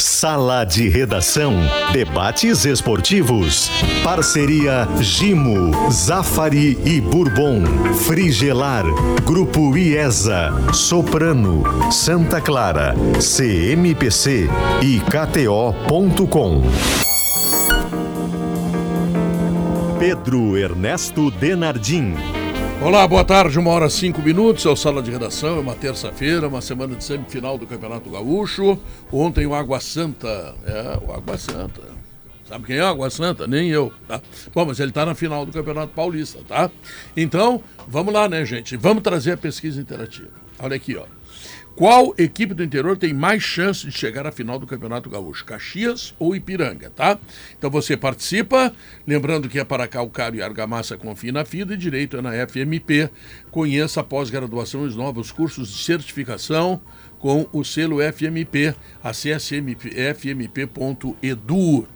Sala de Redação. Debates esportivos. Parceria Gimo, Zafari e Bourbon. Frigelar. Grupo IESA. Soprano. Santa Clara. CMPC e KTO.com. Pedro Ernesto Denardim. Olá, boa tarde, uma hora cinco minutos, é o Sala de Redação, é uma terça-feira, uma semana de semifinal do Campeonato Gaúcho. Ontem o Água Santa, é, o Água Santa. Sabe quem é o Água Santa? Nem eu, tá? Bom, mas ele tá na final do Campeonato Paulista, tá? Então, vamos lá, né, gente? Vamos trazer a pesquisa interativa. Olha aqui, ó. Qual equipe do interior tem mais chance de chegar à final do Campeonato Gaúcho? Caxias ou Ipiranga, tá? Então você participa, lembrando que é para Calcário e Argamassa Confia na FIDA e Direito é na FMP. Conheça a pós-graduação e os novos cursos de certificação com o selo FMP. Acesse fmp.edu.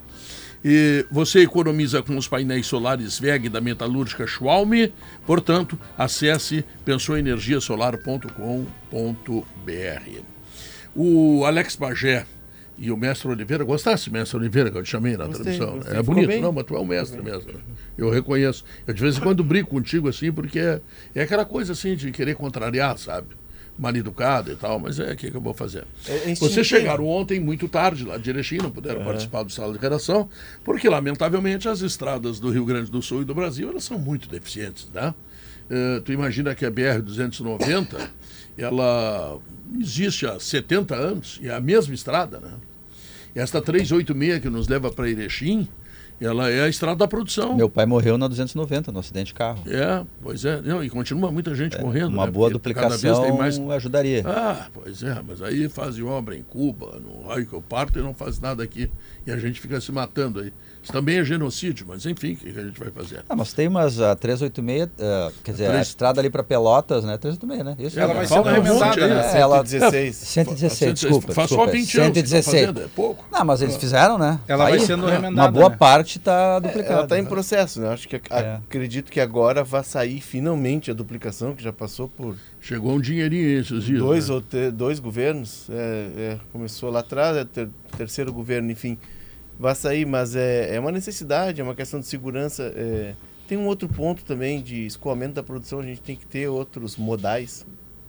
E você economiza com os painéis solares VEG da metalúrgica Schwalme. Portanto, acesse pensouenergiasolar.com.br. O Alex Bagé e o mestre Oliveira, gostasse, mestre Oliveira, que eu te chamei na Gostei, transmissão? gostei. É bonito, bem. não, mas tu é um mestre mesmo. né? Eu reconheço. Eu de vez em quando brigo contigo assim, porque é, é aquela coisa assim de querer contrariar, sabe? Mal educado e tal, mas é o que, que eu vou fazer. É instintivo. Vocês chegaram ontem muito tarde lá de Erechim, não puderam participar do sala de redação, porque lamentavelmente as estradas do Rio Grande do Sul e do Brasil elas são muito deficientes, né? Eh, tu imagina que a BR 290 ela existe há 70 anos e é a mesma estrada, né? E esta 386 que nos leva para Erechim, ela é a estrada da produção. Meu pai morreu na 290, no acidente de carro. É, pois é. Não, e continua muita gente morrendo. Uma né? boa Porque duplicação mais ajudaria. ah, pois é, mas aí fazem obra em Cuba, no raio que eu parto e não faz nada aqui. E a gente fica se matando aí. Isso também é genocídio, mas enfim, o que a gente vai fazer? Ah, mas tem umas a 386, ah, quer dizer, a três- estrada ali para Pelotas, né? 386, né? Isso. Ela né? vai ser remendada, né? É, ela- 116. 116, desculpa. Faz desculpa, só 20 anos que tá 116. fazendo, é pouco. Não, mas eles fizeram, né? Ela Tá vai aí. sendo Uma remendada, boa né? parte está duplicada. Ela está em processo, né? Acho que a- É. acredito que agora vai sair finalmente a duplicação, que já passou por Chegou um dinheirinho esses dias. dois né? ou te- dois governos. É, é, começou lá atrás, é ter- terceiro governo, enfim. Vai sair, mas é, é uma necessidade, é uma questão de segurança. é. Tem um outro ponto também de escoamento da produção, a gente tem que ter outros modais.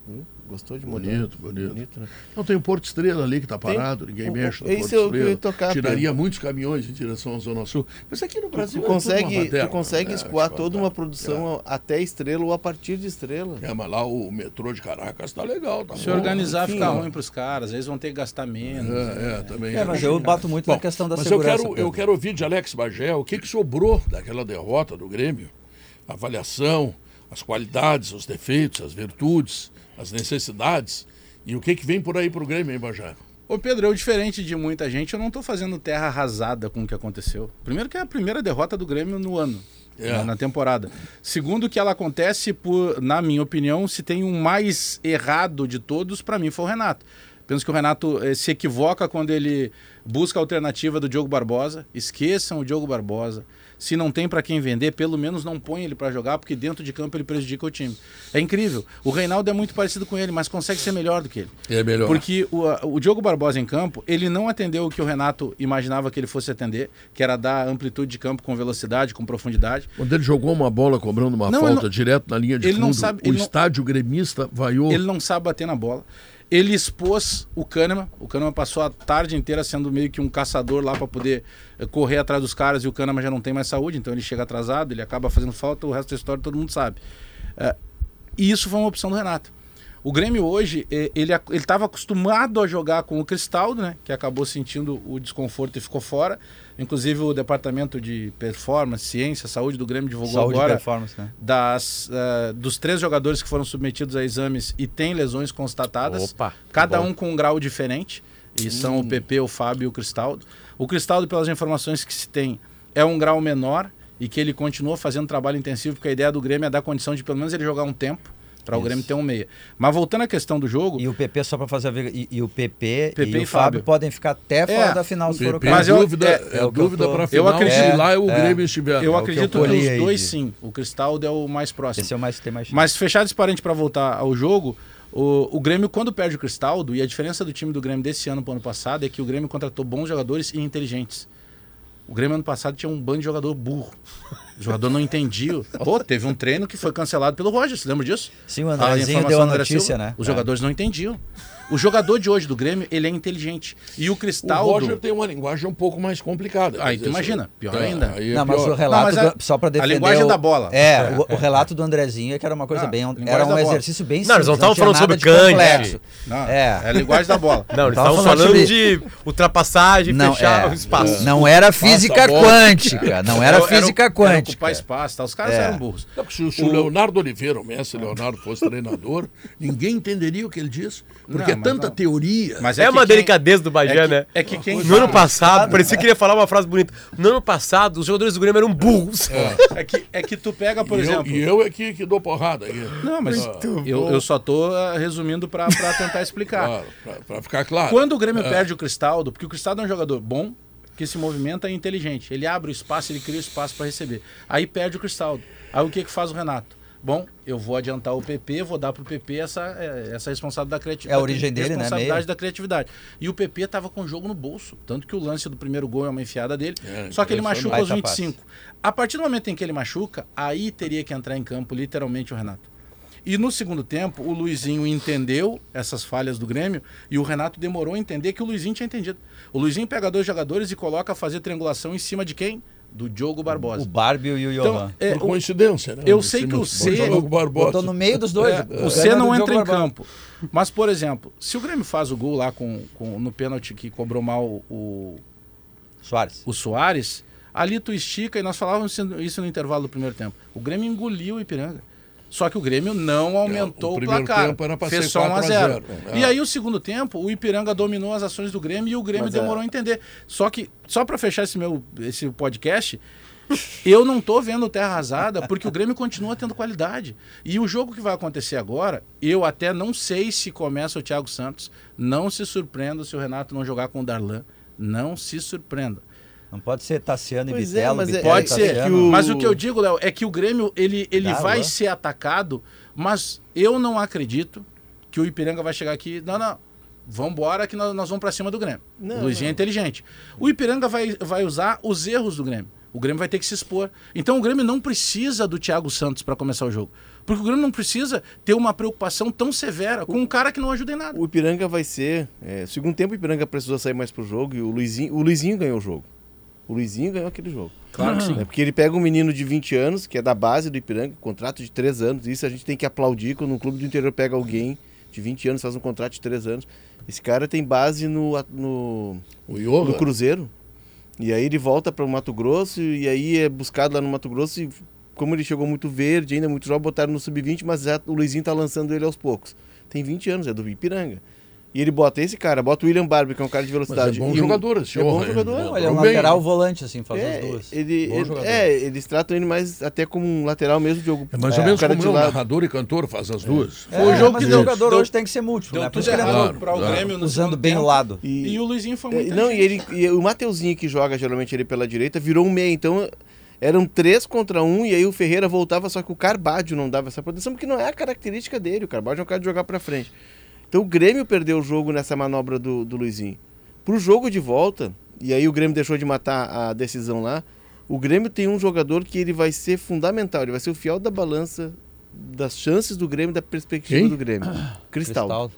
Hum, Gostou de modal? Bonito, bonito. né? Não tem o Porto Estrela ali que está Tem- parado, ninguém o- mexe no esse Porto é eu Estrela. ia tocar, Tiraria muitos caminhões em direção à Zona Sul. Mas aqui no Tu, Brasil tu é tudo uma consegue, tu consegue né? escoar toda contar. uma produção até estrela ou a partir de estrela. É, mas lá o metrô de Caracas tá legal, tá Se bom. organizar enfim, fica ó. ruim para os caras, eles vão ter que gastar menos. É, é, também. É, mas eu bato muito na questão da mas segurança. eu quero, eu quero ouvir de Alex Bagé o que, que sobrou daquela derrota do Grêmio. A avaliação, as qualidades, os defeitos, as virtudes, as necessidades. E o que, que vem por aí pro Grêmio, hein, Bagé? Ô Pedro, eu diferente de muita gente, eu não tô fazendo terra arrasada com o que aconteceu. Primeiro que é a primeira derrota do Grêmio no ano, É. na, na temporada. Segundo que ela acontece por, na minha opinião, se tem um mais errado de todos, para mim foi o Renato. Penso que o Renato eh, se equivoca quando ele busca a alternativa do Diogo Barbosa. Esqueçam o Diogo Barbosa. Se não tem para quem vender, pelo menos não põe ele para jogar, porque dentro de campo ele prejudica o time. É incrível. O Reinaldo é muito parecido com ele, mas consegue ser melhor do que ele. É melhor. Porque o, o Diogo Barbosa em campo, ele não atendeu o que o Renato imaginava que ele fosse atender, que era dar amplitude de campo com velocidade, com profundidade. Quando ele jogou uma bola cobrando uma Não, falta não- direto na linha de ele fundo, não sabe- o ele não- estádio gremista vaiou. Ele não sabe bater na bola. Ele expôs o Kahneman. O Kahneman passou a tarde inteira sendo meio que um caçador lá para poder eh, correr atrás dos caras e o Kahneman já não tem mais saúde, então ele chega atrasado, ele acaba fazendo falta, o resto da história todo mundo sabe. Eh, e isso foi uma opção do Renato. O Grêmio hoje, eh, ele estava acostumado a jogar com o Cristaldo, né? Que acabou sentindo o desconforto e ficou fora. Inclusive o departamento de performance, ciência, saúde do Grêmio divulgou Saúde agora né? das, eh, dos três jogadores que foram submetidos a exames e têm lesões constatadas. Opa, cada bom. um com um grau diferente. E são o PP, o Fábio e o Cristaldo. O Cristaldo, pelas informações que se tem, é um grau menor e que ele continua fazendo trabalho intensivo, porque a ideia do Grêmio é dar condição de pelo menos ele jogar um tempo para o. Grêmio ter um meia. Mas voltando à questão do jogo, E o PP, só para fazer a ver, e, e o PP, PP e o e Fábio Fábio. podem ficar até fora É, da final, se for o caso. Mas eu- dúvida, é- é, é o eu dúvida para eu final acredito- se lá o é. Grêmio estiver. eu o que acredito eu que os dois de- sim. O Cristaldo é o mais próximo. Esse é o mais, tem mais chance. Mas fechado esse parente para voltar ao jogo, O, o Grêmio, quando perde o Cristaldo, e a diferença do time do Grêmio desse ano para o ano passado é que o Grêmio contratou bons jogadores e inteligentes. O Grêmio ano passado tinha um bando de jogador burro. O jogador não entendia. Pô, teve um treino que foi cancelado pelo Roger, você lembra disso? Sim, o Andrezinho deu a notícia, Silva, né? Os É. jogadores não entendiam. O jogador de hoje do Grêmio, ele é inteligente. E o O Cristaldo... Roger tem uma linguagem um pouco mais complicada. Aí Quer tu imagina, pior tá, ainda. aí é Não, mas pior. o relato, Não, mas a- do- só para defender. linguagem o- da bola. É, o, o relato do Andrezinho é que era uma coisa Ah, bem. Era um exercício bem Não, eles não estavam falando sobre Kant. Não, É. é a linguagem da bola. Não, eles Tava estavam falando sobre- de ultrapassagem, Não, fechar é, o espaço. não era física a quântica. Não era física quântica. ocupar espaço, tá? Os caras É. eram burros. Se, o Leonardo Oliveira, o mestre Leonardo, fosse treinador, ninguém entenderia o que ele diz. Porque é mas tanta não. teoria. Mas É, que uma quem- delicadeza do Bagé, é que- né? É que quem No ano passado, parecia que ele ia falar uma frase bonita. No ano passado, os jogadores do Grêmio eram burros. É que, é que tu pega, por e, exemplo. eu, e eu é que, que dou porrada aqui. Não, mas eu, eu só tô ah, resumindo pra pra tentar explicar. Claro, pra, pra ficar claro. Quando o Grêmio perde o Cristaldo, porque o Cristaldo é um jogador bom, que se movimenta e inteligente. Ele abre o espaço, ele cria o espaço para receber. Aí perde o Cristaldo. Aí o que, que faz o Renato? Bom, eu vou adiantar o PP, vou dar pro PP essa, é, essa responsabilidade da criatividade. É a origem dele, né, Responsabilidade da criatividade. E o PP tava com o jogo no bolso. Tanto que o lance do primeiro gol é uma enfiada dele. É, só que ele machuca aos Baita passe. 25. A partir do momento em que ele machuca, aí teria que entrar em campo literalmente o Renato. E no segundo tempo, o Luizinho entendeu essas falhas do Grêmio e o Renato demorou a entender que o Luizinho tinha entendido. O Luizinho pega dois jogadores e coloca a fazer triangulação em cima de quem? Do Diogo Barbosa. O Barbie e o Então, Johan. é, Por o- coincidência, né? eu sei que o C-. Botou no meio dos dois. É, Ganha o C não entra em Barbosa. campo. Mas, por exemplo, se o Grêmio faz o gol lá com, com- no pênalti que cobrou mal o, Soares. o Soares, ali tu estica, e nós falávamos isso- isso no intervalo do primeiro tempo. O Grêmio engoliu o Ipiranga. Só que o Grêmio não aumentou o o, placar. tempo era Fez só 1 a 4 a 0. 0, é. E aí o segundo tempo, o Ipiranga dominou as ações do Grêmio e o Grêmio Mas é- demorou a entender. Só que, só para fechar esse meu esse podcast, eu não tô vendo terra arrasada porque o Grêmio continua tendo qualidade. E o jogo que vai acontecer agora, eu até não sei se começa o Thiago Santos. Não se surpreenda se o Renato não jogar com o Darlan. Não se surpreenda. Não pode ser Tassiano Pois e é, Bitelo. mas é- Bitelo e Pode ser, que o- mas o que eu digo, Léo, é que o Grêmio ele, ele Dá, vai ser atacado, mas eu não acredito que o Ipiranga vai chegar aqui. Não, não. Vambora que nós, nós vamos pra cima do Grêmio. Não, o Luizinho não. é inteligente. O Ipiranga vai, vai usar os erros do Grêmio. O Grêmio vai ter que se expor. Então o Grêmio não precisa do Thiago Santos para começar o jogo. Porque o Grêmio não precisa ter uma preocupação tão severa com um cara que não ajuda em nada. O Ipiranga vai ser. É, segundo tempo, o Ipiranga precisou sair mais pro jogo e o Luizinho, o Luizinho ganhou o jogo. O Luizinho ganhou aquele jogo. Claro que sim. É porque ele pega um menino de 20 anos, que é da base do Ipiranga, contrato de 3 anos. Isso a gente tem que aplaudir quando um clube do interior pega alguém de 20 anos, faz um contrato de 3 anos. Esse cara tem base no, no, no Cruzeiro. E aí ele volta para o Mato Grosso e aí é buscado lá no Mato Grosso e como ele chegou muito verde, ainda muito jovem, botaram no sub-20, mas já, o Luizinho tá lançando ele aos poucos. Tem 20 anos, é do Ipiranga. E ele bota esse cara, bota o William Barbie, que é um cara de Mas velocidade. é bom E um- jogador esse é bom Johan, jogador. Olha, é um lateral volante, assim, faz É, as duas. ele, ele- é, eles tratam ele mais até como um lateral mesmo, Diogo. É mais É, ou menos um cara como de eu, narrador e cantor, faz as duas. É, Foi o jogo mas que o jogador deu- hoje tem que ser múltiplo, né? Tudo ele errado para o claro. Grêmio usando bem o lado. E, E o Luizinho foi é, muito não, e, ele, e o Mateuzinho, que joga geralmente ele pela direita, virou um meia. Então eram três contra um, e aí o Ferreira voltava, só que o Carbádio não dava essa proteção, porque não é a característica dele. O Carbádio é um cara de jogar pra frente. Então o Grêmio perdeu o jogo nessa manobra do, do Luizinho. Pro jogo de volta, e aí o Grêmio deixou de matar a decisão lá, o Grêmio tem um jogador que ele vai ser fundamental, ele vai ser o fiel da balança das chances do Grêmio, da perspectiva Quem? do Grêmio. Cristal, Cristal.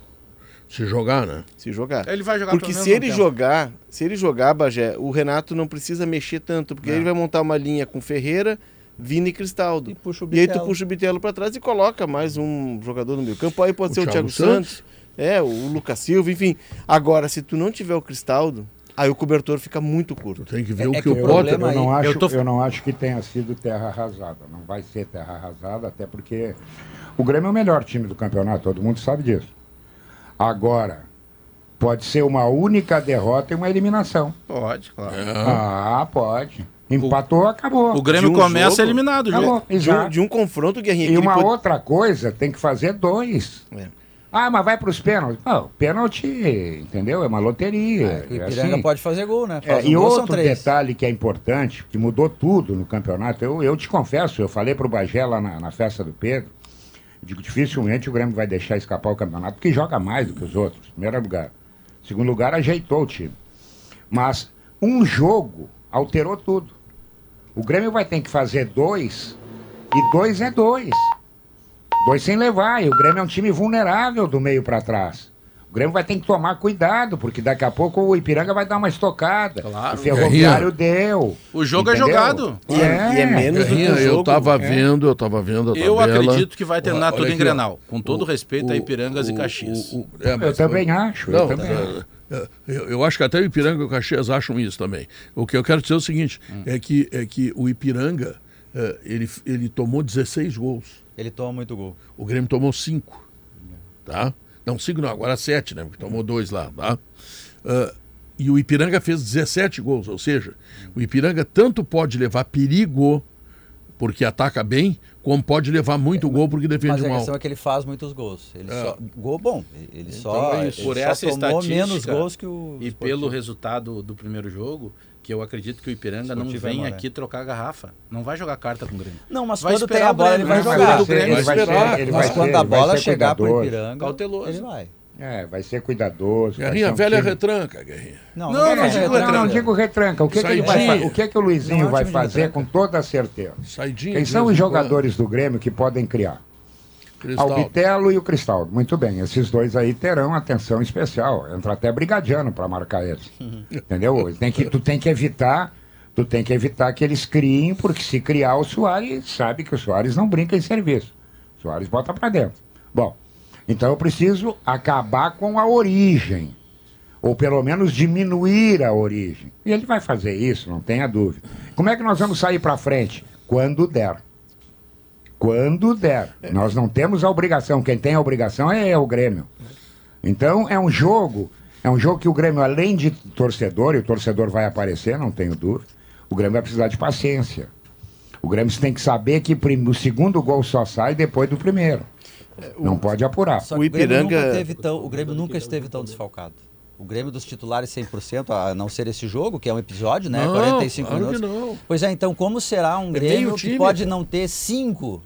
Se jogar, né? se jogar. Ele vai jogar Porque se ele tempo. jogar, se ele jogar, Bagé, o Renato não precisa mexer tanto, porque Não. ele vai montar uma linha com Ferreira, Vini e Cristaldo. E puxa o E aí tu puxa o Bitelo pra trás e coloca mais um jogador no meio campo. Aí pode O ser o Thiago Thiago Santos, é, o Lucas Silva, enfim. Agora, se tu não tiver o Cristaldo, aí o cobertor fica muito curto. Tu tem que ver É- o é que, que o Potter... problema Eu não, aí- acho, Eu tô- eu não acho que tenha sido terra arrasada. Não vai ser terra arrasada, até porque o Grêmio é o melhor time do campeonato, todo mundo sabe disso. Agora, pode ser uma única derrota e uma eliminação. Pode, claro. Ah, pode. Empatou, acabou. O Grêmio um começa jogo? eliminado. já. Acabou, De um, exato. de um confronto, Guerrinha, E que uma pode- outra coisa, tem que fazer dois. É. Ah, mas vai para os pênaltis. Não, pênalti, entendeu? É uma loteria. O é Ipiranga assim. pode fazer gol, né? É, Faz um e gol, outro detalhe que é importante, que mudou tudo no campeonato, eu, eu te confesso, eu falei pro Bagé lá na, na festa do Pedro, digo, dificilmente o Grêmio vai deixar escapar o campeonato, porque joga mais do que os outros, em primeiro lugar. Segundo lugar, ajeitou o time. Mas um jogo alterou tudo. O Grêmio vai ter que fazer dois, e dois é dois. Dois sem levar, e o Grêmio é um time vulnerável do meio para trás. O Grêmio vai ter que tomar cuidado, porque daqui a pouco o Ipiranga vai dar uma estocada. Claro. O Ferroviário deu. O jogo é entendeu? jogado. E é, e é menos do que o jogo. eu tava é. vendo, eu tava vendo a Eu tabela. acredito que vai terminar Olha tudo em aqui, ó. Grenal. Com todo O- respeito a o- Ipirangas e o- Caxias. o- o- é, Eu mas- também acho. eu Não, também acho. é, é, eu, eu acho que até o Ipiranga e o Caxias acham isso também. O que eu quero dizer é o seguinte: Hum. é, que, é que o Ipiranga é, ele, ele tomou 16 gols. Ele toma muito gol. O Grêmio tomou 5. Tá? Não, 5 não, agora 7, né? Porque tomou 2 lá. Tá? Ah, e o Ipiranga fez 17 gols, ou seja, o Ipiranga tanto pode levar perigo porque ataca bem, como pode levar muito gol porque Mas defende a mal. questão é que ele faz muitos gols. Ele É. só, gol bom. Ele só, é ele. Por só essa tomou estatística menos gols que o. E pelo resultado do primeiro jogo, que eu acredito que o Ipiranga não Esportivo é vem aqui trocar garrafa. Não vai jogar carta com o Grêmio. Não, mas Vai quando tem esperar a o bola, ele vai jogar. do Grêmio, ele vai esperar. ser, ele Mas vai quando ser- a bola chegar pro cuidadoso. Ipiranga, Cauteloso. ele vai. É, vai ser cuidadoso. Guerrinha, ser velha time- retranca, Guerrinha. Não, Não, vai não fazer digo retranca. Não, não digo retranca. O que, que ele vai Saidinho. o que, que o Luizinho Não é vai fazer com toda certeza? Saidinha. Quem são os jogadores do Grêmio que podem criar? Cristal. o Bitelo e o Cristaldo. Muito bem, esses dois aí terão atenção especial. Entra até brigadiano para marcar eles. Entendeu? Tem que, tu tem que evitar, tu tem que evitar que eles criem, porque se criar o Soares, sabe que o Soares não brinca em serviço. O Soares bota para dentro. Bom, então eu preciso acabar com a origem. Ou pelo menos diminuir a origem. E ele vai fazer isso, não tenha dúvida. Como é que nós vamos sair para frente? Quando der. Quando der. Nós não temos a obrigação. Quem tem a obrigação é o Grêmio. Então é um jogo, é um jogo que o Grêmio, além de torcedor, e o torcedor vai aparecer, não tenho dúvida, o Grêmio vai precisar de paciência. O Grêmio tem que saber que o segundo gol só sai depois do primeiro. Não pode apurar. O o Ipiranga- tão, o Grêmio nunca esteve tão desfalcado. O Grêmio dos titulares 100%, a não ser esse jogo, que é um episódio, né? Não, 45 claro que minutos. não. Pois é, então como será um Grêmio time, que pode cara. não ter cinco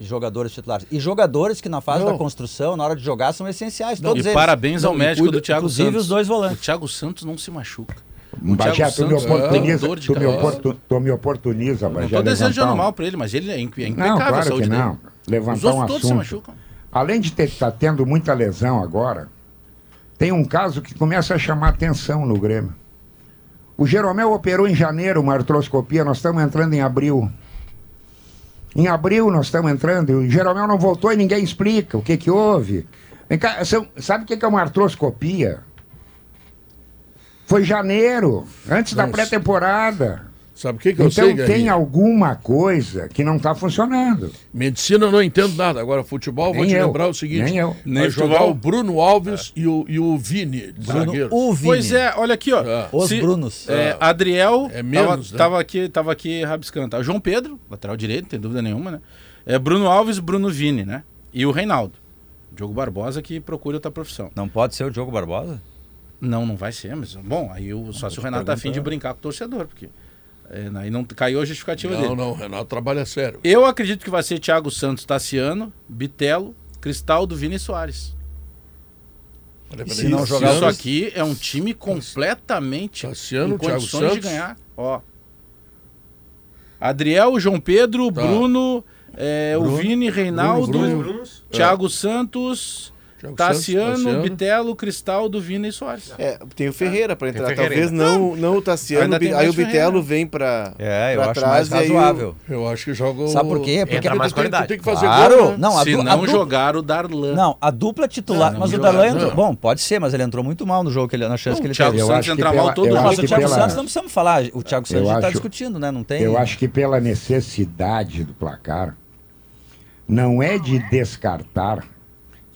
jogadores titulares? E jogadores que na fase Não. da construção, na hora de jogar, são essenciais. E Todos eles. parabéns ao Não, e médico cuida- do Thiago inclusive Santos. os dois volantes. O Thiago Santos não se machuca. O Bagé, Thiago tu me oportuniza, de tu me, cabeça. oportu- tu me oportuniza, Não Bagé. estou desejando um- mal para ele, mas ele é impe- é Não, impecável a claro saúde que dele. não. Os Levantar outros um todos se assunto. machucam. Além de estar tá tendo muita lesão agora, tem um caso que começa a chamar atenção no Grêmio. O Jeromel operou em janeiro uma artroscopia, nós estamos entrando em abril. Em abril nós estamos entrando, o Jeromel não voltou e ninguém explica o que, que houve. Cá, sabe o que, é uma artroscopia? Foi janeiro, antes da pré-temporada. Sabe o que, que eu Então sei, tem Guerrinha? alguma coisa que não está funcionando. Medicina eu não entendo nada. Agora, futebol, vou Nem te eu. lembrar o seguinte: Nem eu. vai Nem jogar futebol. o Bruno Alves e, o, e o Vini, Bruno, o Vini. Pois é, olha aqui, ó. É. Os Brunos. É, Adriel É menos, tava, né? tava aqui, tava aqui rabiscando. tá? João Pedro, lateral direito, não tem dúvida nenhuma, né? É Bruno Alves, Bruno Vini, né? E o Reinaldo. Diogo Barbosa que procura outra profissão. Não pode ser o Diogo Barbosa? Não, não vai ser, mas bom, aí o, só se o Renato tá afim de brincar com o torcedor, porque é, aí não caiu a justificativa Não, dele. não, Renato trabalha sério. Eu acredito que vai ser Thiago Santos, Tassiano, Bitelo, Cristaldo, Vini e Soares. Olha, E se não Isso, jogar isso aqui é um time completamente Tassiano, em Thiago condições de Santos. ganhar. Ó. Adriel, João Pedro, Tá. Bruno, é, o Bruno, Vini, Reinaldo, Bruno, Brunos. Thiago Santos, Thiago Tassiano. Bitelo, Cristaldo, Vini e Soares. É, tem o Ferreira para entrar. Ferreira Talvez não, não o Tassiano. Aí mais o Bitelo vem para É, eu pra acho trás mais e aí o- razoável. Eu acho que joga o... Sabe por quê? Porque Entra mais tem, tu qualidade. tem que fazer Claro. gol, né? Não, a Se du- a não du- jogar o Darlan. Não, a dupla titular. Não, mas não o Darlan entrou. não. Bom, pode ser, mas ele entrou muito mal no jogo, que ele, na chance Não, que ele o Thiago teve. Eu Santos acho que entra pela- mal todo eu. Mas acho o que Thiago pela- Santos não precisamos falar. O Thiago Santos está acho- discutindo, né? Não tem. Eu acho que pela necessidade do placar, não é de descartar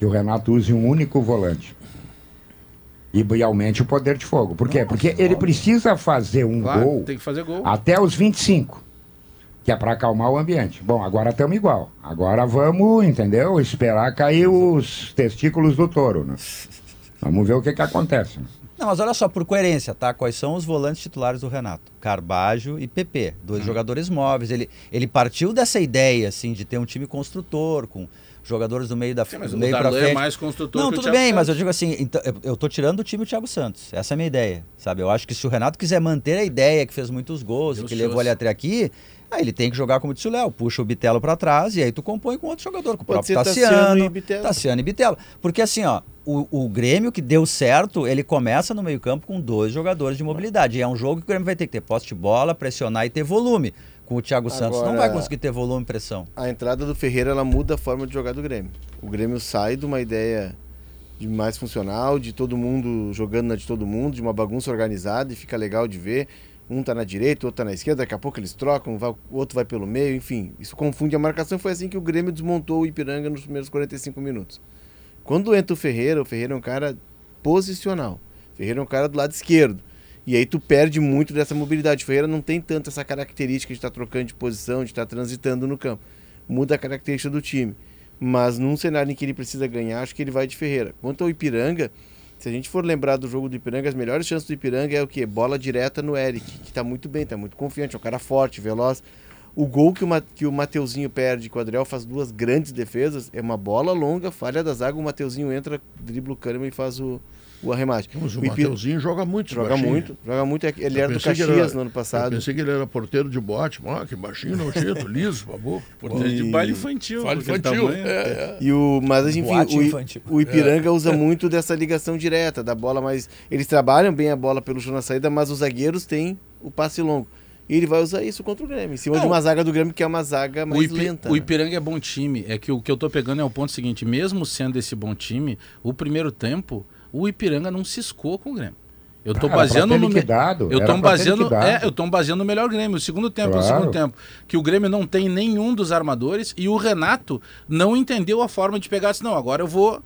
que o Renato use um único volante. E, e aumente o poder de fogo. Por quê? Porque ele precisa fazer um Claro, gol tem que fazer gol. até os 25, que é para acalmar o ambiente. Bom, agora estamos igual. Agora vamos, entendeu? Esperar cair os testículos do touro. Né? Vamos ver o que, que acontece. né? Não, mas olha só, por coerência, tá? Quais são os volantes titulares do Renato? Carbajo e PP, dois jogadores móveis. Ele, ele partiu dessa ideia, assim, de ter um time construtor, com, jogadores do meio da Sim, mas do o meio Darlan é frente. mais construtor Não, tudo bem, mas eu Santos. digo assim, então, eu- eu tô tirando do time o Thiago Santos. Essa é a minha ideia, sabe? Eu acho que se o Renato quiser manter a ideia que fez muitos gols, e Deus que te levou ele até aqui, aí ele tem que jogar como disse o Léo, puxa o Bitelo pra trás e aí tu compõe com outro jogador, com o Pode próprio Tassiano Tassiano, e Bitelo. Tassiano e Bitelo. Porque assim, ó, o, o Grêmio que deu certo, ele começa no meio-campo com dois jogadores de mobilidade. E é um jogo que o Grêmio vai ter que ter posse de bola, pressionar e ter volume. Com o Thiago Santos não Agora- vai conseguir ter volume e pressão. A entrada do Ferreira ela muda a forma de jogar do Grêmio. O Grêmio sai de uma ideia de mais funcional, de todo mundo jogando na de todo mundo, de uma bagunça organizada e fica legal de ver. Um tá na direita, o outro tá na esquerda, daqui a pouco eles trocam, vai- o outro vai pelo meio, enfim. Isso confunde a marcação. Foi assim que o Grêmio desmontou o Ipiranga nos primeiros 45 minutos. Quando entra o Ferreira, o Ferreira é um cara posicional. O Ferreira é um cara do lado esquerdo. E aí tu perde muito dessa mobilidade. O Ferreira não tem tanto essa característica de estar trocando de posição, de estar transitando no campo. Muda a característica do time. Mas num cenário em que ele precisa ganhar, acho que ele vai de Ferreira. Quanto ao Ipiranga, se a gente for lembrar do jogo do Ipiranga, as melhores chances do Ipiranga é o quê? Bola direta no Eric, que tá muito bem, tá muito confiante, é um cara forte, veloz. O gol que o, que o Mateuzinho perde, que o Adriel faz duas grandes defesas, é uma bola longa, falha da zaga, o Mateuzinho entra, dribla o Kahneman e faz o, o arremate. Mas o Ipi- Mateuzinho joga muito Joga baixinho. muito, joga muito. Ele Eu era do Caxias era- no ano Eu passado. pensei que ele era porteiro de bote. Ah, que baixinho, nojento, liso, babu. Porteiro de baile infantil. Aquele infantil. É, é. E o, mas enfim, Boate o, o Ipiranga usa muito dessa ligação direta, da bola mais. Eles trabalham bem a bola pelo chão na saída, mas os zagueiros têm o passe longo. E ele vai usar isso contra o Grêmio, em cima de Não. uma zaga do Grêmio que é uma zaga mais O, Ipi- lenta. o né? Ipiranga é bom time. É que o que eu tô pegando é o ponto seguinte: mesmo sendo esse bom time, o primeiro tempo, o Ipiranga não ciscou com o Grêmio. Eu Ah, pra baseando no. liquidado, Eu tô baseando, liquidado. é, eu tô baseando o melhor Grêmio. O segundo tempo, o Claro. segundo tempo, que o Grêmio não tem nenhum dos armadores e o Renato não entendeu a forma de pegar. Disse, não, agora eu vou,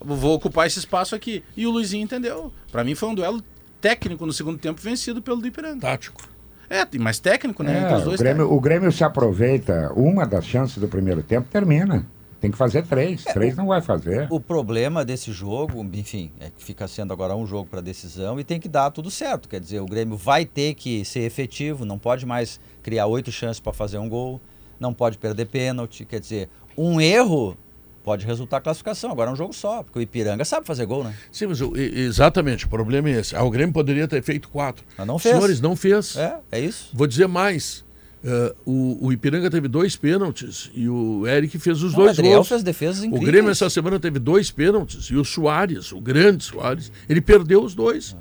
vou ocupar esse espaço aqui. E o Luizinho entendeu. Pra mim foi um duelo técnico no segundo tempo vencido pelo do Ipiranga. Tático. É, mais técnico, né? entre É, o, Grêmio, o Grêmio se aproveita, uma das chances do primeiro tempo termina. Tem que fazer três. três não vai fazer. O problema desse jogo, enfim, é que fica sendo agora um jogo para decisão e tem que dar tudo certo. Quer dizer, o Grêmio vai ter que ser efetivo, não pode mais criar oito chances para fazer um gol, não pode perder pênalti. Quer dizer, um erro pode resultar classificação. Agora é um jogo só, porque o Ipiranga sabe fazer gol, né? Sim, mas o- exatamente, o problema é esse. Ah, o Grêmio poderia ter feito quatro. Mas não fez. Senhores, não fez. É, é isso. Vou dizer mais. Eh, o, o Ipiranga teve dois pênaltis e o Eric fez os Não, o dois Adriel gols. fez defesas O incríveis. Grêmio essa semana teve dois pênaltis e o Soares, o grande Soares, ele perdeu os dois.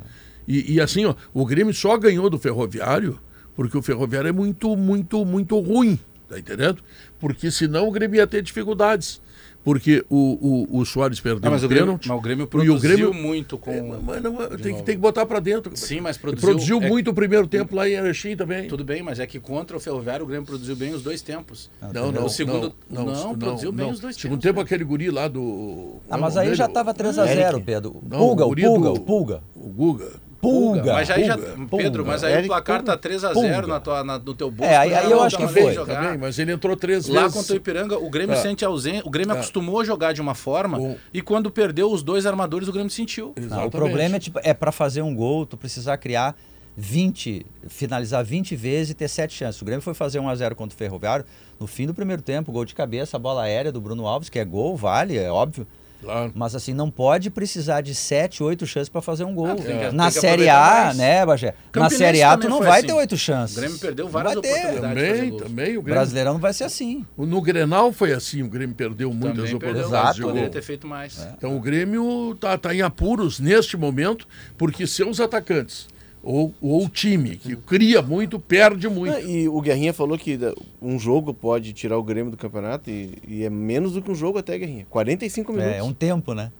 E, e assim, ó, o Grêmio só ganhou do Ferroviário porque o Ferroviário é muito, muito, muito ruim, tá entendendo? Porque senão o Grêmio ia ter dificuldades. Porque o, o, o Soares perdeu Ah, mas, o pênalti. mas o Grêmio e produziu o Grêmio muito com. É, mas não, tem, que, tem que botar pra dentro. Sim, mas produziu. produziu é- muito o primeiro tempo lá em Erechim também. Tudo bem, mas é que contra o Ferroviário o Grêmio produziu bem os dois tempos. Não, não, O segundo- não, não, produziu bem os dois Segundo tempos, tempo, né? aquele guri lá do. Ah, mas é o aí já dele? tava 3x0, Eric. Pedro. Não, Pulga, o o Pulga, do- o Pulga. O Guga. Pulga. Mas aí já. Pulga. Pedro, mas aí Eric o placar Pulga. tá 3x0 Pulga. na tua, na- no teu bolso. É, aí- aí eu não acho tá que foi. jogar. Também, mas ele entrou três Lá vezes. contra o Ipiranga, o Grêmio É. sente ausente. O Grêmio É. acostumou a jogar de uma forma Bom. e quando perdeu os dois armadores, o Grêmio sentiu. Não, o problema é, tipo, é para fazer um gol, tu precisar criar 20, finalizar 20 vezes e ter 7 chances. O Grêmio foi fazer 1 a 0 contra o Ferroviário no fim do primeiro tempo, gol de cabeça, bola aérea do Bruno Alves, que é gol, vale, é óbvio. Claro. Mas assim, não pode precisar de 7, 8 chances para fazer um gol. Ah, que- Na Série A, mais. né, Bagé? Na Série A tu não vai assim. ter 8 chances. O Grêmio perdeu Não várias vai ter. oportunidades. Também, gols. também. O Grêmio, Brasileirão não vai ser assim. no Grenal foi assim, o Grêmio perdeu muitas Também perdeu. oportunidades de Exato. Poderia ter feito mais. Então o Grêmio tá, tá em apuros neste momento, porque seus atacantes ou, ou o time que cria muito, perde muito. Ah, E o Guerrinha falou que da- um jogo pode tirar o Grêmio do campeonato e, e é menos do que um jogo até, Guerrinha. 45 minutos. É, é um tempo, né?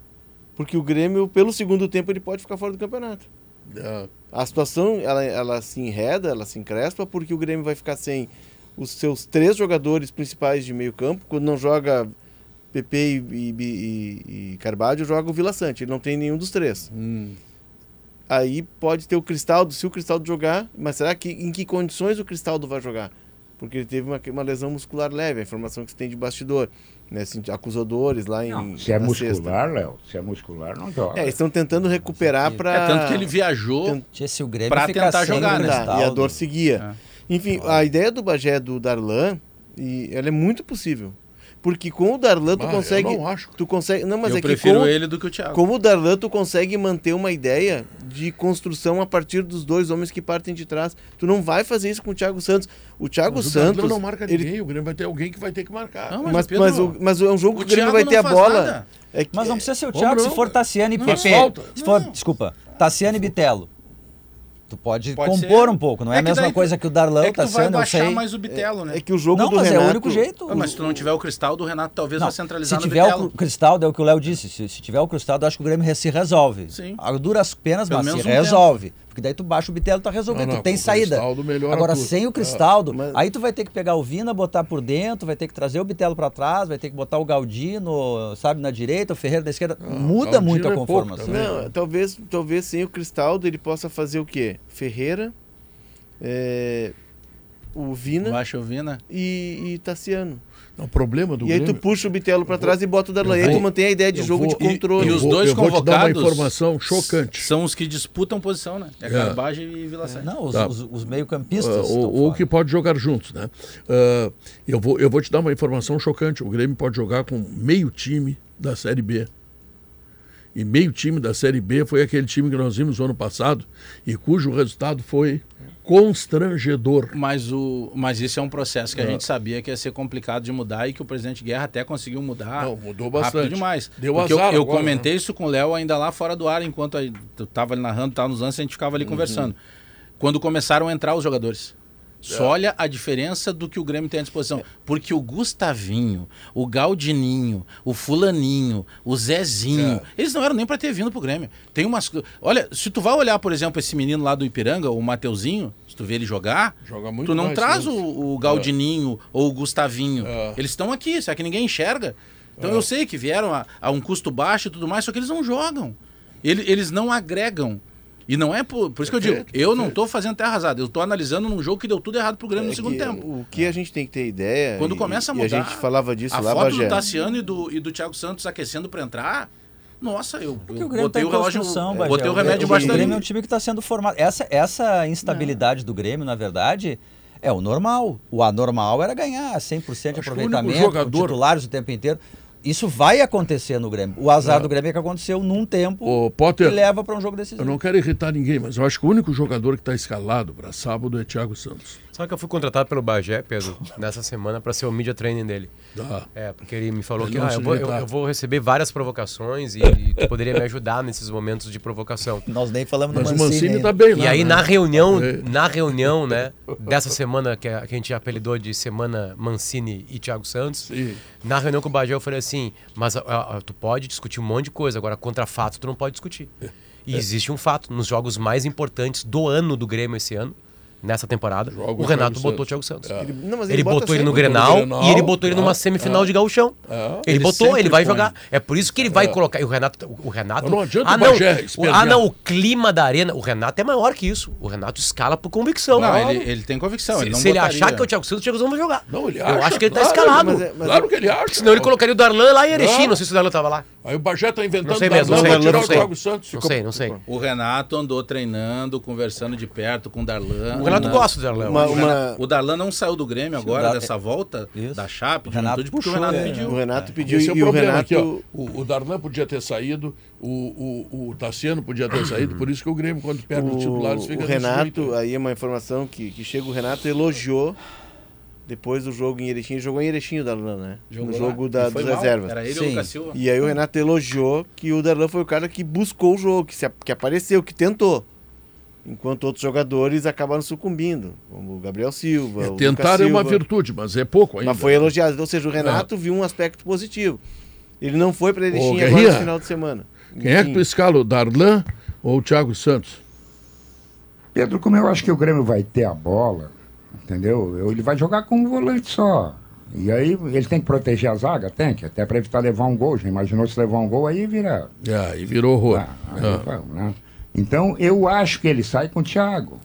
Porque o Grêmio, pelo segundo tempo, ele pode ficar fora do campeonato. É, A situação, ela, ela se enreda, ela se encrespa, porque o Grêmio vai ficar sem os seus três jogadores principais de meio campo. Quando não joga PP e, e, e, e Carvalho, joga o Vila Sante. Ele não tem nenhum dos três. hum, Aí pode ter o Cristaldo, se o Cristaldo jogar, mas será que em que condições o Cristaldo vai jogar? Porque ele teve uma, uma lesão muscular leve, a informação que se tem de bastidor. Né? Assim, acusou dores lá em. Não, se é muscular, Léo, se é muscular, não joga. É, eles estão tentando recuperar para. É, tanto que ele viajou. Tent- ficar tentar jogar, né? E a dor seguia. Enfim, a ideia do Bagé do Darlan, e ela é muito possível. Porque com o Darlan tu Ah, eu consegue. não acho. Tu consegue. Não, mas eu é que prefiro com, ele do que o Thiago. como o Darlan tu consegue manter uma ideia de construção a partir dos dois homens que partem de trás. Tu não vai fazer isso com o Thiago Santos. O Thiago Mas o Santos. Darlan não marca ele- ninguém, o Grêmio vai ter alguém que vai ter que marcar. Não, Mas, Pedro, mas, o, mas é um jogo o que o Grêmio Thiago vai ter a bola. É que- Mas não precisa ser o Thiago, não, se for cara? Tassiano e falta. Se for, Não. desculpa, Tassiano e Bitelo. Tu pode, Pode compor ser. um pouco, não é, É a mesma daí coisa que o Darlan, É o que tu vai baixar sei. mais o Bitelo, né? É que o jogo Não, do mas Renato. é o único jeito. Ah, mas se tu não tiver o cristal do Renato, talvez Não, vai centralizar se no tiver Bitelo. o cristal, é o que o Léo disse. Se, se tiver o cristal, eu acho que o Grêmio se resolve. Sim. A duras penas, Pelo mas se um resolve. Porque daí tu baixa o Bitelo e tá resolvido. Não, não, tu tem saída. Agora, tudo. sem o Cristaldo, mas- aí tu vai ter que pegar o Vina, botar por dentro, vai ter que trazer o Bitelo pra trás, vai ter que botar o Galdino, sabe, na direita, o Ferreira na esquerda. Muda Galdino muito a é pouco conformação. também. Não, talvez, talvez sem o Cristaldo ele possa fazer o quê? Ferreira, é, o Vina Baixa o Vina. e, e Tassiano. Não, o problema do E aí Grêmio... tu puxa o Bitelo pra trás e bota o Darlan. E aí vou- tu mantém a ideia de jogo vou- de controle. E Eu os vou- dois eu vou te dar uma informação chocante. São os que disputam posição, né? É, É. Garbage e Vila Sante. Não, os, Tá. os- os meio-campistas. Estão ou, ou que pode jogar juntos, né? Ah, eu, vou, eu vou te dar uma informação chocante. O Grêmio pode jogar com meio time da Série B. E meio time da Série B foi aquele time que nós vimos no ano passado e cujo resultado foi constrangedor. Mas, o, mas isso é um processo que a gente sabia que ia ser complicado de mudar e que o presidente Guerra até conseguiu mudar. Não, mudou bastante. demais. Deu Porque azar eu, eu agora, comentei isso com o Léo ainda lá fora do ar, enquanto eu tava ali narrando, tava nos lances, a gente ficava ali conversando. Quando começaram a entrar os jogadores. Só olha a diferença do que o Grêmio tem à disposição. Porque o Gustavinho, o Galdininho, o Fulaninho, o Zezinho, eles não eram nem para ter vindo pro Grêmio. Tem umas. Olha, se tu vai olhar, por exemplo, esse menino lá do Ipiranga, o Mateuzinho, se tu vê ele jogar, Joga muito tu não mais, traz né? o, o Galdininho ou o Gustavinho. É. Eles estão aqui, será que ninguém enxerga? Então eu sei que vieram a, a um custo baixo e tudo mais, só que eles não jogam. Ele- eles não agregam. E não é por, por isso que eu digo, Perfeito, eu não estou fazendo terra arrasada, eu estou analisando num jogo que deu tudo errado pro Grêmio no É segundo que tempo. O que a gente tem que ter ideia. Quando e- começa a E mudar. a gente falava disso a lá, foto Bagé. do Tassiano e do, e do Thiago Santos aquecendo para entrar. Nossa, eu, Porque eu o Grêmio botei tá o relógio, Bagé. botei o remédio o, embaixo o da Grêmio é um time que está sendo formado. Essa, essa instabilidade do Grêmio, na verdade, é o normal. O anormal era ganhar 100% de aproveitamento, jogador- titulares o tempo inteiro. Isso vai acontecer no Grêmio. O azar do Grêmio é que aconteceu num tempo Ô, que Potter, leva para um jogo eu decisivo. não quero irritar ninguém, mas eu acho que o único jogador que está escalado para sábado é Thiago Santos. Sabe que eu fui contratado pelo Bagé, Pedro, nessa semana para ser o media training dele. Tá. É, porque ele me falou Ele que ah, eu, vou, eu, eu vou receber várias provocações e, e tu poderia me ajudar nesses momentos de provocação. Nós nem falamos do Mas o Mancini. Mancini está bem lá. E aí né? na reunião, É. na reunião, né, dessa semana que a, que a gente apelidou de semana Mancini e Thiago Santos, Sim. na reunião com o Bagé eu falei assim, mas ah, ah, tu pode discutir um monte de coisa, agora contra fato tu não pode discutir. E existe um fato, nos jogos mais importantes do ano do Grêmio esse ano, nessa temporada, Joga o Renato Thiago botou o. Thiago Santos. É. Ele, não, mas Ele, bota botou ele no. Grenal, Grenal, e ele botou ele numa é, semifinal é. de gauchão. É. Ele, Ele botou, ele vai põe. jogar. É por isso que ele vai colocar. E o Renato. O Renato Não adianta ah, o não, o, ah, não, o clima da arena. O Renato é maior que isso. O Renato escala por convicção. Não, ele, ele tem convicção. se ele não se ele achar que é o Thiago Santos, o Thiago Santos vai jogar. Não, ele Eu acha, acho que ele tá claro, escalado. mas é- mas Claro que ele acha. Senão ele colocaria o Darlan lá em Erechim. Não. Não sei se o Darlan tava lá. Aí o Bagé está inventando Não sei mesmo, não sei, não sei, não sei. O Renato andou treinando, conversando de perto com o Darlan. O Renato Não. gosta do Darlan. Uma- uma- O Darlan não saiu do Grêmio agora, Dar- dessa volta, Isso. da Chape, O de Renato juventude, porque o puxou, Renato é. pediu. O Renato pediu Esse é o e o Renato. aqui, ó. O, o Darlan podia ter saído, o, o, o Tassiano podia ter saído, por isso que o Grêmio, quando perde os titulares, O, fica o Renato, aí é uma informação que, que chega, o Renato elogiou depois do jogo em Erechim, ele jogou em Erechim o Darlan, né? Jogou no lá. jogo da, das mal. reservas. Era ele ou Sim. o Lucas Silva? E aí o Renato elogiou que o Darlan foi o cara que buscou o jogo, que, se, que apareceu, que tentou. Enquanto outros jogadores acabaram sucumbindo, como o Gabriel Silva. É, o tentar é uma virtude, mas é pouco ainda. Mas foi elogiado. Ou seja, o Renato viu um aspecto positivo. Ele não foi para Erechim agora no final de semana. Quem é que Enfim. tu escala, o Darlan ou o Thiago Santos? Pedro, como eu acho que o Grêmio vai ter a bola, entendeu? Eu- Ele vai jogar com um volante só. E aí ele tem que proteger a zaga? Tem que, até para evitar levar um gol. Já imaginou se levar um gol aí vira. É, e virou horror. Ah, aí, Ah. né? Então eu acho que ele sai com o Thiago.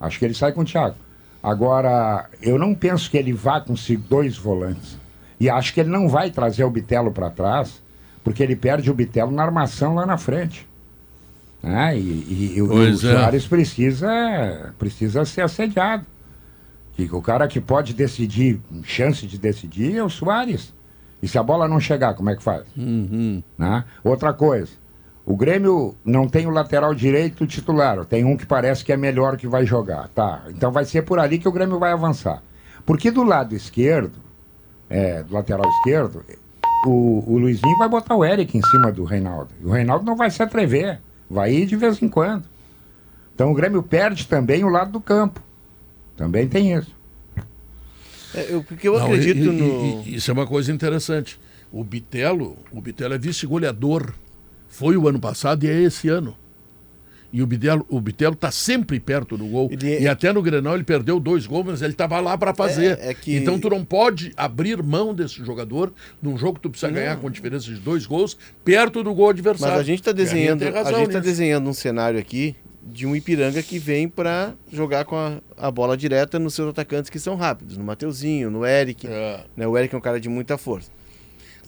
Acho que ele sai com o Thiago. Agora, eu não penso que ele vá com dois volantes. E acho que ele não vai trazer o Bitelo para trás, porque ele perde o Bitelo na armação lá na frente. Né? E, e- e o- é. Soares precisa, precisa ser assediado. Que o cara que pode decidir, chance de decidir, é o Soares. E se a bola não chegar, como é que faz? Né? Outra coisa, o Grêmio não tem o lateral direito titular, tem um que parece que é melhor que vai jogar. Tá, então vai ser por ali que o Grêmio vai avançar. Porque do lado esquerdo, é, do lateral esquerdo, o, o Luizinho vai botar o Eric em cima do Reinaldo. E o Reinaldo não vai se atrever, vai ir de vez em quando. Então o Grêmio perde também o lado do campo. Também tem isso. É, eu, porque eu Não, acredito e- e- no. e- isso é uma coisa interessante. O Bitelo, o Bitelo é vice-goleador. Foi o ano passado e é esse ano. E o Bitelo o Bitelo está sempre perto do gol. Ele é- E até no Grenal ele perdeu dois gols, mas ele estava lá para fazer. É- é que- Então tu não pode abrir mão desse jogador num jogo que tu precisa ganhar com diferença de dois gols perto do gol adversário. Mas a gente está desenhando, a gente tá desenhando um cenário aqui de um Ipiranga que vem para jogar com a, a bola direta nos seus atacantes que são rápidos, no Mateuzinho, no Eric. É. Né? O Eric é um cara de muita força.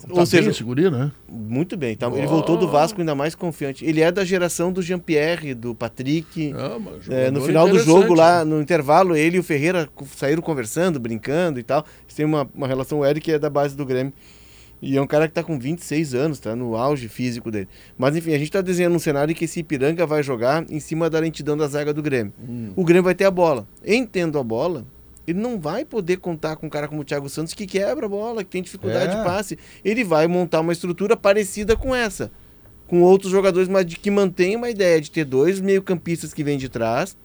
Tá Ou seja, bem esse guri, né? muito bem. Então, Ele voltou do Vasco ainda mais confiante. Ele é da geração do Jean-Pierre, do Patrick. Ah, mas É, no final do jogo, lá no intervalo, ele e o Ferreira saíram conversando, brincando e tal. Têm uma, uma relação. O Eric é da base do Grêmio. E é um cara que tá com 26 anos, tá no auge físico dele. Mas enfim, a gente tá desenhando um cenário em que esse Ipiranga vai jogar em cima da lentidão da zaga do Grêmio. O Grêmio vai ter a bola. Em tendo a bola, ele não vai poder contar com um cara como o Thiago Santos que quebra a bola, que tem dificuldade É. de passe. Ele vai montar uma estrutura parecida com essa. Com outros jogadores, mas de que mantém uma ideia de ter dois meio-campistas que vêm de trás,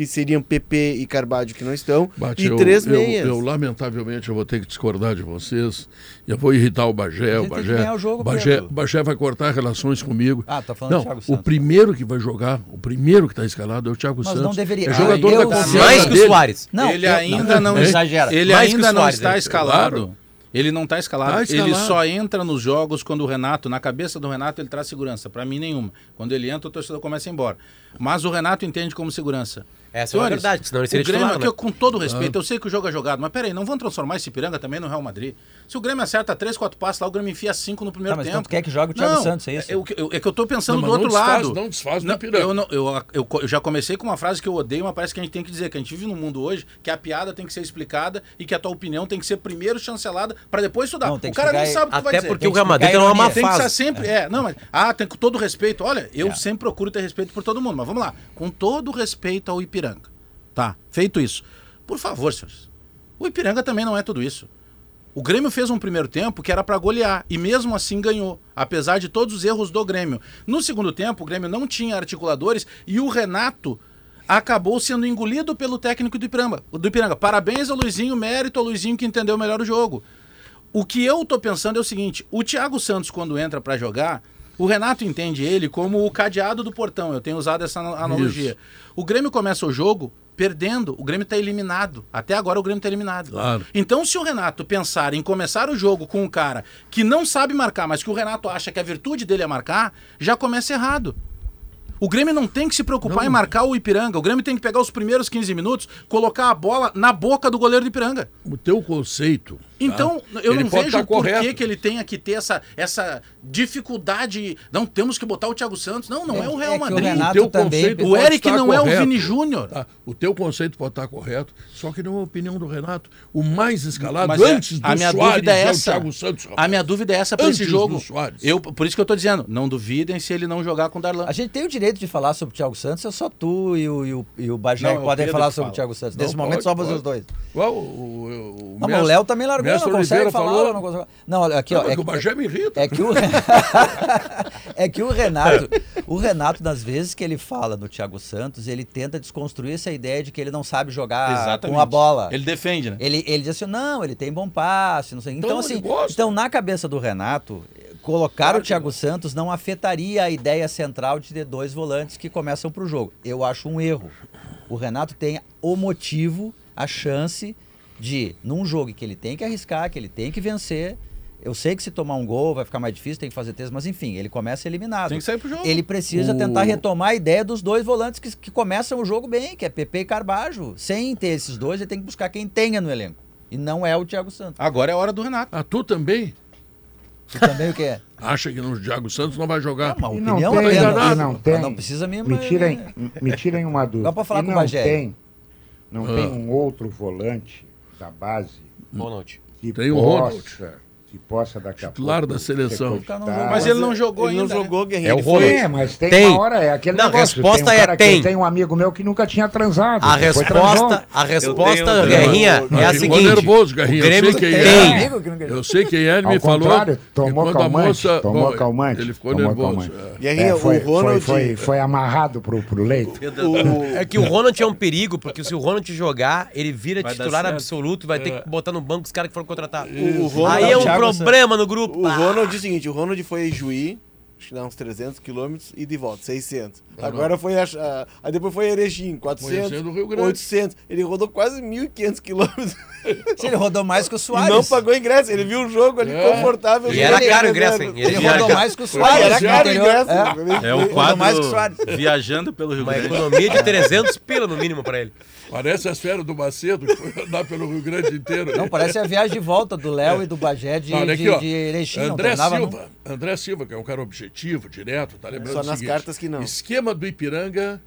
que seriam PP e Carvalho que não estão, Bate, e eu, três eu- meias. Eu, lamentavelmente, eu vou ter que discordar de vocês. Eu vou irritar o Bagé. O Bagé, o jogo, Bagé. Bagé vai cortar relações comigo. Ah, tá falando do não, Thiago o Santos. primeiro que vai jogar, o primeiro que está escalado é o Thiago Mas Santos. não deveria. É Ah, jogador eu- da confiança Mais que o. Soares. Não, ele eu- ainda não, não exagera. Ele Mais ainda o não está escalado. Claro. Ele não está escalado. Tá escalado. Ele só entra nos jogos quando o Renato, na cabeça do Renato, ele traz segurança. Para mim, nenhuma. Quando ele entra, o torcedor começa a ir embora. Mas o Renato entende como segurança. Essa é uma Senhores, verdade, senão ele seria o Grêmio, titular, aqui, né? com todo respeito, eu sei que o jogo é jogado, mas peraí, não vão transformar esse Piranga também no Real Madrid. Se o Grêmio acerta 3, 4 passos lá, o Grêmio enfia 5 no primeiro Tá, mas tempo. tu quer que jogue o Thiago Não, Santos, é isso? É, eu- é que eu tô pensando Não, do mas outro não desfaz- lado. não desfaz Não, Ipiranga. eu, não- eu, eu, eu já comecei com uma frase que eu odeio, mas parece que a gente tem que dizer que a gente vive num mundo hoje que a piada tem que ser explicada e que a tua opinião tem que ser primeiro chancelada para depois estudar. Não, o cara nem sabe o que tu vai Até dizer. porque Tem o Real Madrid explicar tá a numa má ironia. Tem que fase. ser sempre. É, não, mas. Ah, tem com todo respeito. Olha, eu É. sempre procuro ter respeito por todo mundo, mas vamos lá. Com todo respeito ao Ipiranga. Tá, feito isso. Por favor, senhores. O Ipiranga também não é tudo isso. O Grêmio fez um primeiro tempo que era para golear e mesmo assim ganhou, apesar de todos os erros do Grêmio. No segundo tempo, o Grêmio não tinha articuladores e o Renato acabou sendo engolido pelo técnico do Ipiranga. Do Ipiranga. Parabéns ao Luizinho, mérito ao Luizinho que entendeu melhor o jogo. O que eu tô pensando é o seguinte: o Thiago Santos, quando entra para jogar, o Renato entende ele como o cadeado do portão. Eu tenho usado essa ana- analogia. O Grêmio começa o jogo perdendo, o Grêmio tá eliminado. Até agora o Grêmio tá eliminado. Claro. Então, se o Renato pensar em começar o jogo com um cara que não sabe marcar, mas que o Renato acha que a virtude dele é marcar, já começa errado. O Grêmio não tem que se preocupar em marcar o Ipiranga. O Grêmio tem que pegar os primeiros 15 minutos, colocar a bola na boca do goleiro do Ipiranga. O teu conceito. tá? Então, eu Ele não vejo tá por que, que ele tenha que ter essa, essa dificuldade. Não, temos que botar o Thiago Santos. Não, não é, o Real É o Madrid. Renato teu também- conceito O pode Eric não é o correto, Vini Júnior. tá? O teu conceito pode estar correto, só que não é a opinião do Renato. O mais escalado Mas é- antes do a minha Soares dúvida é é o essa. Thiago Santos. rapaz. A minha dúvida é essa para esse jogo. do Soares. Eu, por isso que eu tô dizendo, não duvidem se ele não jogar com o Darlan. A gente tem o direito de falar sobre o Thiago Santos, é só tu e o, e o, e o Bagé Não, que é o podem falar que sobre fala. o Thiago Santos. Não, Nesse momento pode, só vocês dois. Qual, o, o, o Não, mas o Léo também largou, Mestre não consegue Oliveira falar. falou- Não, consegue... não, olha, aqui, ó. É que o Bagé me irrita. É que o é que o Renato, o Renato das vezes que ele fala no Thiago Santos, ele tenta desconstruir essa ideia de que ele não sabe jogar com a bola. Ele defende, né? Ele, ele diz assim, não, ele tem bom passe, não sei. Então, Então, assim, então na cabeça do Renato, colocar Claro o Thiago Santos não afetaria a ideia central de ter dois volantes que começam pro jogo. Eu acho um erro. O Renato tem o motivo, a chance de, num jogo que ele tem que arriscar, que ele tem que vencer. Eu sei que se tomar um gol vai ficar mais difícil, tem que fazer três, mas enfim, ele começa eliminado. Tem que sair pro jogo. Ele precisa O- tentar retomar a ideia dos dois volantes que, que começam o jogo bem, que é PP e Carbajo. Sem ter esses dois, ele tem que buscar quem tenha no elenco. E não é o Thiago Santos. Agora é a hora do Renato. Ah, tu também E também o que é? acha que o Thiago Santos não vai jogar? Uma E não opinião tem, enganado. e não tem. Não precisa me- Me tirem, me tirem uma dúvida. Dá pra falar E com o não Bagé. tem, não Ah. tem um outro volante da base noite. que Tem o possa Ronald. Que possa daqui a Titular da seleção. cogitado. Mas ele não jogou ele ainda. não né? jogou, Guerreiro. É o foi- É, mas tem, Tem. uma hora, é aquele Não, a negócio. resposta tem um é tem. tem um amigo meu que nunca tinha transado. A resposta, a resposta, tenho- Guerrinha, é a seguinte. nervoso, Garrinha, O eu Grêmio sei quem tem. é. Eu sei quem é, ele me falou. tomou a calmante, moça- tomou Bom, calmante. Ele ficou nervoso. é. Guerrinha, É, foi, o Ronald. foi, amarrado pro, leito. o- É que o Ronald é um perigo, porque se o Ronald jogar, ele vira titular absoluto e vai ter que botar no banco os caras que foram contratados. o Aí é um problema no grupo. O Ah. Ronald é o seguinte, o Ronald foi em Juí, acho que dá uns 300 quilômetros, e de volta, 600. Agora foi a, a- Aí depois foi Erechim, 400, Conhecendo o Rio Grande. 800. Ele rodou quase 1.500 quilômetros ele rodou mais que o e Soares. não pagou ingresso. Ele viu o jogo ali É. confortável. E era Ele- caro o ingresso, hein? Ele Ele rodou mais que o Ah, Soares. era caro o ingresso. É. É o Rodou quadro mais que o Soares. viajando pelo Rio Uma Grande. economia de 300 pila no mínimo pra ele. Parece as férias do Macedo, que foi andar pelo Rio Grande inteiro. Não, parece a viagem de volta do Léo e do Bagé de, Olha aqui, de, de Erechim. não André Silva, André Silva, que é um cara objetivo, direto, tá lembrando Só nas seguinte, cartas que não. Esquema do Ipiranga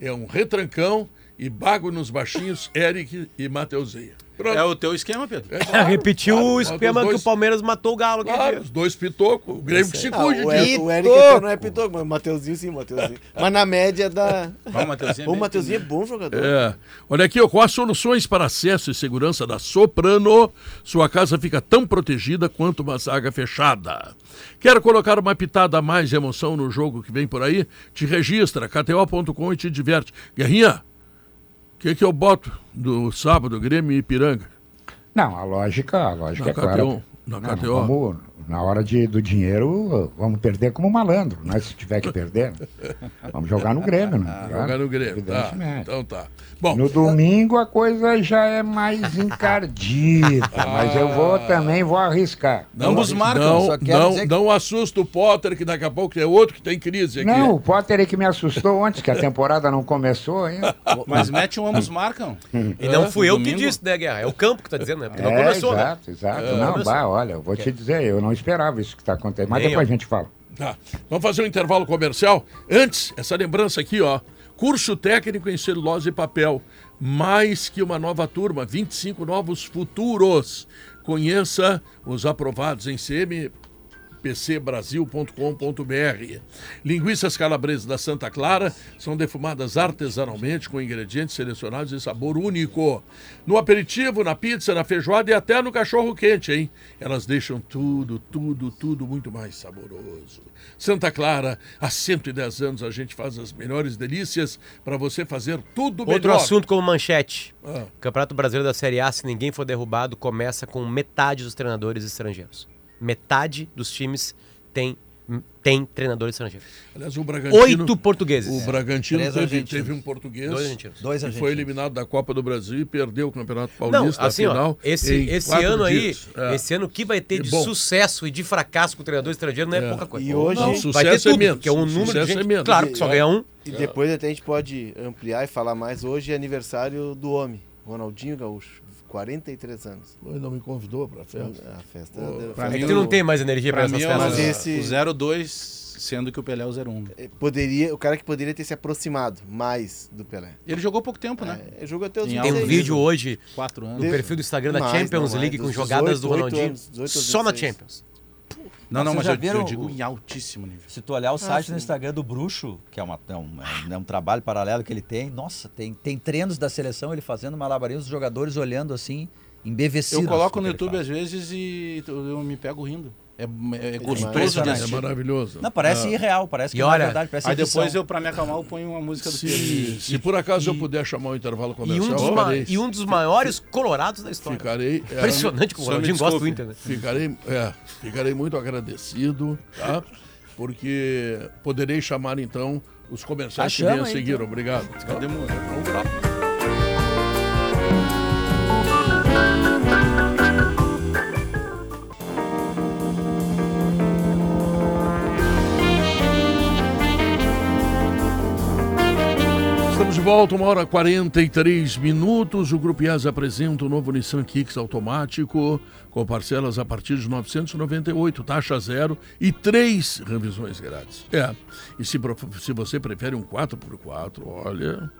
é um retrancão e bago nos baixinhos, Eric e Mateuzinho. Pronto. É o teu esquema, Pedro? É claro, Repetiu claro, o esquema que dois- o Palmeiras matou o Galo. Claro, os dois pitocos, o Grêmio que se Ah, cuide o, disso. Eric, o Eric não é pitoco, mas o Mateuzinho sim, o Mateuzinho. Mas na média da. Vamos, Mateuzinho. é O Mateuzinho é bom jogador. É. Olha aqui, ó, com as soluções para acesso e segurança da Soprano, sua casa fica tão protegida quanto uma zaga fechada. Quer colocar uma pitada a mais de emoção no jogo que vem por aí? Te registra, kto.com e te diverte. Guerrinha, o que, que eu boto do sábado, Grêmio e Ipiranga? Não, a lógica, a lógica Na é clara. KTO, na Não, não, KTO. vamos, na hora de, do dinheiro, vamos perder como malandro, né? Se tiver que perder, vamos jogar no Grêmio, né? Jogar no Grêmio, tá? Então tá. Bom, No domingo a coisa já é mais encardida, mas eu vou também vou arriscar. não, Ambos marcam, não, só quero não, dizer que- não assusta o Potter, que daqui a pouco tem outro que tem crise aqui. Não, o Potter é que me assustou antes, que a temporada não começou ainda. Mas mete um ambos marcam. E não fui eu que domingo? disse, né, Guerra? É o campo que tá dizendo, né? Porque não É, começou, né? exato, exato. É, não, bah, olha, eu vou te dizer, eu não esperava isso que está acontecendo. Mas Nem depois eu. a gente fala. Tá. Vamos fazer um intervalo comercial. Antes, essa lembrança aqui, ó. Curso técnico em celulose e papel. Mais que uma nova turma, 25 novos futuros. Conheça os aprovados em CM pcbrasil.com.br. Linguiças calabresas da Santa Clara são defumadas artesanalmente com ingredientes selecionados e sabor único. No aperitivo, na pizza, na feijoada e até no cachorro quente, hein? Elas deixam tudo, tudo, tudo muito mais saboroso. Santa Clara, há 110 anos a gente faz as melhores delícias para você fazer tudo melhor. Outro assunto como manchete. Ah. Campeonato Brasileiro da Série A, se ninguém for derrubado, começa com metade dos treinadores estrangeiros. Metade dos times tem, tem treinador estrangeiro. Aliás, o Bragantino... Oito portugueses. O Bragantino Três teve, teve um português Dois argentinos. Dois que argentinos. foi eliminado da Copa do Brasil e perdeu o Campeonato Não, Paulista assim, na ó, final. esse, em esse ano aí, dias. É. esse ano que vai ter E de bom. sucesso e de fracasso com o treinador estrangeiro não é, É. pouca coisa. E hoje- Não, Sucesso vai ter é tudo, menos, que é um número de sucesso gente, é menos. claro que só ganha um. E depois até a gente pode ampliar e falar mais. Hoje é aniversário do homem, Ronaldinho Gaúcho, 43 anos. Ele não me convidou para a festa. A festa. Pô, deu- pra É mim, que tu não tem mais energia pra, Pra essas é festas. Mas esse- o 02, sendo que o Pelé é o 01. É, Poderia, o cara que poderia ter se aproximado mais do Pelé. Ele jogou pouco tempo, né? É, jogou até os Tem Tem um 16. vídeo hoje Quatro anos. no perfil do Instagram da Mais, Champions não, League mais, com dos jogadas 18, do Ronaldinho. anos, 18 aos só na 16. Champions. Não, não, mas já eu, viram eu digo o- em altíssimo nível. Se tu olhar o site sim. no Instagram do Bruxo, que é, uma- é um, é um trabalho paralelo que ele tem, nossa, tem, tem treinos da seleção, ele fazendo malabarismo, os jogadores olhando assim, embevecidos. Eu coloco no YouTube faz. às vezes e eu me pego rindo. É, é demais. gostoso de Impressionante. É assistir. maravilhoso. Não, parece Ah. irreal, parece que E é olha, verdade, parece Aí depois eu, pra me acalmar, eu ponho uma música do Pedro. Se, se por acaso eu puder chamar o intervalo E comercial, um, dos ma- e um dos maiores colorados da história. Ficarei, é, Impressionante que o Ronaldinho gosta do. Inter, né? ficarei, é, ficarei muito agradecido, tá? Porque poderei chamar então os comerciais Ah, que vêm a seguir. então. Obrigado. Vamos lá. Volta, uma hora e 43 minutos. O Grupo IAS apresenta o novo Nissan Kicks automático com parcelas a partir de 998, taxa zero e três revisões grátis. É, e se, se você prefere um 4x4, olha,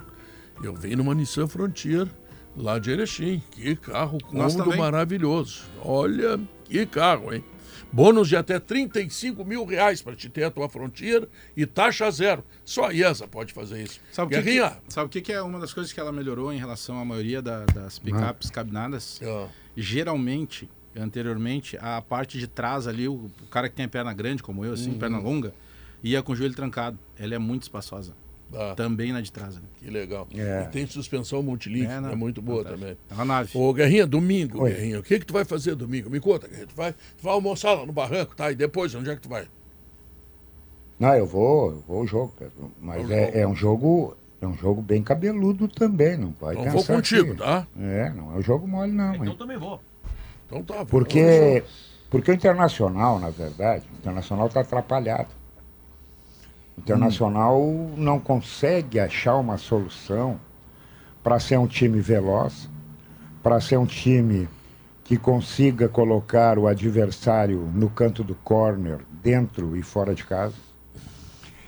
eu venho numa Nissan Frontier lá de Erechim. Que carro cômodo maravilhoso. Olha, Que carro, hein? Bônus de até 35 mil reais para te ter a tua Frontier e taxa zero. Só a IESA pode fazer isso. Sabe o que, sabe que, que é uma das coisas que ela melhorou em relação à maioria da- das picapes cabinadas? Ah, Geralmente, anteriormente, a parte de trás ali, o, o cara que tem a perna grande, como eu, assim, Uhum. perna longa, ia com o joelho trancado. Ela é muito espaçosa. Tá, Também na de trás. Né? que legal. É. E tem suspensão multilink, é, não, muito boa fantástico. também. É uma nave. Ô, Guerrinha, domingo, Oi. Guerrinha, o que que tu vai fazer domingo? Me conta, Guerrinha. Tu vai, tu vai almoçar lá no barranco, tá? E depois, onde é que tu vai? Não, eu vou, eu vou ao jogo, Pedro. Mas é, é um jogo. É um jogo bem cabeludo também, não vai Então pensar vou contigo, que- tá? É, não é um jogo mole não, hein? também vou. Então tá. Porque, jogo. porque o Internacional, na verdade, o Internacional está atrapalhado. Internacional não consegue achar uma solução para ser um time veloz, para ser um time que consiga colocar o adversário no canto do corner, dentro e fora de casa.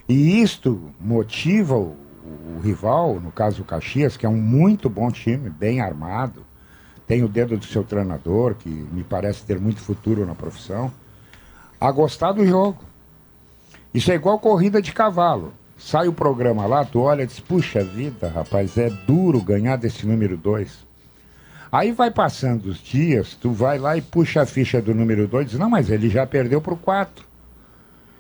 E isto motiva o, o rival, no caso o Caxias, que é um muito bom time, bem armado, tem o dedo do seu treinador, que me parece ter muito futuro na profissão, a gostar do jogo. Isso é igual corrida de cavalo. Sai o programa lá, tu olha e diz, puxa vida, rapaz, é duro ganhar desse número 2. Aí vai passando os dias, tu vai lá e puxa a ficha do número 2 e diz, não, mas ele já perdeu pro 4.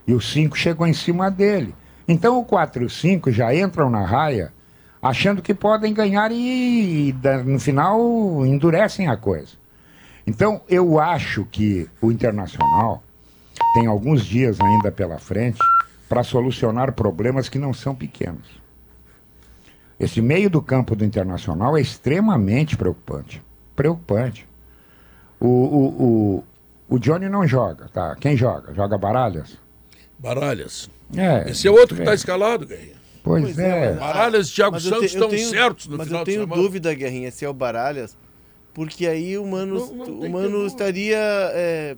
E o 5 chegou em cima dele. Então o 4 e o 5 já entram na raia achando que podem ganhar e, no final endurecem a coisa. Então eu acho que o Internacional tem alguns dias ainda pela frente para solucionar problemas que não são pequenos. Esse meio do campo do Internacional é extremamente preocupante. Preocupante. O, o, o, o Johnny não joga, tá? Quem joga? Joga Baralhas? Baralhas. É. Esse é outro que tá escalado, Guerrinha. Pois, Pois é, é. mas- Baralhas e Thiago Mas eu Santos te- eu estão tenho- certos no Mas final eu de tenho dúvida, Guerrinha, se é o Baralhas, porque aí o Mano, Não, não o Mano estaria. é,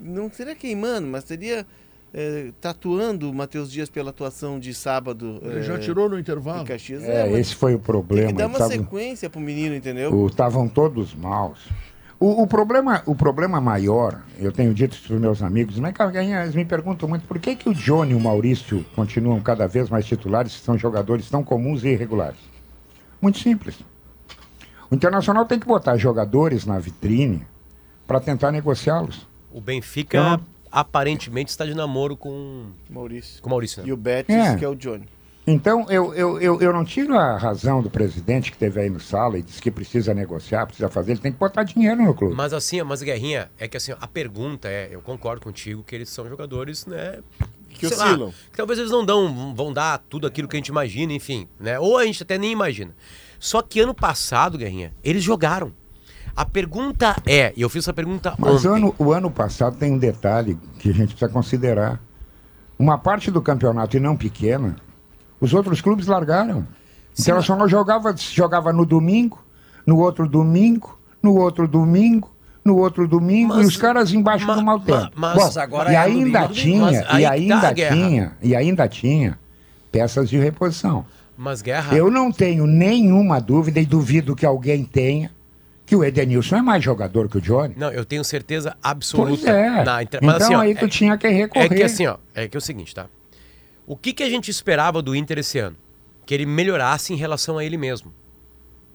não seria queimando, mas estaria é, tatuando o Matheus Dias pela atuação de sábado. Ele é, já tirou no em intervalo. Caxias. É, mas esse foi o tem problema. que dar uma sabe? sequência pro menino, entendeu? Estavam todos maus. O, o problema, o problema maior, eu tenho dito isso para os meus amigos, mas eles me perguntam muito por que, que o Johnny e o Maurício continuam cada vez mais titulares se são jogadores tão comuns e irregulares. Muito simples. O Internacional tem que botar jogadores na vitrine para tentar negociá-los. O Benfica aparentemente está de namoro com, Maurício. com o Maurício, né? E o Betis, É. que é o Johnny. Então, eu, eu, eu, eu não tiro a razão do presidente que teve aí no sala e disse que precisa negociar, precisa fazer, ele tem que botar dinheiro no clube. Mas assim, mas Guerrinha, é que assim, a pergunta é, eu concordo contigo que eles são jogadores, né? Que sei lá, oscilam. que talvez eles não dão, vão dar tudo aquilo que a gente imagina, enfim, né? Ou a gente até nem imagina. Só que ano passado, Guerrinha, eles jogaram. A pergunta é, e eu fiz essa pergunta Mas ontem. o ano, o ano passado tem um detalhe que a gente precisa considerar. Uma parte do campeonato, e não pequena, os outros clubes largaram. O Internacional jogava, jogava no domingo, no outro domingo, no outro domingo, no outro domingo, Mas- e os caras embaixo ma- do mau ma- tempo. mas Bom, agora e é ainda tinha, Mas e tá ainda tinha, e ainda tinha peças de reposição. Mas Guerra, Eu não tenho nenhuma dúvida e duvido que alguém tenha que o Edenilson é mais jogador que o Johnny. não, eu tenho certeza absoluta. Pois é. na inter- Então mas, assim, ó, aí tu é- tinha que recorrer. É que assim, ó, é que é o seguinte, tá? O que, que a gente esperava do Inter esse ano? Que ele melhorasse em relação a ele mesmo.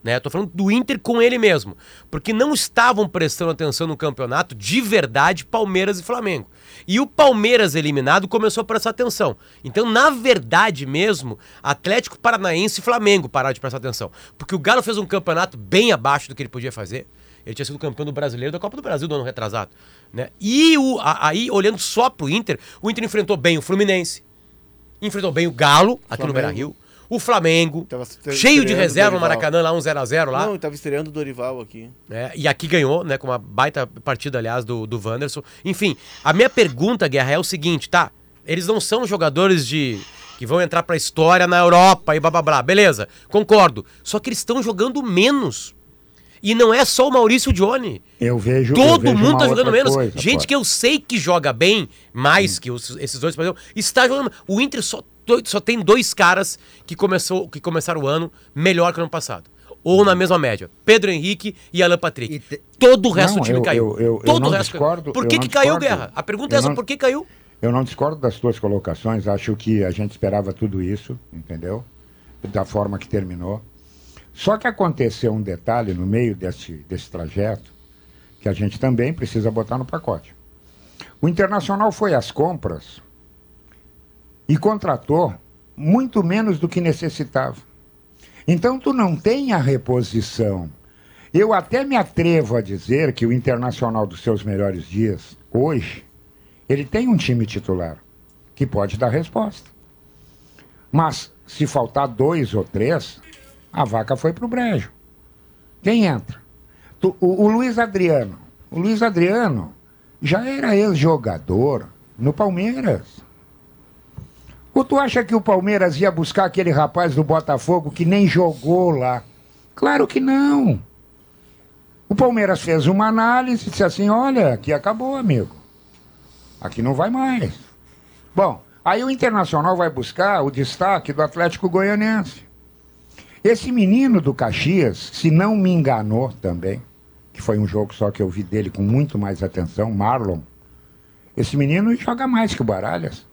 Né? Eu tô falando do Inter com ele mesmo. Porque não estavam prestando atenção no campeonato de verdade Palmeiras e Flamengo. E o Palmeiras eliminado começou a prestar atenção. Então, na verdade mesmo, Atlético Paranaense e Flamengo pararam de prestar atenção. Porque o Galo fez um campeonato bem abaixo do que ele podia fazer. Ele tinha sido campeão do brasileiro da Copa do Brasil do ano retrasado. Né? E o, a- aí, olhando só pro Inter, o Inter enfrentou bem o Fluminense, enfrentou bem o Galo, aqui no Flamengo. Beira Rio, o Flamengo, cheio de reserva no. Maracanã, lá um 0x0 lá. Não, tava estreando o Dorival aqui. né? E aqui ganhou, né? Com uma baita partida, aliás, do, do Wanderson. Enfim, a minha pergunta, Guerra, é o seguinte, tá? Eles não são jogadores de. que vão entrar pra história na Europa e blá blá blá. Beleza, concordo. Só que eles estão jogando menos. E não é só o Maurício Johnny. Eu vejo. eu Todo vejo mundo tá jogando menos. coisa, Gente Potter. que eu sei que joga bem, mais que os- esses dois, por exemplo, está jogando. O Inter só, só tem dois caras que, começou, que começaram o ano melhor que o ano passado. ou na mesma média? Pedro Henrique e Alan Patrick. E te- Todo o resto Não, do time eu- caiu. eu- eu- Todo não o resto discordo, caiu. Por que, que caiu, discordo. Guerra? A pergunta é essa, não- por que caiu? Eu não discordo das tuas colocações, acho que a gente esperava tudo isso, entendeu? Da forma que terminou. Só que aconteceu um detalhe no meio desse, desse trajeto que a gente também precisa botar no pacote. O Internacional foi às compras e contratou muito menos do que necessitava. Então tu não tem a reposição. Eu até me atrevo a dizer que o Internacional dos seus melhores dias, hoje, ele tem um time titular que pode dar resposta. Mas se faltar dois ou três, a vaca foi pro brejo. Quem entra? Tu- o, o Luiz Adriano. O Luiz Adriano já era ex-jogador no Palmeiras. Ou tu acha que o Palmeiras ia buscar aquele rapaz do Botafogo que nem jogou lá? Claro que não. O Palmeiras fez uma análise e disse assim: olha, aqui acabou, amigo. Aqui não vai mais. Bom, aí o Internacional vai buscar o destaque do Atlético Goianense. Esse menino do Caxias, se não me enganou também, que foi um jogo só que eu vi dele com muito mais atenção, Marlon. Esse menino joga mais que o Baralhas.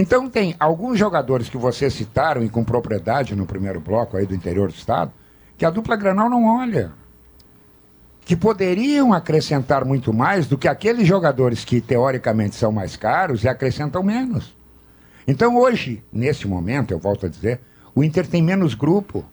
Então tem alguns jogadores que vocês citaram e com propriedade no primeiro bloco aí do interior do estado, que a dupla Granal não olha. Que poderiam acrescentar muito mais do que aqueles jogadores que teoricamente são mais caros e acrescentam menos. Então hoje, nesse momento, eu volto a dizer, o Inter tem menos grupo.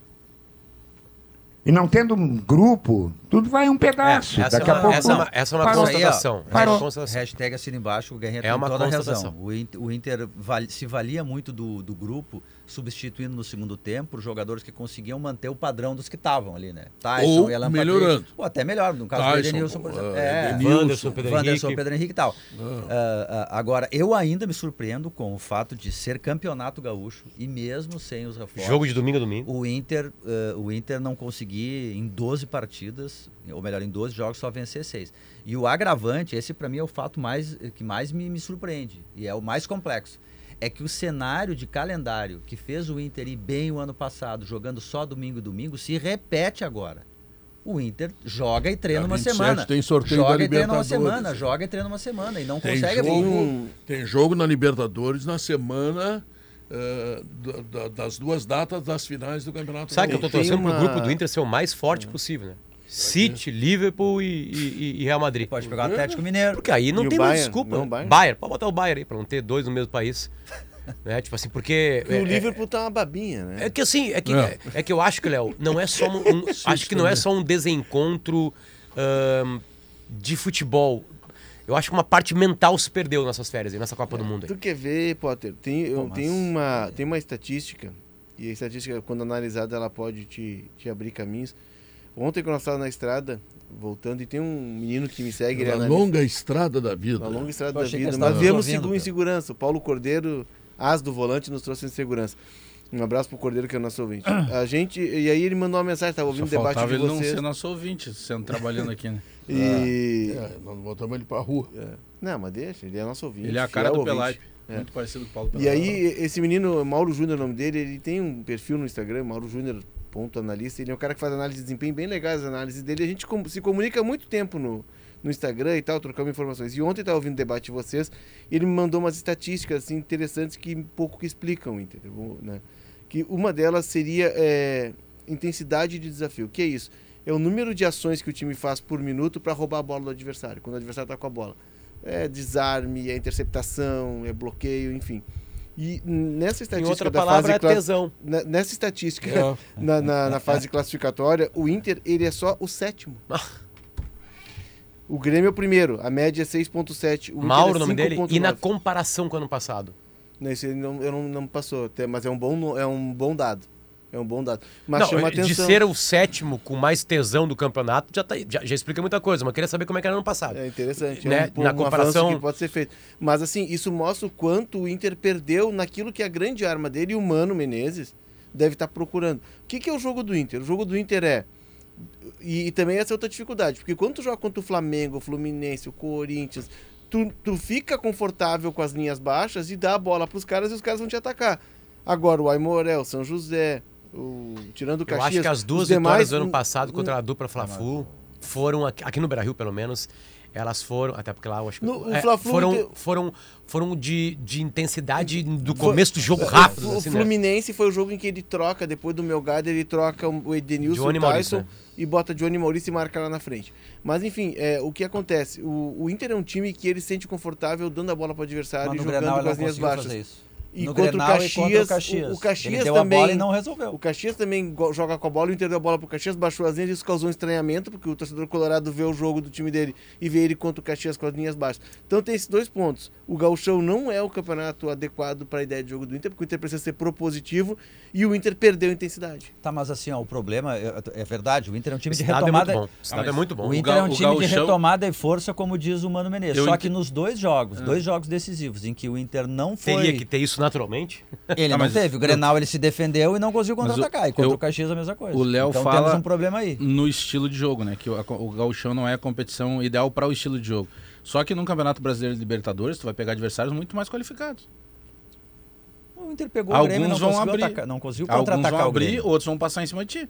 E não tendo um grupo, tudo vai um pedaço. essa, Daqui é a uma, pouco. essa, é essa é uma Parou. constatação. Essa é uma Parou. constatação. Hashtag assina embaixo, o Guerrinha É tem uma toda a constatação. razão. O Inter, o Inter vali- se valia muito do, do grupo, substituindo no segundo tempo os jogadores que conseguiam manter o padrão dos que estavam ali, né? Ou e Alan melhorando. Patrick. Ou até melhor, no caso do Tyson, Edenilson, por exemplo. uh, É, Edenilson, Pedro Henrique. Pedro Henrique e tal. Ah, ah, agora, eu ainda me surpreendo com o fato de ser campeonato gaúcho e mesmo sem os reforços. Jogo de domingo a domingo. O Inter, o Inter não conseguir em 12 partidas, ou melhor, em 12 jogos só vencer 6. E o agravante, esse para mim é o fato mais que mais me, me surpreende e é o mais complexo. É que o cenário de calendário que fez o Inter ir bem o ano passado, jogando só domingo e domingo, se repete agora. O Inter joga e treina Dia uma 27 semana. tem sorteio da joga e treina uma Libertadores. semana, joga e treina uma semana e não Tem consegue jogo, tem jogo na Libertadores na semana eh, da- da- das duas datas das finais do Campeonato Sabe que eu tô Tem torcendo uma- pro grupo do Inter ser o mais forte possível, né? City, Liverpool e, e- e Real Madrid. Pode pegar o Atlético Mineiro. Porque aí não E tem mais desculpa. Não, Bayern? Bayern, pode botar o Bayern aí, pra não ter dois no mesmo país. né? Tipo assim, porque. Porque é, o é- Liverpool tá uma babinha, né? É que assim, é que, é, é que eu acho que, Léo, não é só um. um- acho que não é só um desencontro ahn, de futebol. Eu acho que uma parte mental se perdeu nessas férias aí, nessa Copa do Mundo aí. Tu quer ver, Potter? Tem, eu, Pô, mas- tem, uma, tem uma estatística, e a estatística, quando analisada, ela pode te, te abrir caminhos. Ontem, quando nós estávamos na estrada, voltando, e tem um menino que me segue, é Na analista, longa estrada da vida. na longa estrada da vida, mas viemos ouvindo, seguro em segurança. O Paulo Cordeiro, as do volante, nos trouxe em segurança. Um abraço pro Cordeiro, que é o nosso ouvinte. A gente, e aí ele mandou uma mensagem, estava ouvindo o debate de ele não vocês. ser nosso ouvinte, sendo trabalhando aqui, né? E... É, nós botamos ele pra rua. Não, mas deixa, ele é nosso ouvinte. Ele é a cara do. Pelaipe. É. Muito parecido com o Paulo E Pelaipe. aí, esse menino, Mauro Júnior, é o nome dele, ele tem um perfil no Instagram, Mauro Júnior, ponto analista. Ele é um cara que faz análise de desempenho bem legais, as análises dele. A gente se comunica há muito tempo no, no Instagram e tal, trocamos informações. E ontem estava ouvindo o debate de vocês, ele me mandou umas estatísticas assim, interessantes que pouco que explicam, entendeu? Né? Que uma delas seria é, intensidade de desafio. O que é isso? É o número de ações que o time faz por minuto para roubar a bola do adversário, quando o adversário está com a bola. É desarme, é interceptação, é bloqueio, enfim. E nessa Em estatística outra da palavra, é fase classi- tesão. na- nessa estatística É. na, na- na fase classificatória, o Inter ele é só o sétimo. Ah. O Grêmio é o primeiro, a média é 6.7. O Inter Mauro, é o nome dele. 5.9. E na comparação com o ano passado. Não, esse aí não, eu não, não passou, até, mas é um bom, é um bom dado. É um bom dado. Mas não, chama de atenção. ser o sétimo com mais tesão do campeonato, já, tá, já, já explica muita coisa, mas queria saber como é que era no ano passado. É interessante, Né? é um, Na um comparação- que pode ser feito. Mas assim, isso mostra o quanto o Inter perdeu naquilo que é a grande arma dele e o Mano Menezes deve estar procurando. O que, que é o jogo do Inter? O jogo do Inter é. E, e também essa é outra dificuldade, porque quando tu joga contra o Flamengo, o Fluminense, o Corinthians, tu, tu fica confortável com as linhas baixas e dá a bola pros caras e os caras vão te atacar. Agora, o Aimoré, o São José, O, tirando o Eu Caxias. acho que as duas demais, vitórias do ano passado contra a dupla Fla-Flu foram aqui, aqui no Brasil, pelo menos, elas foram, até porque lá eu acho que No- o é, foram, inte- foram foram de, de intensidade do Foi- começo do jogo rápido, O, assim, né? Fluminense foi o jogo em que ele troca, depois do Melgado, ele troca o Edenilson, Johnny o Maurício, Tyson né? e bota Johnny Maurício e marca lá na frente. Mas enfim, é, o que acontece? O, o Inter é um time que ele se sente confortável dando a bola para o adversário Mas e jogando Grenal com as linhas baixas. E no contra o Grenal e Caxias, contra o Caxias. o- o Caxias ele deu também- a bola e não resolveu. O Caxias também joga com a bola, o Inter deu a bola pro Caxias, baixou as linhas, isso causou um estranhamento, porque o torcedor colorado vê o jogo do time dele e vê ele contra o Caxias com as linhas baixas. Então tem esses dois pontos. O Gauchão não é o campeonato adequado para a ideia de jogo do Inter, porque o Inter precisa ser propositivo e o Inter perdeu intensidade. Tá, mas assim, ó, o problema é, é verdade, o Inter é um time de é retomada. muito bom. Mas é muito bom. O Inter é um o time de Gauchão- retomada e força, como diz o Mano Menezes. Eu Só ent- que nos dois jogos, dois jogos decisivos, em que o Inter não foi. Teria que ter isso naturalmente. Ele Ah, não mas- teve. O Grenal ele se defendeu e não conseguiu o- contra-atacar. E contra eu- o Caxias a mesma coisa. o Léo então fala- temos um problema aí. no estilo de jogo, né? Que o, o gauchão não é a competição ideal para o estilo de jogo. Só que no Campeonato Brasileiro de Libertadores, tu vai pegar adversários muito mais qualificados. O Inter pegou o Alguns Grêmio e não vão conseguiu abrir. atacar, não conseguiu Alguns contra-atacar vão o abrir, Grêmio. outros vão passar em cima de ti.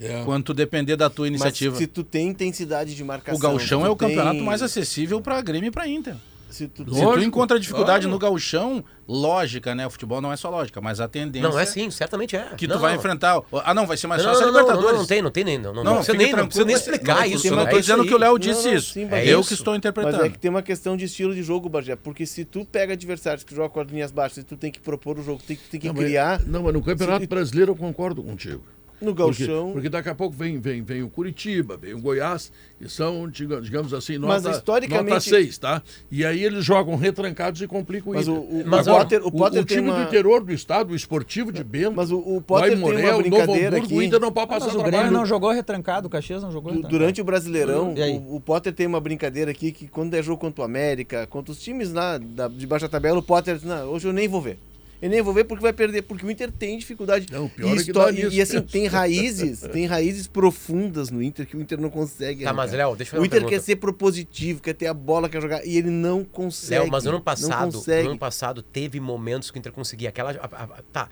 É. Quando tu depender da tua iniciativa. Mas se tu tem intensidade de marcação... O gauchão é o campeonato tem- mais acessível para Grêmio e para Inter. Se tu, Se tu encontra dificuldade claro. no gauchão, lógica, né? O futebol não é só lógica, mas a tendência Não é sim, certamente é. que tu Não, vai não. enfrentar. Ah, não, vai ser mais Não, fácil não, a não, não, Libertadores. não, não tem, não tem nem. Não, não, Não, não, precisa nem, não precisa nem explicar Não, isso. Eu não é tô isso dizendo aí. que o Léo Não, disse não, isso. sim, é mas eu isso. que estou Mas interpretando. é que tem uma questão de estilo de jogo, Bagé. Porque se tu pega adversários que jogam com as linhas baixas e tu tem que propor o jogo, tem, que- tem que Não, mas- criar Não, mas no Campeonato Brasileiro eu concordo contigo. No Porque, gauchão... porque daqui a pouco vem, vem, vem o Curitiba, vem o Goiás, e são, diga- digamos assim, Mas, nota, historicamente- nota 6, tá? E aí eles jogam retrancados e complicam o Mas o- o- Mas o Potter, o Potter o tem time uma... do interior do estado, o esportivo de Bento, Mas o, o Potter em tem uma Novo brincadeira Hamburgo, aqui. o Inter não pode Ah, passar mas o trabalho. Grêmio não jogou retrancado, o Caxias não jogou retrancado. Durante o Brasileirão, o, o Potter tem uma brincadeira aqui que quando é jogo contra o América, contra os times lá da, de baixa tabela, o Potter diz, não, hoje eu nem vou ver. Eu nem vou ver porque vai perder, porque o Inter tem dificuldade. Não, o pior e, é que dá e- nisso e assim, tem raízes, tem raízes profundas no Inter que o Inter não consegue. Tá, mas arrancar. Léo, deixa eu O Inter pergunta. quer ser propositivo, quer ter a bola, quer jogar, e ele não consegue. Léo, mas ano não passado, consegue. ano passado teve momentos que o Inter conseguia. Aquela, a- a- a- tá.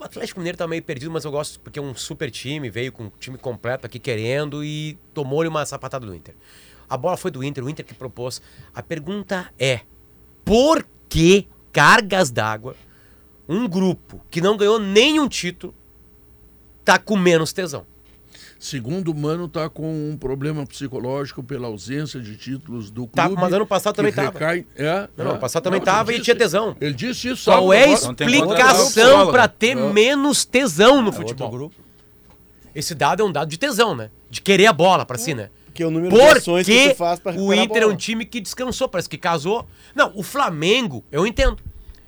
O Atlético Mineiro tá meio perdido, mas eu gosto porque é um super time, veio com o time completo aqui querendo e tomou-lhe uma sapatada do Inter. A bola foi do Inter, o Inter que propôs. A pergunta é: por que cargas d'água um grupo que não ganhou nenhum título tá com menos tesão? Segundo o Mano, tá com um problema psicológico pela ausência de títulos do clube. Tá, mas ano passado também tava. recai- É, Não, é. ano passado também Não, tava e tinha tesão. Ele disse isso. Qual é a. Não explicação psicólogo. para ter É. menos tesão no É futebol? Esse dado é um dado de tesão, né? De querer a bola pra si, né? Que é o número de ações que Porque tu faz pra o Inter é um time que descansou, parece que casou. Não, o Flamengo, eu entendo.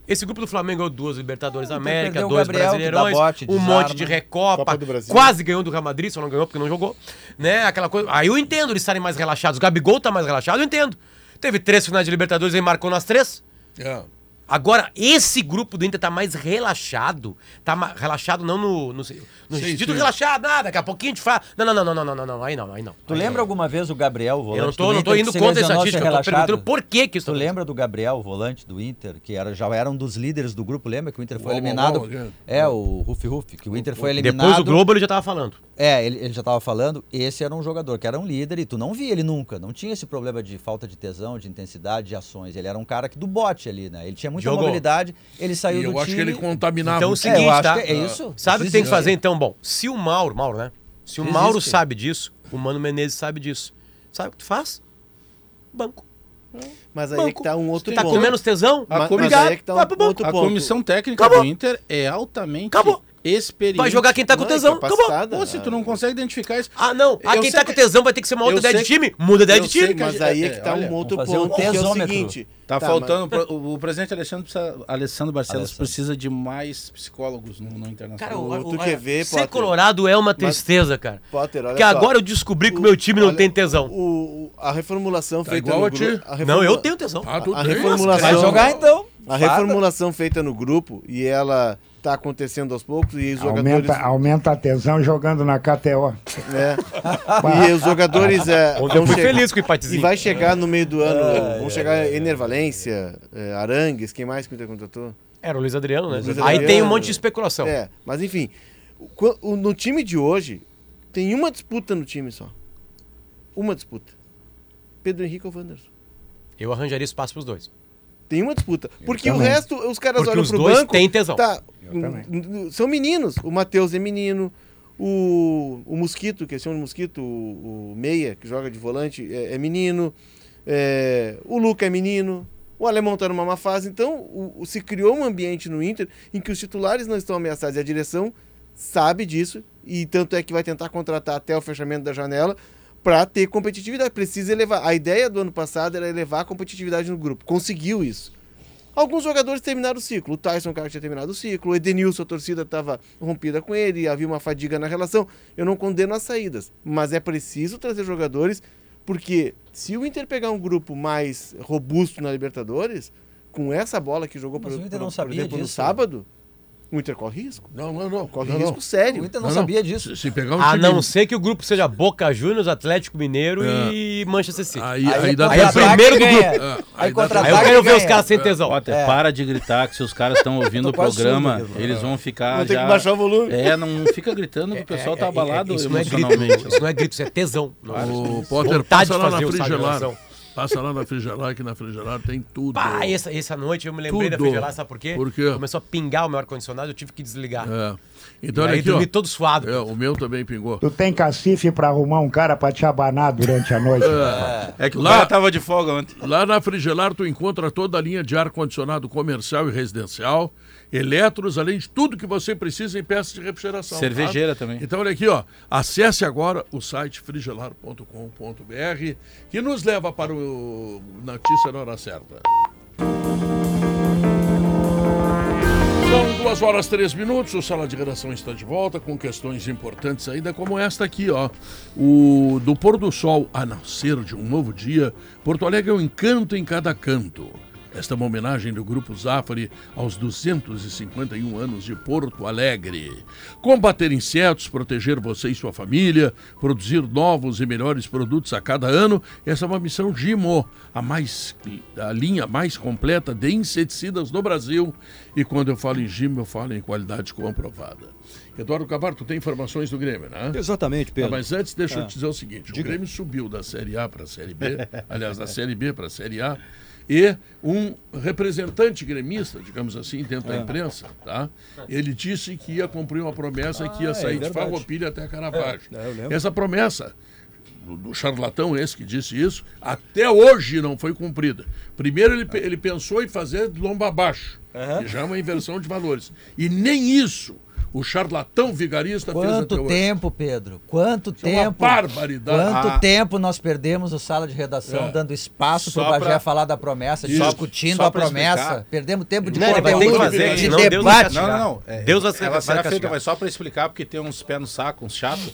Esse grupo do Flamengo ganhou duas Libertadores da o Inter América, dois Gabriel, Brasileirões, bote, um desarma. monte de Recopa, quase ganhou do Real Madrid, só não ganhou porque não jogou, né? Aquela coisa. Aí eu entendo eles estarem mais relaxados. O Gabigol tá mais relaxado, eu entendo. Teve três finais de Libertadores e marcou nas três. É. Agora, esse grupo do Inter tá mais relaxado. Tá ma- relaxado não no, no, no Sim, sentido sim. relaxado, nada, daqui a pouquinho a gente fala. Não, não, não, não, não, não, não, não, aí não, aí não. Tu Aí lembra não. alguma vez o Gabriel, o volante Eu não tô, do não tô indo contra a lesionou, estatística, eu tô perguntando por que que isso Tu tá lembra do Gabriel, o volante do Inter, que era, já era um dos líderes do grupo, lembra que o Inter foi uau, eliminado? uau, aquele. é, o Rufi Rufi, que o Inter foi eliminado. Depois do Globo ele já tava falando. É, ele, ele já estava falando, esse era um jogador que era um líder e tu não via ele nunca. Não tinha esse problema de falta de tesão, de intensidade, de ações. Ele era um cara que do bote ali, né? Ele tinha muita Jogou. mobilidade, ele saiu E eu do acho time. que ele contaminava. Então, o time. seguinte, é, eu acho tá? que é isso. Sabe o que tem que fazer então? Bom, se o Mauro, Mauro, né? Se o Existe. Mauro sabe disso, o Mano Menezes sabe disso. Sabe o que tu faz? Banco. Mas aí é que tá um outro Tá ponto. com menos tesão? A Ma- comissão- mas aí é que tá vai pro um banco. outro A ponto. comissão técnica Acabou. do Inter é altamente Acabou. Experiente. Vai jogar quem tá com Não, é tesão. Acabou. Pô, se tu não consegue identificar isso. Ah, não. Ah, Eu quem tá com que- tesão vai ter que ser uma outra ideia de time. Muda a ideia de time. que a Mas aí é é, que tá olha, um outro ponto, que é o seguinte. Tá, Tá, faltando. O, o presidente Alexandre, precisa- Alessandro Barcelos Alessandro. precisa de mais psicólogos no, no Cara, internacional. o, tu o- quer ver, ser Potter? colorado é uma tristeza, cara. Potter, olha Porque só. agora eu descobri que o meu time não Olha, tem tesão. O, o- a reformulação Tá feita igual no a grupo. a Não, reformula- eu tenho tesão. Ah, a tem? reformulação- Vai jogar então. A Fada. reformulação feita no grupo e ela tá acontecendo aos poucos e os jogadores. Aumenta, aumenta a tesão jogando na KTO. É. E os jogadores é, Ontem eu fui chegar- feliz com o E empatezinho. vai chegar no meio do ano, vão chegar Ener Valência, é, Arangues, quem mais que o Inter contratou? Era o Luiz Adriano, né? Luiz Aí Adriano. tem um monte de especulação. É, mas enfim, No time de hoje, tem uma disputa no time só. Uma disputa. Pedro Henrique ou Wanderson. Eu arranjaria espaço pros dois. Tem uma disputa. Porque o resto, os caras Porque olham os pro dois banco. têm tesão. Tá, Eu também. são meninos. O Matheus é menino. O, o Mosquito, que é o Mosquito, o, o Meia, que joga de volante, é, é menino. É, o Luca é menino. O alemão tá numa má fase. Então, o- se criou um ambiente no Inter em que os titulares não estão ameaçados. E a direção sabe disso. E tanto é que vai tentar contratar até o fechamento da janela para ter competitividade. Precisa elevar. A ideia do ano passado era elevar a competitividade no grupo. Conseguiu isso. Alguns jogadores terminaram o ciclo. O Tyson, o cara que tinha terminado o ciclo. O Edenilson, a torcida estava rompida com ele. Havia uma fadiga na relação. Eu não condeno as saídas. Mas é preciso trazer jogadores. Porque se o Inter pegar um grupo mais robusto na Libertadores, com essa bola que jogou, por, Mas o Inter por- não por sabia exemplo, no disso. sábado, o Inter corre risco. Não, não, não. Corre não, risco não. sério. O Inter não, Não, não. sabia disso. Se, se pegar um A time- não ser que o grupo seja Boca Juniors, Atlético Mineiro É. e Manchester City. Aí, Aí, aí, é dá Aí é contra-ataque primeiro do ganha. É, grupo. aí Aí Aí eu quero ver os caras sem tesão. Potter, É. para de gritar que se os caras estão ouvindo o programa, eles vão ficar ter já... que baixar o volume. É, não fica gritando que o pessoal tá É, é, é, abalado isso não é emocionalmente. grito, isso não é grito, isso é tesão. O Potter, Vontade passa lá na o. Relação. Passa lá na Frigelar, que na Frigelar tem tudo. Pá, essa, essa noite eu me lembrei Tudo. da Frigelar, sabe por quê? Por quê? Começou a pingar o meu ar-condicionado, eu tive que desligar. É. Então, e aí aqui, ó. dormi todo suado. É, o meu também pingou. Tu tem cacife pra arrumar um cara pra te abanar durante a noite? É que o Lá- cara tava de folga ontem. Lá na Frigelar tu encontra toda a linha de ar-condicionado comercial e residencial, eletros, além de tudo que você precisa em peças de refrigeração. Cervejeira tá? também. Então olha aqui, ó, acesse agora o site frigelar.com.br que nos leva para o Notícia na Hora Certa. São duas horas três minutos, o Sala de Redação está de volta com questões importantes ainda como esta aqui, ó. O do pôr do sol a nascer de um novo dia, Porto Alegre é um encanto em cada canto. Esta é uma homenagem do Grupo Zafari aos 251 anos de Porto Alegre. Combater insetos, proteger você e sua família, produzir novos e melhores produtos a cada ano, essa é uma missão Gimo, a, mais, a linha mais completa de inseticidas do Brasil. E quando eu falo em Gimo, eu falo em qualidade comprovada. Eduardo Cavar, tu tem informações do Grêmio, né? Exatamente, Pedro. mas antes, deixa eu Ah. te dizer o seguinte: Diga. o Grêmio subiu da Série A para a Série B, aliás, da Série B para a Série A, e um representante gremista, digamos assim, dentro da Ah. imprensa, tá? ele disse que ia cumprir uma promessa e que ia Ah, é sair de verdade. Farroupilha até Caravaggio. É, lembro. Essa promessa do, charlatão esse que disse isso, até hoje não foi cumprida. Primeiro ele, ele pensou em fazer de lomba abaixo, que já é uma inversão de valores. E nem isso o charlatão vigarista fez até Quanto hoje. tempo, Pedro? Quanto Isso é uma tempo? barbaridade. Quanto Ah. tempo nós perdemos o sala de redação É. dando espaço para o Bagé pra- falar da promessa, Isso. discutindo Só a promessa. explicar. Perdemos tempo de Não, ele vai ter que conteúdo, fazer, de não debate. Não, não, não. É, Deus vai- ela vai será feita, mas só pra explicar, porque tem uns pés no saco, uns chatos,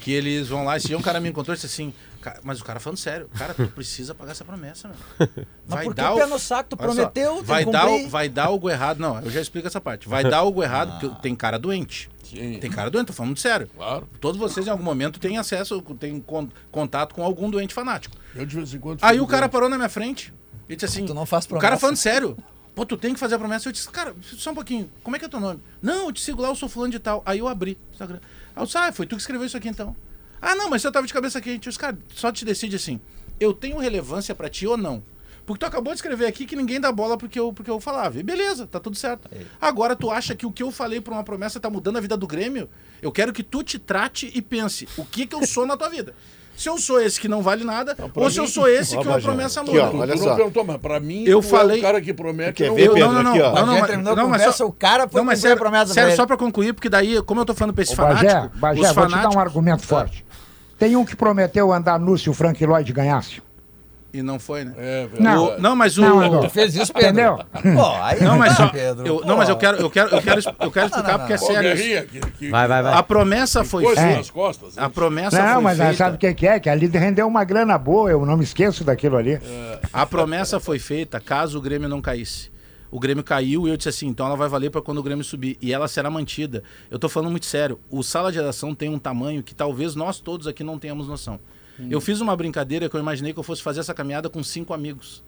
que eles vão lá. Esse dia um cara me encontrou e disse assim, "Ca- mas o cara falando sério, cara, tu precisa pagar essa promessa, meu. Mas por que dar pé no saco? Tu só, prometeu, tem vai dar, o- vai dar algo errado. Não, eu já explico essa parte. Vai dar algo errado, porque tem cara doente. Sim. Tem cara doente, tô falando sério. Claro. Todos vocês em algum momento têm acesso, têm con- contato com algum doente fanático. Eu de vez em quando. Aí o cara doente. parou na minha frente e disse assim: Tu não faz O cara promessa. falando sério. Pô, tu tem que fazer a promessa. Eu disse, cara, só um pouquinho. Como é que é teu nome? Não, eu te sigo lá, eu sou fulano de tal. Aí eu abri o Instagram. Aí eu disse, ah, foi tu que escreveu isso aqui então. Ah, não, mas eu tava de cabeça quente. Eu disse, cara, só te decide assim. Eu tenho relevância pra ti ou não? Porque tu acabou de escrever aqui que ninguém dá bola porque eu, porque eu falava. E beleza, tá tudo certo. Agora tu acha que o que eu falei por uma promessa tá mudando a vida do Grêmio? Eu quero que tu te trate e pense o que que eu sou na tua vida. Se eu sou esse que não vale nada, pra ou se eu mim- sou esse Ó, que uma Bagé, promessa aqui, muda. ó, Tu, olha tu só. não perguntou, mas pra mim, Eu tu é falei- o cara que promete. Quer não ver, Pedro? não, não, aqui, ó. não, não, Bagé mas- terminou não, a mas só- o cara foi não, mas cumprir a sério, promessa sério pra só pra concluir, porque daí, como eu tô falando pra esse Ô, Bagé, fanático, Bagé, os vou te dar um fanáticos... argumento forte. Tem um que prometeu andar nu se o Frank Lloyd ganhasse. E não foi, né? É, verdade. Não. O- não, mas o... Não. Tu fez isso, Pedro? Entendeu? Pô, aí Não, mas só... Pedro. eu- não, mas eu quero, eu quero, eu quero, eu quero explicar não, porque é sério. que, que, Vai, vai, vai. A promessa foi feita. nas costas. A promessa Não, foi mas feita. sabe o que que é? Que ali rendeu uma grana boa, eu não me esqueço daquilo ali. A promessa foi feita caso o Grêmio não caísse. O Grêmio caiu e eu disse assim, então ela vai valer para quando o Grêmio subir. E ela será mantida. Eu tô falando muito sério. O sala de redação tem um tamanho que talvez nós todos aqui não tenhamos noção. Eu fiz uma brincadeira que eu imaginei que eu fosse fazer essa caminhada com cinco amigos.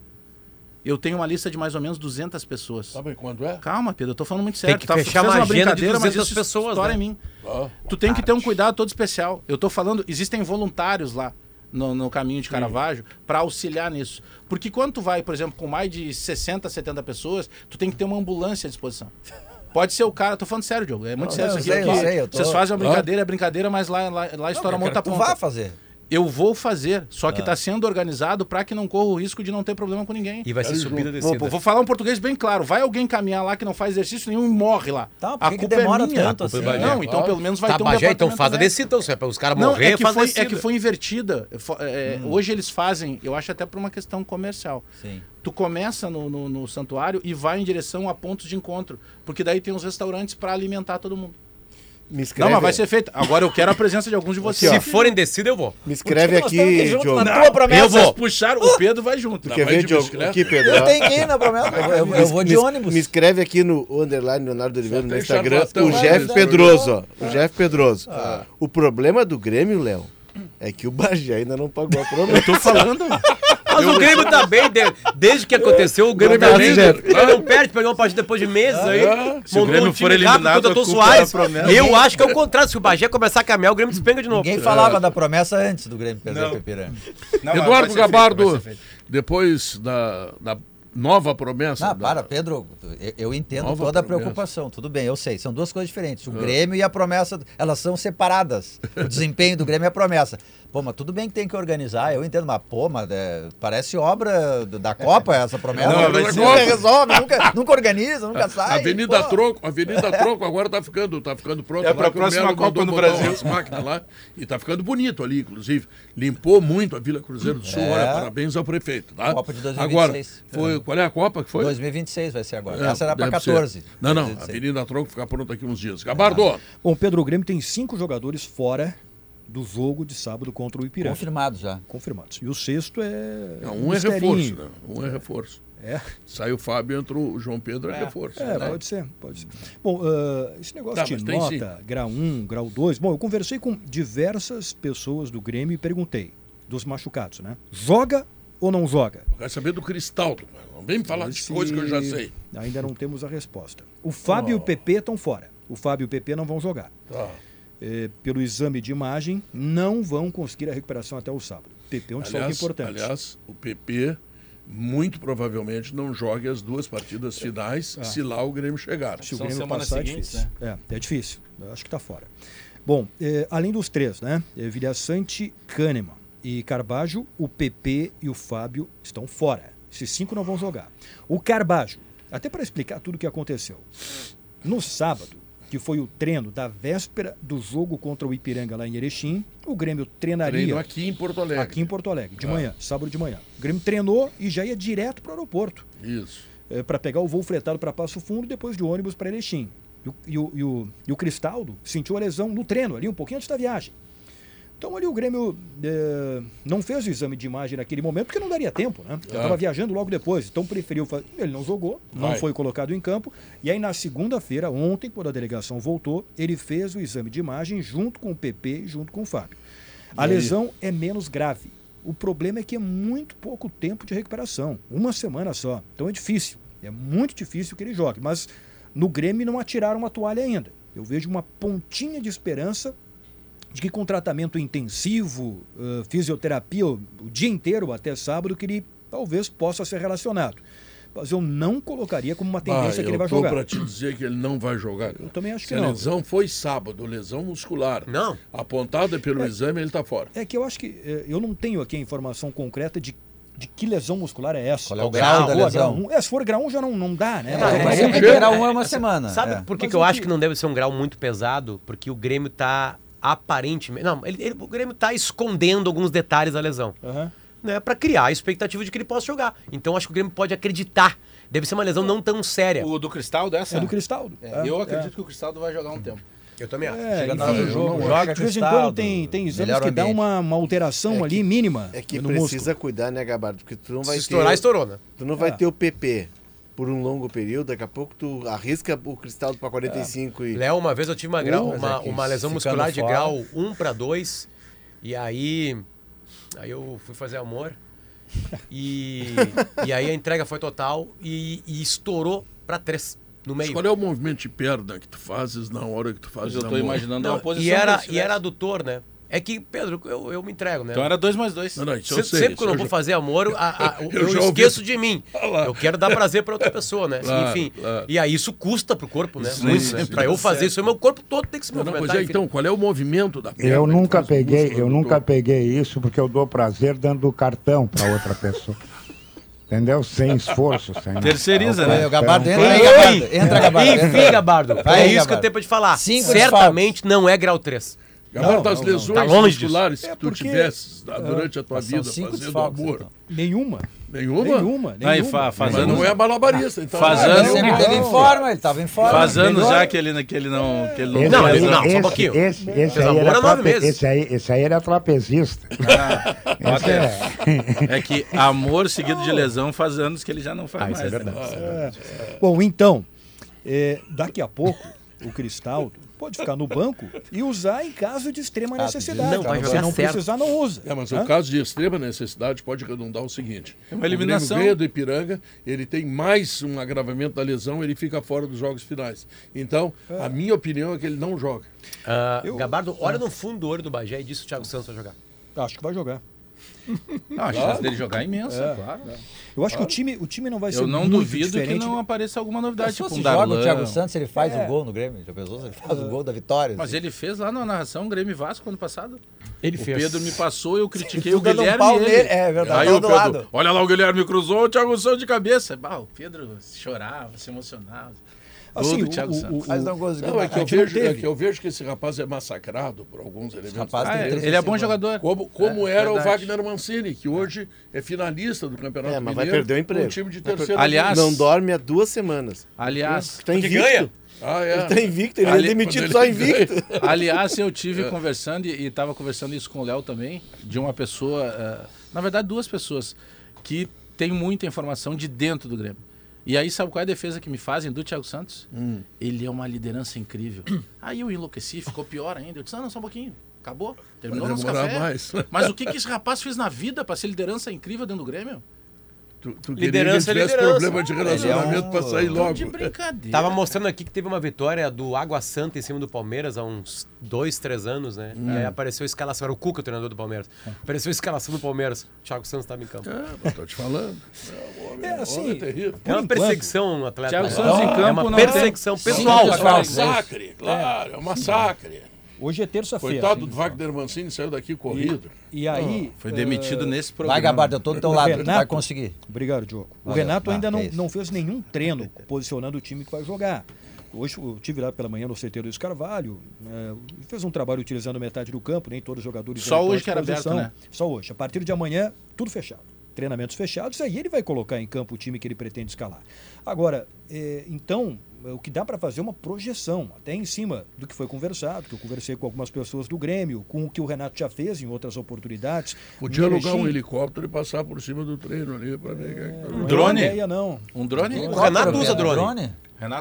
eu tenho uma lista de mais ou menos 200 pessoas. Sabe quando é? Calma, Pedro, eu tô falando muito sério. que Tu tá- fechar fez uma agenda de brincadeira, mas 200 isso pessoas, estoura né? em mim. Ah, Tu tem que ter um cuidado todo especial. Eu tô falando, existem voluntários lá no, no caminho de Caravaggio para auxiliar nisso. Porque quando tu vai, por exemplo, com mais de 60, 70 pessoas, tu tem que ter uma ambulância à disposição. Pode ser o cara, tô falando sério, Diogo. É muito sério eu isso aqui. sei, porque sei, tô- Vocês fazem uma brincadeira, é brincadeira, mas lá, lá, lá estoura a monta Tu ponta. vai fazer. Eu vou fazer, só que está sendo organizado para que não corra o risco de não ter problema com ninguém. E vai ser subida e Vou, descida. vou falar um português bem claro. Vai alguém caminhar lá que não faz exercício nenhum e morre lá. Tá, por a culpa demora é minha. tanto assim? Não, então pelo menos vai Tá, ter um Bagé, então faz a descida, então, se é para os caras Não, morrer, é que, foi, descida. é que foi invertida. Fo- é, Hoje eles fazem, eu acho até por uma questão comercial. Sim. Tu começa no, no, no santuário e vai em direção a pontos de encontro. Porque daí tem os restaurantes para alimentar todo mundo. Me escreve, Não, mas vai ser feito. Agora eu quero a presença de alguns de vocês. Se forem descida, eu vou. me escreve aqui, juntos Diogo. na tua promessa. Eu vou. puxar, o Pedro vai junto. Quer vai ver, de Diogo? Aqui, Pedro. Eu tenho que ir na promessa. Eu, eu- eu vou de me, ônibus. Me escreve aqui no underline Leonardo Oliveira no Instagram. O né, Jeff nesse Pedroso, ó. O Jeff Pedroso. O problema do Grêmio, Léo, é que o Bagé ainda não pagou a promessa. Tô falando. Mas o Grêmio tá bem, de- desde que aconteceu, o Grêmio Não tá tá. Ele não perde, pegou uma partida depois de meses aí. Se o montou Grêmio um time for rápido, eliminado, contratou Soares. é da promessa. Eu acho que é o contrário. Se o Bagé começar a caminhar, o Grêmio despenga de novo. Ninguém falava da promessa antes do Grêmio perder o Eduardo Gabardo, depois da, da nova promessa. Não, da- para, Pedro, eu, eu entendo Nova toda a promessa. preocupação, tudo bem, eu sei, são duas coisas diferentes. O Grêmio e a promessa, elas são separadas. O desempenho do Grêmio é a promessa. Pô, mas tudo bem que tem que organizar, eu entendo, mas pô, mas é, parece obra do- da Copa essa promessa. Não, mas nunca é- resolve, nunca, nunca organiza, nunca sai. Avenida pô. Troco, Avenida Troco agora tá ficando, tá ficando pronto. É que o próxima Copa botar Brasil. máquinas lá e tá ficando bonito ali, inclusive. Limpou muito a Vila Cruzeiro do Sul. É. Olha, parabéns ao prefeito, tá? Copa de 2026. Agora, foi, qual é a Copa que foi? 2026 vai ser agora. É, essa era pra deve ser. 14. Não, não, 2026. Avenida Tronco ficar pronto aqui uns dias. Gabardo, Bom, Pedro, o Grêmio tem cinco jogadores fora do jogo de sábado contra o Ipiranga. Confirmado já. Confirmados. E o sexto é. não, um é reforço, né? Um é reforço. É, Saiu o Fábio, entrou o João Pedro, é, reforço. é né? pode ser, pode ser. Bom, ah, esse negócio Tá, de nota, grau 1, grau 2. Bom, eu conversei com diversas pessoas do Grêmio e perguntei, dos machucados, né? Joga ou não joga? Eu quero saber do Cristaldo. Não vem me falar de Esse- coisa que eu já sei. Ainda não temos a resposta. O Fábio e o PP estão fora. O Fábio e o PP não vão jogar. Tá. Eh, pelo exame de imagem, não vão conseguir a recuperação até o sábado. PP é um desfalque Aliás, importante. aliás, o PP muito provavelmente não jogue as duas partidas finais Ah. se lá o Grêmio chegar. Se o São Grêmio passar, é difícil. É, é difícil. Eu acho que está fora. Bom, eh, além dos três, né? Eh, Vilhaçante, Kahneman e Carbajo, o PP e o Fábio estão fora. Esses cinco não vão jogar. O Carbajo, até para explicar tudo o que aconteceu. No sábado, que foi o treino da véspera do jogo contra o Ipiranga lá em Erechim, o Grêmio treinaria Treino aqui em Porto Alegre. aqui em Porto Alegre, de Ah. manhã, sábado de manhã. O Grêmio treinou e já ia direto para o aeroporto Isso. para pegar o voo fretado para Passo Fundo, depois de ônibus para Erechim. E o, e, o, e, o, e o Cristaldo sentiu a lesão no treino, ali um pouquinho antes da viagem. Então ali o Grêmio eh, não fez o exame de imagem naquele momento, porque não daria tempo, né? Já Ah. estava viajando logo depois, então preferiu fazer. Ele não jogou, não Vai. foi colocado em campo. E aí na segunda-feira, ontem, quando a delegação voltou, ele fez o exame de imagem junto com o PP e junto com o Fábio. A lesão é menos grave. O problema é que é muito pouco tempo de recuperação, uma semana só. Então é difícil, é muito difícil que ele jogue. Mas no Grêmio não atiraram uma toalha ainda. Eu vejo uma pontinha de esperança de que com tratamento intensivo, eh, fisioterapia o, o dia inteiro até sábado, que ele talvez possa ser relacionado. Mas eu não colocaria como uma tendência Ah, que ele eu vai jogar. para te dizer que ele não vai jogar. Eu também acho Se que a não. lesão foi sábado, lesão muscular. Não. Apontada pelo exame, ele tá fora. É que eu acho que eu não tenho aqui a informação concreta de, de que lesão muscular é essa. Qual é o Ou grau da grau lesão? um. É, se for grau 1 já não, não dá, né? É, Mas- é, mas é, é- grau um é uma semana. Sabe é. por que, que eu acho que- que não deve ser um grau muito pesado? Porque o Grêmio tá aparentemente. Não, ele- ele- o Grêmio tá escondendo alguns detalhes da lesão. Aham. Né, para criar a expectativa de que ele possa jogar. Então acho que o Grêmio pode acreditar. Deve ser uma lesão não tão séria. O do Cristaldo, essa? É do Cristaldo. É, eu acredito que o Cristaldo vai jogar um tempo. Eu também acho. É, Chega enfim, jogo, de joga vez em quando tem, tem exames que dá uma, uma alteração É que- ali mínima É que no precisa músculo. cuidar, né, Gabardo? Porque tu não vai Se estourar, ter. estourou, né? Tu não vai É. ter o PP por um longo período, daqui a pouco tu arrisca o Cristaldo para 45 e. Léo, uma vez eu tive uma, grau, mas uma, é uma lesão muscular de fora- grau 1 para 2. E aí. Aí eu fui fazer amor. E, e aí a entrega foi total e, e estourou pra três no Mas meio. qual é o movimento de perna que tu fazes na hora que tu fazes Mas eu tô namoro? imaginando Não, uma posição. e, era, e né? era adutor, né? É que, Pedro, eu, eu me entrego, né? Então era dois mais dois. Não, não, isso eu Se- sei, sempre isso que eu eu vou já- fazer amor, a- a- eu, Eu já ouvi. esqueço de mim. Ah lá. Eu quero dar prazer pra outra pessoa, né? Claro, Enfim. claro. E aí isso custa pro corpo, né? Isso Muito, né? Pra eu fazer isso, o meu corpo todo tem que se Não, não, movimentar. pois é, então, qual é o movimento da perna? Eu que nunca peguei, eu nunca peguei isso porque eu dou prazer dando cartão para outra pessoa. Entendeu? Sem esforço, sem Terceiriza, nada. né? O Gabardo entra aí! Gabardo. Entra, Gabardo. Enfim. Gabardo, é isso que eu tenho pra te falar. Certamente não é grau 3. Gabardo, Não, as não, lesões Tá longe disso. musculares É que tu porque- tivesse ah, durante a tua vida fazendo desfalques, amor. então. Nenhuma. Nenhuma? Nenhuma. Aí, nenhuma. fa- faz Mas não é malabarista, então. Faz não é anos- nenhuma. Sempre teve em forma, ele tava em forma. Faz anos já que ele, que ele não. Que ele não, Esse Não, aí- mas não, só um esse- pouquinho. Esse, esse, Fez aí era trape- meses. esse, aí, esse aí era trapezista. Esse é- É que amor seguido de lesão faz anos que ele já não faz mais. isso é né? verdade. Bom, então, é, daqui a pouco, o Cristaldo pode ficar no banco e usar em caso de extrema necessidade. Não, Se jogar não certo. precisar, não usa. É, mas Hã? o caso de extrema necessidade pode redundar o seguinte: É uma eliminação. O Grêmio do Ipiranga, ele tem mais um agravamento da lesão, ele fica fora dos jogos finais. Então, a minha opinião é que ele não joga. Ah, Eu- Gabardo, olha no fundo do olho do Bagé e diz se o Thiago Santos vai jogar. Acho que vai jogar. Não, a chance dele jogar é imensa, claro. Eu acho que o time, o time não vai ser Eu não duvido que diferente. não apareça alguma novidade, tipo se um joga o Darlan. Thiago Santos, ele faz É. o gol no Grêmio. Já pensou? se Ele faz o gol da vitória. Mas assim. ele fez lá na narração Grêmio Vasco ano passado. Ele O Pedro me passou, eu critiquei o um Guilherme. e ele. nele, é verdade, Aí tava o Pedro, lado. olha lá, o Guilherme cruzou, o Thiago Santos de cabeça. Bah, o Pedro chorava, se emocionava. Assim, o- Thiago o- Santos. o- Mas não conseguiu. Não, é que, a eu vejo, é que eu vejo que esse rapaz é massacrado por alguns elementos. rapaz Ah, ele é bom jogador. Como, como É, era o verdade. Wagner Mancini, que hoje é finalista do Campeonato É, mas vai Mineiro. perder o emprego. com time de Vai terceira Aliás- Não dorme há duas semanas. Aliás, Tá invicto. ganha? Ah, é. Ele tá invicto, ele Ali- é demitido quando só ele invicto. aliás, eu tive conversando e estava conversando isso com o Léo também, de uma pessoa, eh, na verdade duas pessoas, que tem muita informação de dentro do Grêmio. E aí, sabe qual é a defesa que me fazem do Thiago Santos? Ele é uma liderança incrível. Aí eu enlouqueci, ficou pior ainda. Eu disse, não, não, só um pouquinho. Acabou. Terminou Vai nosso café. mais. Mas o que, que esse rapaz fez na vida para ser liderança incrível dentro do Grêmio? Tu, tu Liderança é queria que liderança. problema de relacionamento é um- pra sair logo. De brincadeira. Tava mostrando aqui que teve uma vitória do Água Santa em cima do Palmeiras há uns dois, três anos, né? E aí apareceu a escalação, era o Cuca, o treinador do Palmeiras. Apareceu a escalação do Palmeiras. O Thiago Santos estava em campo. É, mas tô te falando. É, homem, É, o assim, é terrível. É uma perseguição um atleta. Thiago? Santos em é campo uma não perseguição tem- pessoal. É um massacre, claro, é um massacre. Hoje é terça-feira. Coitado do Wagner Mancini, saiu daqui corrido. E aí. Foi eh, demitido nesse programa. Vai, Gabardo, eu tô do teu lado, tu Renato- vai conseguir. Obrigado, Diogo. O Valeu. Renato Ah, ainda não, é isso. não fez nenhum treino posicionando o time que vai jogar. Hoje eu tive lá pela manhã no CT do Carvalho, né, fez um trabalho utilizando metade do campo, nem todos os jogadores. Só hoje que era aberto, né? Só hoje. A partir de amanhã, tudo fechado. Treinamentos fechados, aí ele vai colocar em campo o time que ele pretende escalar. Agora, eh, então, o que dá para fazer é uma projeção, até em cima do que foi conversado, que eu conversei com algumas pessoas do Grêmio, com o que o Renato já fez em outras oportunidades. Podia alugar um helicóptero e passar por cima do treino ali pra ver quem é que tá Não é jogando. Drone? ideia, não. Um drone? O Renato usa drone.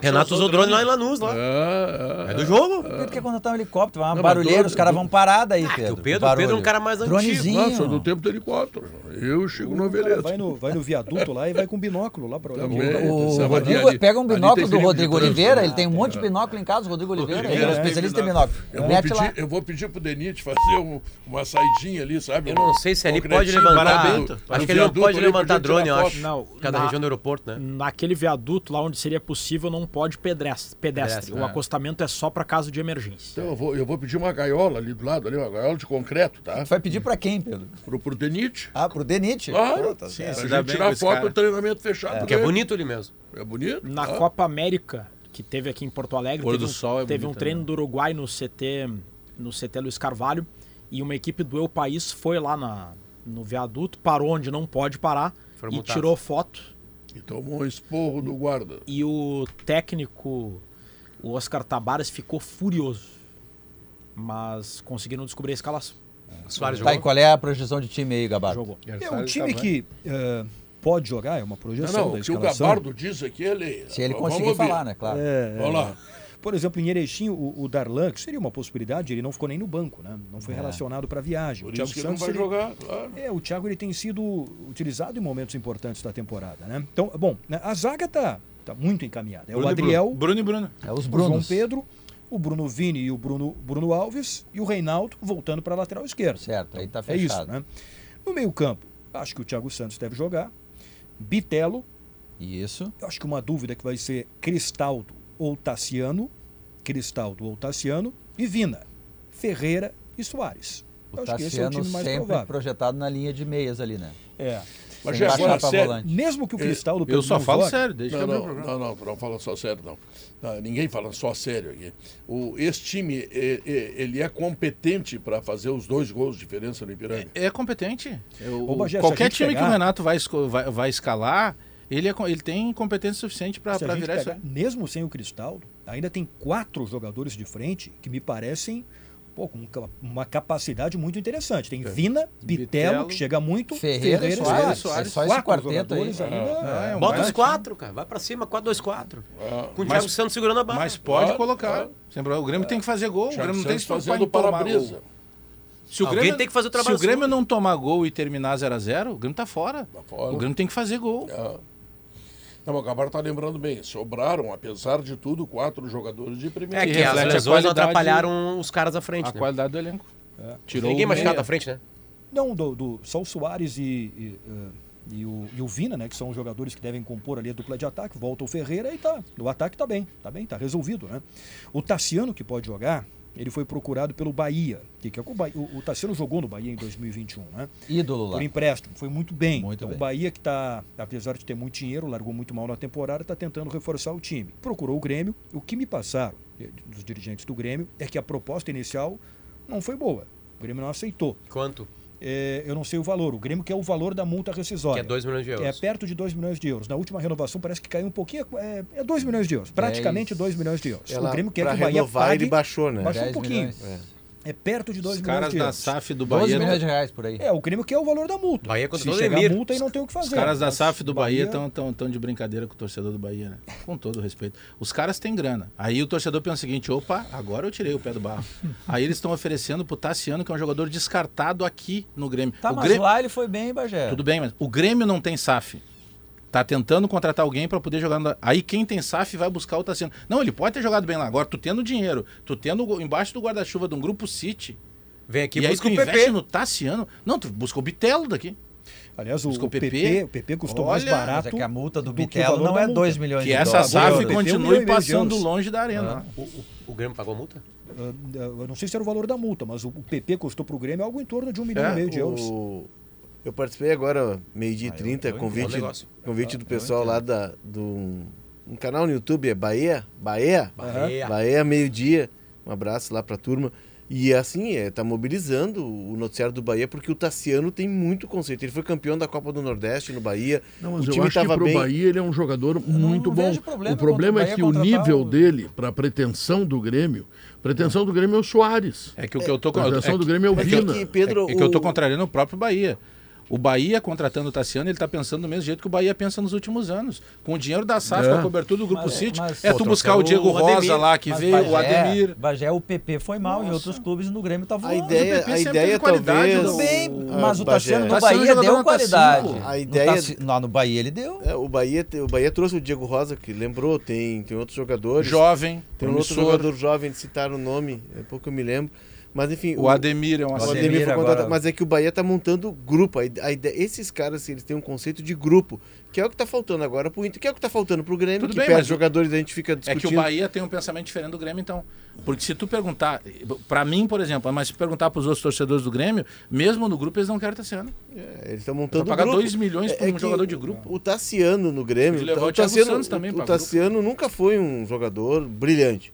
Renato usou drone lá em Lanús, lá. É, é. É do jogo. Por que tu quer contratar um helicóptero? Vai uma Não, barulheira, drone- os caras vão parar daí, Ah, Pedro. o Pedro, o Pedro é um cara mais antigo. Dronezinho. Não, sou do tempo do helicóptero. Eu chego no O Everest. vai no, vai no viaduto lá e vai com binóculo lá para olhar. Também. O Sabe, Rodrigo ali- pega um binóculo do Rodrigo Oliveira, né? ele tem um monte de binóculo em casa, o Rodrigo Oliveira, ele é um especialista em binóculo. Eu vou, pedir, eu vou pedir pro Denite fazer um- uma saidinha ali, sabe? Eu não sei se ali pode levantar. Acho que ele não pode pra levantar drone, eu acho. Não, Cada região do aeroporto, né? Naquele viaduto lá onde seria possível não pode pedestre. pedestre. O é. acostamento é só para caso de emergência. Então eu vou, eu vou pedir uma gaiola ali do lado, ali, uma gaiola de concreto, tá? Vai pedir pra quem, Pedro? Pro, pro Denite. Ah, pro Denite? Claro, Pô, tá se dá gente tirar foto do treinamento fechado. Porque é bonito ali mesmo. É bonito? Na Ah. Copa América, que teve aqui em Porto Alegre, Pôr teve, do um, sol é teve um treino né? do Uruguai no CT, no CT Luiz Carvalho, e uma equipe do Eu País foi lá na, no viaduto, parou onde não pode parar Foram e multados. tirou foto. E tomou um esporro do guarda. E o técnico, o Oscar Tabares, ficou furioso. Mas conseguiram descobrir a escalação. Soares Tá, jogou. e qual é a projeção de time aí, Gabardo? Jogou. É um time que eh, pode jogar, é uma Não, projeção não, da o que o. Gabardo diz é que ele. Se ele conseguir falar, né? Claro. É, Vamos lá. Por exemplo, em Erechim, o, o Darlan, que seria uma possibilidade, ele não ficou nem no banco, né? Não foi É. relacionado para a viagem. Por o Thiago isso que ele não Santos vai seria- jogar, claro. É, o Thiago ele tem sido utilizado em momentos importantes da temporada, né? Então, bom, né, a zaga tá, tá muito encaminhada. É Bruno o e Adriel, Bruno. Bruno e Bruno. É os o João Brunos. Pedro, o Bruno Vini e o Bruno, Bruno Alves e o Reinaldo voltando para a lateral esquerda. Certo, aí tá É isso, fechado. né? No meio-campo, acho que o Thiago Santos deve jogar. Bitelo, Isso. eu acho que uma dúvida que vai ser Cristaldo ou Tassiano. Cristaldo ou Tassiano. E Vina, Ferreira e Soares. O Eu acho que esse é o Tassiano time mais sempre provável. projetado na linha de meias ali, né? É. Mas já agora, pra sério, volante. Mesmo que o Cristaldo Eu só não falo jogue, sério, desde Não, que o não, programa. não, não, não fala só sério, não. Não, Ninguém fala só sério aqui. O, esse time, é- é- ele é competente para fazer os dois gols de diferença no Ipiranga. É competente. Eu- Bagé, a qualquer time que pegar- o Renato vai, vai, vai escalar, ele, é ele tem competência suficiente para Se virar isso pegar, aí. mesmo sem o Cristaldo, ainda tem quatro jogadores de frente que me parecem pô, com uma capacidade muito interessante. Tem Vina, Bitelo, que chega muito, Ferreira e Soares. Soares. É só Quatro quarteto aí. jogadores ainda. É, é, um Bota baita os quatro, cara. Vai pra cima, 4-2-4. Com o Mas- Thiago Santos segurando a barra. Mas pode colocar. O Grêmio tem que fazer gol. O Grêmio não tem que se fazendo para-brisa. gol. Se o Alguém Grêmio, tem que fazer o se trabalho o Grêmio sujo. não tomar gol e terminar 0x0, o Grêmio tá fora. Tá fora. O Grêmio tem que fazer gol. É. Não, mas o Gabar tá lembrando bem. Sobraram, apesar de tudo, quatro jogadores de primeira. É que que as lesões atrapalharam os caras à frente, A né? qualidade do elenco. Tirou Ninguém machucado à frente, né? Não, do, do- só o Soares e, e, eh, e o, e o Vina, né? Que são os jogadores que devem compor ali a dupla de ataque. Volta o Ferreira e tá. O ataque tá bem, tá bem, tá resolvido, né? O Tassiano, que pode jogar, ele foi procurado pelo Bahia. Que, que é o, Bahia- o, o Tassiano jogou no Bahia em 2021, né? Ídolo lá. Por empréstimo, foi muito bem. Muito então, bem. O Bahia, que está, apesar de ter muito dinheiro, largou muito mal na temporada, está tentando reforçar o time. Procurou o Grêmio. O que me passaram eh, dos dirigentes do Grêmio é que a proposta inicial não foi boa. O Grêmio não aceitou. Quanto? É, eu não sei o valor. O Grêmio quer o valor da multa Que rescisória. é 2 milhões de euros. É perto de 2 milhões de euros. Na última renovação parece que caiu um pouquinho. É, 2 milhões de euros. Praticamente 2 milhões de euros. Ela, o Grêmio quer pra que o Bahia renovar, pague. ele baixou, né? Baixou um 10 pouquinho. milhões. É perto de 2 Os milhões caras de da euros. SAF do 12 Bahia. milhões de reais por aí. É, o Grêmio quer o valor da multa. Bahia Se contratou o chegar a Emir. multa, aí não tem o que fazer. Os caras da SAF do Bahia Bahia- estão tão, tão de brincadeira com o torcedor do Bahia, né? Com todo o respeito. Os caras têm grana. Aí o torcedor pensa o seguinte: opa, agora eu tirei o pé do barro. Aí eles estão oferecendo pro Tassiano, que é um jogador descartado aqui no Grêmio. Tá, o mas Grêmio... lá ele foi bem, Bagé. Tudo bem, mas o Grêmio não tem SAF. Tá tentando contratar alguém para poder jogar. no- Aí quem tem SAF vai buscar o Tassiano. Não, ele pode ter jogado bem lá. Agora, tu tendo dinheiro, tu tendo embaixo do guarda-chuva de um grupo City, Vem aqui e e aí busca tu o investe PP. no Tassiano. Não, tu busca o Bitelo daqui. Aliás, o, Busca o PP, PP. o PP custou mais Olha, Mas barato. é que a multa do do que Bitelo não é multa. 2 milhões Que de essa dólares. SAF PP, um milhão continue passando longe da arena. O, o- o Grêmio pagou a multa? Ah, Eu não sei se era o valor da multa, mas o o PP custou para o Grêmio algo em torno de um milhão É, e meio de euros. O- Eu participei agora, meio-dia e Ah, eu- 30, eu entendo. convite, Bom convite do Eu pessoal lá da, do um canal no YouTube, é Bahia? Bahia? Bahia. Bahia, meio-dia. Um abraço lá pra turma. E assim, é, tá mobilizando o noticiário do Bahia, porque o Tassiano tem muito conceito. Ele foi campeão da Copa do Nordeste no Bahia. Não, o mas eu time acho que pro bem. Bahia ele é um jogador muito não bom. vejo problema o problema o é que o nível o- dele, para pretensão do Grêmio, pretensão do Grêmio é o Soares. É que o que eu tô A pretensão é do que- Grêmio é o É que, Vina. que, Pedro, É que eu tô o- contrariando o próprio Bahia. O Bahia contratando o Tassiano, ele tá pensando do mesmo jeito que o Bahia pensa nos últimos anos. Com o dinheiro da SAF, É. com a cobertura do Grupo Mas- City, mas- é tu buscar o Diego o Ademir, Rosa lá, que veio, o Bagé- Ademir. Bagé, o PP foi mal em outros clubes no Grêmio tá A voando. ideia, PP a ideia teve qualidade, talvez. Tudo bem, mas o Tassiano no Tassiano Bahia deu qualidade. cinco. A No ideia- Tassi- Lá no Bahia ele deu. É, o, Bahia, o Bahia trouxe o Diego Rosa, que lembrou, tem, tem outros jogadores. Jovem, Tem um outro jogador jovem, citaram o nome, é pouco eu me lembro. Mas enfim, O Ademir é um o Ademir agora- mas é que o Bahia tá montando grupo. A ide- a ideia- esses caras, eles têm um conceito de grupo, que é o que tá faltando agora pro Inter, que é o que tá faltando pro Grêmio, Tudo que bem, mas o- jogadores, a gente fica É discutindo. que o Bahia tem um pensamento diferente do Grêmio, então. Porque se tu perguntar, pra mim, por exemplo, mas se perguntar pros outros torcedores do Grêmio, mesmo no grupo eles não querem Tassiano. É, eles estão Pra montando pagar grupo. 2 milhões por É um jogador de grupo. O Tassiano no Grêmio, o o Thiago Tassiano, Santos também o, o Tassiano nunca foi um jogador brilhante.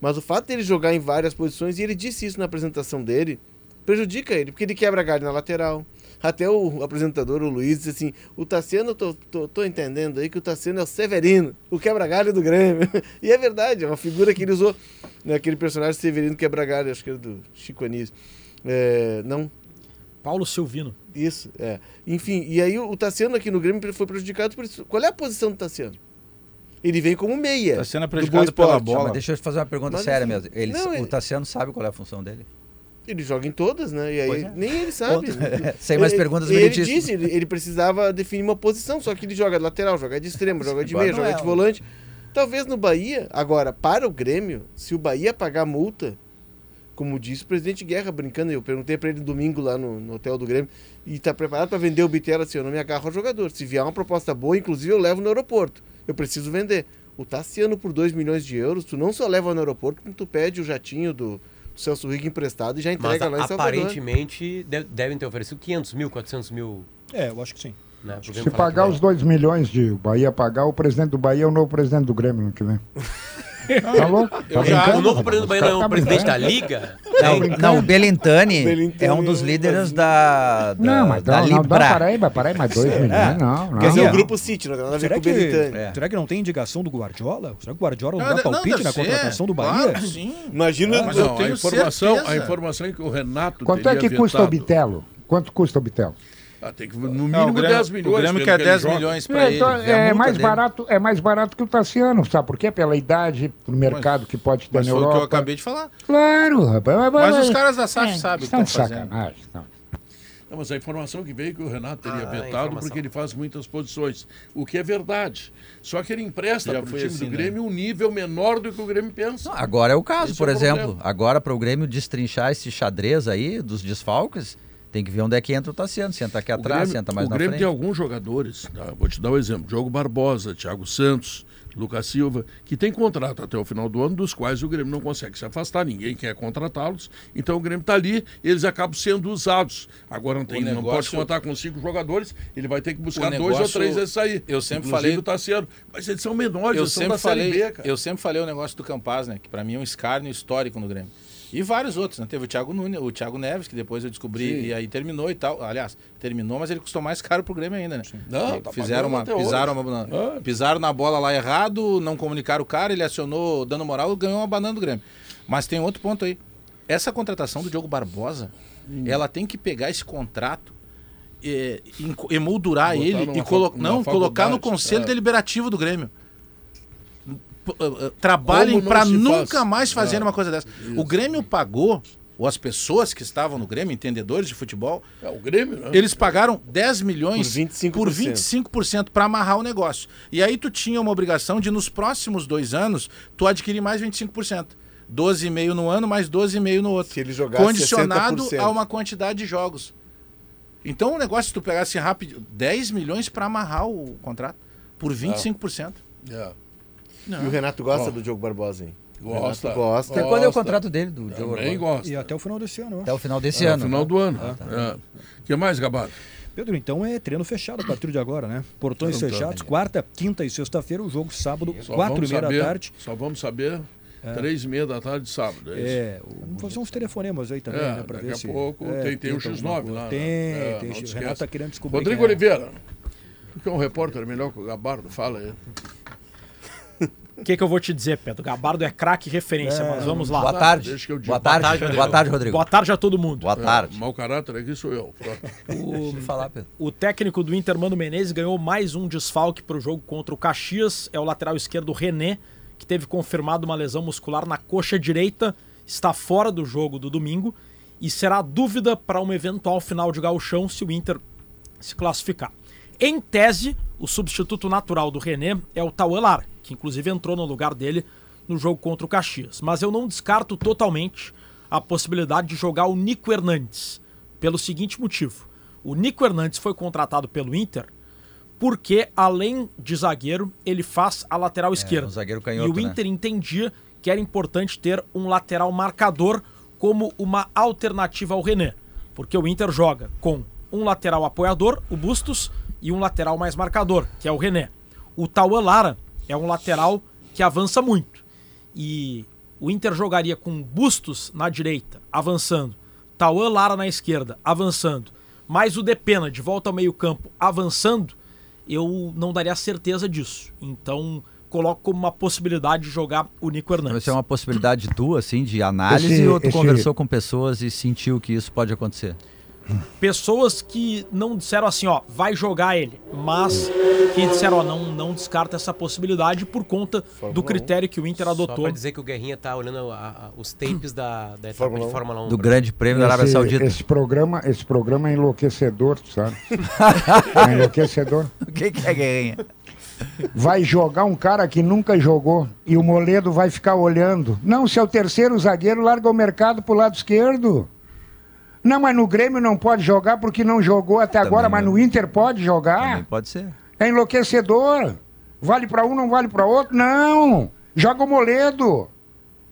Mas o fato dele jogar em várias posições, e ele disse isso na apresentação dele, prejudica ele, porque ele quebra galho na lateral. Até o apresentador, o Luiz, disse assim: o Tassiano, eu tô, tô, tô entendendo aí que o Tassiano é o Severino, o quebra-galho do Grêmio. e é verdade, é uma figura que ele usou, né, aquele personagem Severino quebra-galho, acho que era do Chico Anísio. É, não, Paulo Silvino. isso, é. Enfim, e aí o, o Tassiano aqui no Grêmio foi prejudicado por isso. Qual é a posição do Tassiano? Ele vem como meia. Tá sendo do prejudicado Boa pela bola. Mas deixa eu te fazer uma pergunta Mas, séria enfim, mesmo. Ele, não, o ele- Tassiano sabe qual é a função dele? Ele joga em todas, né? E aí é. nem ele sabe. Sem mais Ele- perguntas, Ele meritíssimo. disse, ele, ele precisava definir uma posição, só que ele joga de lateral, joga de extremo, joga de meia, não joga é, de o- volante. Talvez no Bahia, agora, para o Grêmio, se o Bahia pagar multa, como disse o presidente Guerra, brincando, eu perguntei pra ele domingo lá no, no hotel do Grêmio, e tá preparado para vender o Bitelo assim, eu não me agarro ao jogador. Se vier uma proposta boa, inclusive eu levo no aeroporto. Eu preciso vender. O Tassiano por 2 milhões de euros, tu não só leva no aeroporto, como tu pede o jatinho do, do Celso Riga emprestado e já Mas entrega lá em Salvador. aparentemente de- devem ter oferecido 500 mil, 400 mil. É, eu acho que sim. Né, Se pagar que os 2 milhões de o Bahia pagar, o presidente do Bahia é o novo presidente do Grêmio no que vem. Tá louco? Tá? O novo presidente do Bahia não é Tá um presidente da? Liga? Não, não, o Belintani, Belintani é um dos é líderes da, da, Não, mas da não, não, não, peraí, mas peraí, mas 2 milhões, não, não. Quer dizer, o Grupo City, não tem nada a ver Será com o que, Belintani. É. será que não tem indicação do Guardiola? Será que o Guardiola não dá não, palpite na ser. contratação do Bahia? Claro, sim. Imagina... Mas Não, eu tenho a informação, a informação é que o Renato Quanto é que custa o. Bitelo? Quanto custa o Bitelo? Ah, tem que no Não, mínimo o Grêmio, 10 milhões. o Grêmio quer que ele 10 joga. milhões pra É, ele. então, é multa mais dele. barato, é mais barato que o Tassiano, sabe por quê? Pela idade, pro mercado que pode ter Mas na foi o que eu Europa. acabei de falar. Claro, rapaz. Mas, Mas mas- os caras da SAF é, sabem o que estão estão de fazendo. sacanagem. Não. Não, mas a informação que veio é que o Renato teria Ah, vetado informação. porque ele faz muitas posições, o que é verdade. Só que ele empresta Já para o foi time assim, do né? Grêmio um nível menor do que o Grêmio pensa. Agora é o caso, Esse por é exemplo. problema. Agora, para o Grêmio destrinchar esse xadrez aí dos desfalques, tem que ver onde é que entra o Tassiano. Senta aqui O atrás, Grêmio, senta mais o na Grêmio frente. tem alguns jogadores, tá? vou te dar um exemplo: Diogo Barbosa, Thiago Santos, Lucas Silva, que tem contrato até o final do ano, dos quais o Grêmio não consegue se afastar, ninguém quer contratá-los. Então o Grêmio está ali, eles acabam sendo usados. Agora não, tem, não negócio- pode contar com cinco jogadores, ele vai ter que buscar O dois ou negócio- três vezes sair. eu sempre Inclusive falei- o Tassiano. Mas eles são menores, Eu eles são sempre, da Série falei, B, cara. eu sempre falei o negócio do Campaz, né? Que pra mim é um escárnio histórico no Grêmio. E vários outros, né? Teve o Thiago Nunes, o Thiago Neves, que depois eu descobri e aí terminou e tal. Aliás, terminou, mas ele custou mais caro pro Grêmio ainda, né? Não, tá fizeram uma, pisaram, uma, Ah. pisaram na bola lá errado, não comunicaram o cara, ele acionou dando moral e ganhou uma banana do Grêmio. Mas tem outro ponto aí. Essa contratação do Diogo Barbosa, Hum. ela tem que pegar esse contrato e, emoldurar ele e colo não, colocar no conselho é. deliberativo do Grêmio. Uh, uh, Trabalhem para nunca faz? mais fazer É, uma coisa dessa. O Grêmio pagou, ou as pessoas que estavam no Grêmio, entendedores de futebol, É o Grêmio, né? eles pagaram 10 milhões Por 25%. por 25% para amarrar o negócio. E aí tu tinha uma obrigação de, nos próximos dois anos, tu adquirir mais 25%. 12,5 no ano, mais 12,5 no outro. Se ele jogasse Condicionado 60%. a uma quantidade de jogos. Então o negócio, se tu pegasse rápido, 10 milhões para amarrar o contrato, por 25%. É. E o Renato gosta Ó. do Diogo Barbosa, hein? Gosta. Gosta. Até quando é o contrato dele, do Diogo Também Barbosa? gosta. E até o final desse ano, eu Até o final desse É, ano. final né? do ano. O que mais, Gabardo? Pedro, então é treino fechado a partir de agora, né? Portões Então, tá. fechados, quarta, quinta e sexta-feira, o jogo sábado, Só quatro e meia da saber- tarde. Só vamos saber três e meia da tarde de sábado. É, isso? É, vamos fazer uns telefonemas aí também, É, né? Pra daqui ver a se. pouco é, tem- tem o tenta X9 alguma coisa. lá, Tem, né? É, tem. não o. Renato tá querendo descobrir. Rodrigo é. Oliveira. Tu que é um repórter melhor que o Gabardo, fala aí. O que, que eu vou te dizer, Pedro? Gabardo é craque referência, mas vamos lá. Boa tarde. Deixa que eu digo. Boa tarde. Boa tarde, Boa tarde, Rodrigo. Boa tarde a todo mundo. Boa tarde. Mau caráter aqui sou eu. Deixa eu falar, Pedro. O técnico do Inter, Mano Menezes, ganhou mais um desfalque para o jogo contra o Caxias. É o lateral esquerdo René, que teve confirmado uma lesão muscular na coxa direita, está fora do jogo do domingo e será dúvida para uma eventual final de gauchão se o Inter se classificar. Em tese, o substituto natural do René é o Tauan Lara, que inclusive entrou no lugar dele no jogo contra o Caxias. Mas eu não descarto totalmente a possibilidade de jogar o Nico Hernandes, pelo seguinte motivo. O Nico Hernandes foi contratado pelo Inter porque, além de zagueiro, ele faz a lateral esquerda. um zagueiro e canhoto, o né? Inter entendia que era importante ter um lateral marcador como uma alternativa ao René. Porque o Inter joga com um lateral apoiador, o Bustos, e um lateral mais marcador, que é o René. O Tauan Lara é um lateral que avança muito. E o Inter jogaria com Bustos na direita, avançando, Tauan Lara na esquerda, avançando, mais o Depena de volta ao meio-campo, avançando, eu não daria certeza disso. Então, coloco como uma possibilidade de jogar o Nico Hernandes. Isso é uma possibilidade tua, assim, de análise Esse- ou tu esse- conversou com pessoas e sentiu que isso pode acontecer? Pessoas que não disseram assim, ó, vai jogar ele, mas que disseram, ó, não, não descarta essa possibilidade por conta do critério que o Inter Só adotou. pra dizer que o Guerrinha tá olhando a- a- os tapes da, da etapa Fórmula de. Fórmula 1. Do Grande Prêmio da Arábia Esse, Saudita. esse programa, esse programa é enlouquecedor, sabe? é enlouquecedor. O que, que é guerrinha? Vai jogar um cara que nunca jogou e o Moledo vai ficar olhando. Não, se é o terceiro zagueiro, larga o mercado pro lado esquerdo. Não, mas no Grêmio não pode jogar porque não jogou até agora, mas não. no Inter pode jogar. Também pode ser. É enlouquecedor. Vale pra um, não vale pra outro? Não. Joga o Moledo.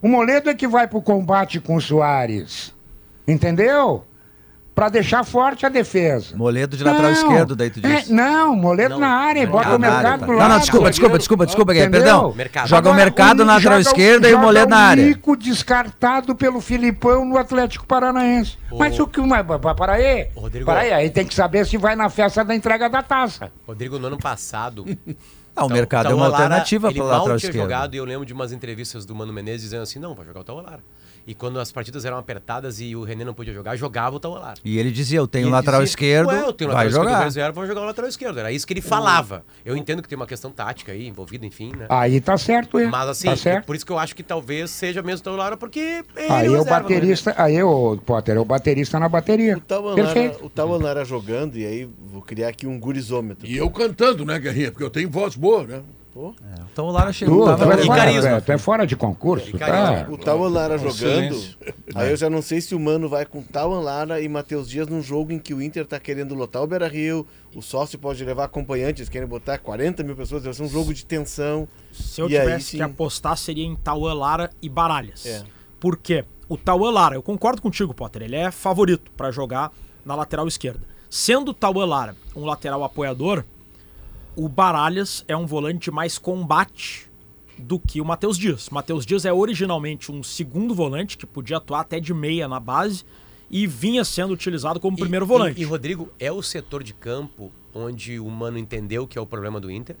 O Moledo é que vai pro combate com o Soares. Entendeu? Pra deixar forte a defesa. Moledo de lateral Não. esquerdo, daí tu É, diz. não, Moledo Não, na área, mercado bota o mercado tá. pro Não, lado. não, desculpa, desculpa, desculpa, desculpa, Guerrinha, Entendeu? perdão. Mercado. Joga o mercado um na lateral o- esquerda e o Moledo na área. Nico descartado pelo Filipão no Atlético Paranaense. Ô. Mas o que. Mas, para aí. Rodrigo. Para aí, aí tem que saber se vai na festa da entrega da taça. Rodrigo, no ano passado. Ah, o mercado é uma Lara, alternativa para mal lateral esquerdo. jogado e eu lembro de umas entrevistas do Mano Menezes dizendo assim, não, vai jogar o Taualara. E quando as partidas eram apertadas e o René não podia jogar, jogava o Taualara. E ele dizia, eu tenho um lateral dizia, esquerdo, Ué, eu tenho um vai lateral esquerdo jogar. reserva, vou jogar o lateral esquerdo. Era isso que ele falava. Eu entendo que tem uma questão tática aí envolvida, enfim, né? Aí tá certo, ele. Mas assim, tá certo. por isso que eu acho que talvez seja mesmo o Taualara, porque ele Aí é o reserva, né? baterista, aí o Potter, é o baterista na bateria. O Perfeito. o Tawanara jogando, e aí vou criar aqui um gurizômetro. E eu cantando, né, Guerrinha? Porque eu tenho voz boa, né? Então o Lara Tu, chegou. tu, tava é E fora, carisma. tu é fora de concurso, tá? O Tawan Lara jogando, aí eu já não sei se o Mano vai com Tawan Lara e Matheus Dias num jogo em que o Inter tá querendo lotar o Beira Rio, o sócio pode levar acompanhantes, querem botar 40 mil pessoas, vai ser um jogo de tensão. Se eu E aí, tivesse sim. que apostar, seria em Tauan Lara e Baralhas. É. Por quê? O Tauan Lara, eu concordo contigo, Potter, ele é favorito para jogar na lateral esquerda. Sendo o Tauan Lara um lateral apoiador, o Baralhas é um volante mais combate do que o Matheus Dias. Matheus Dias é originalmente um segundo volante que podia atuar até de meia na base e vinha sendo utilizado como E- primeiro e- volante. E, Rodrigo, é o setor de campo onde o Mano entendeu que é o problema do Inter,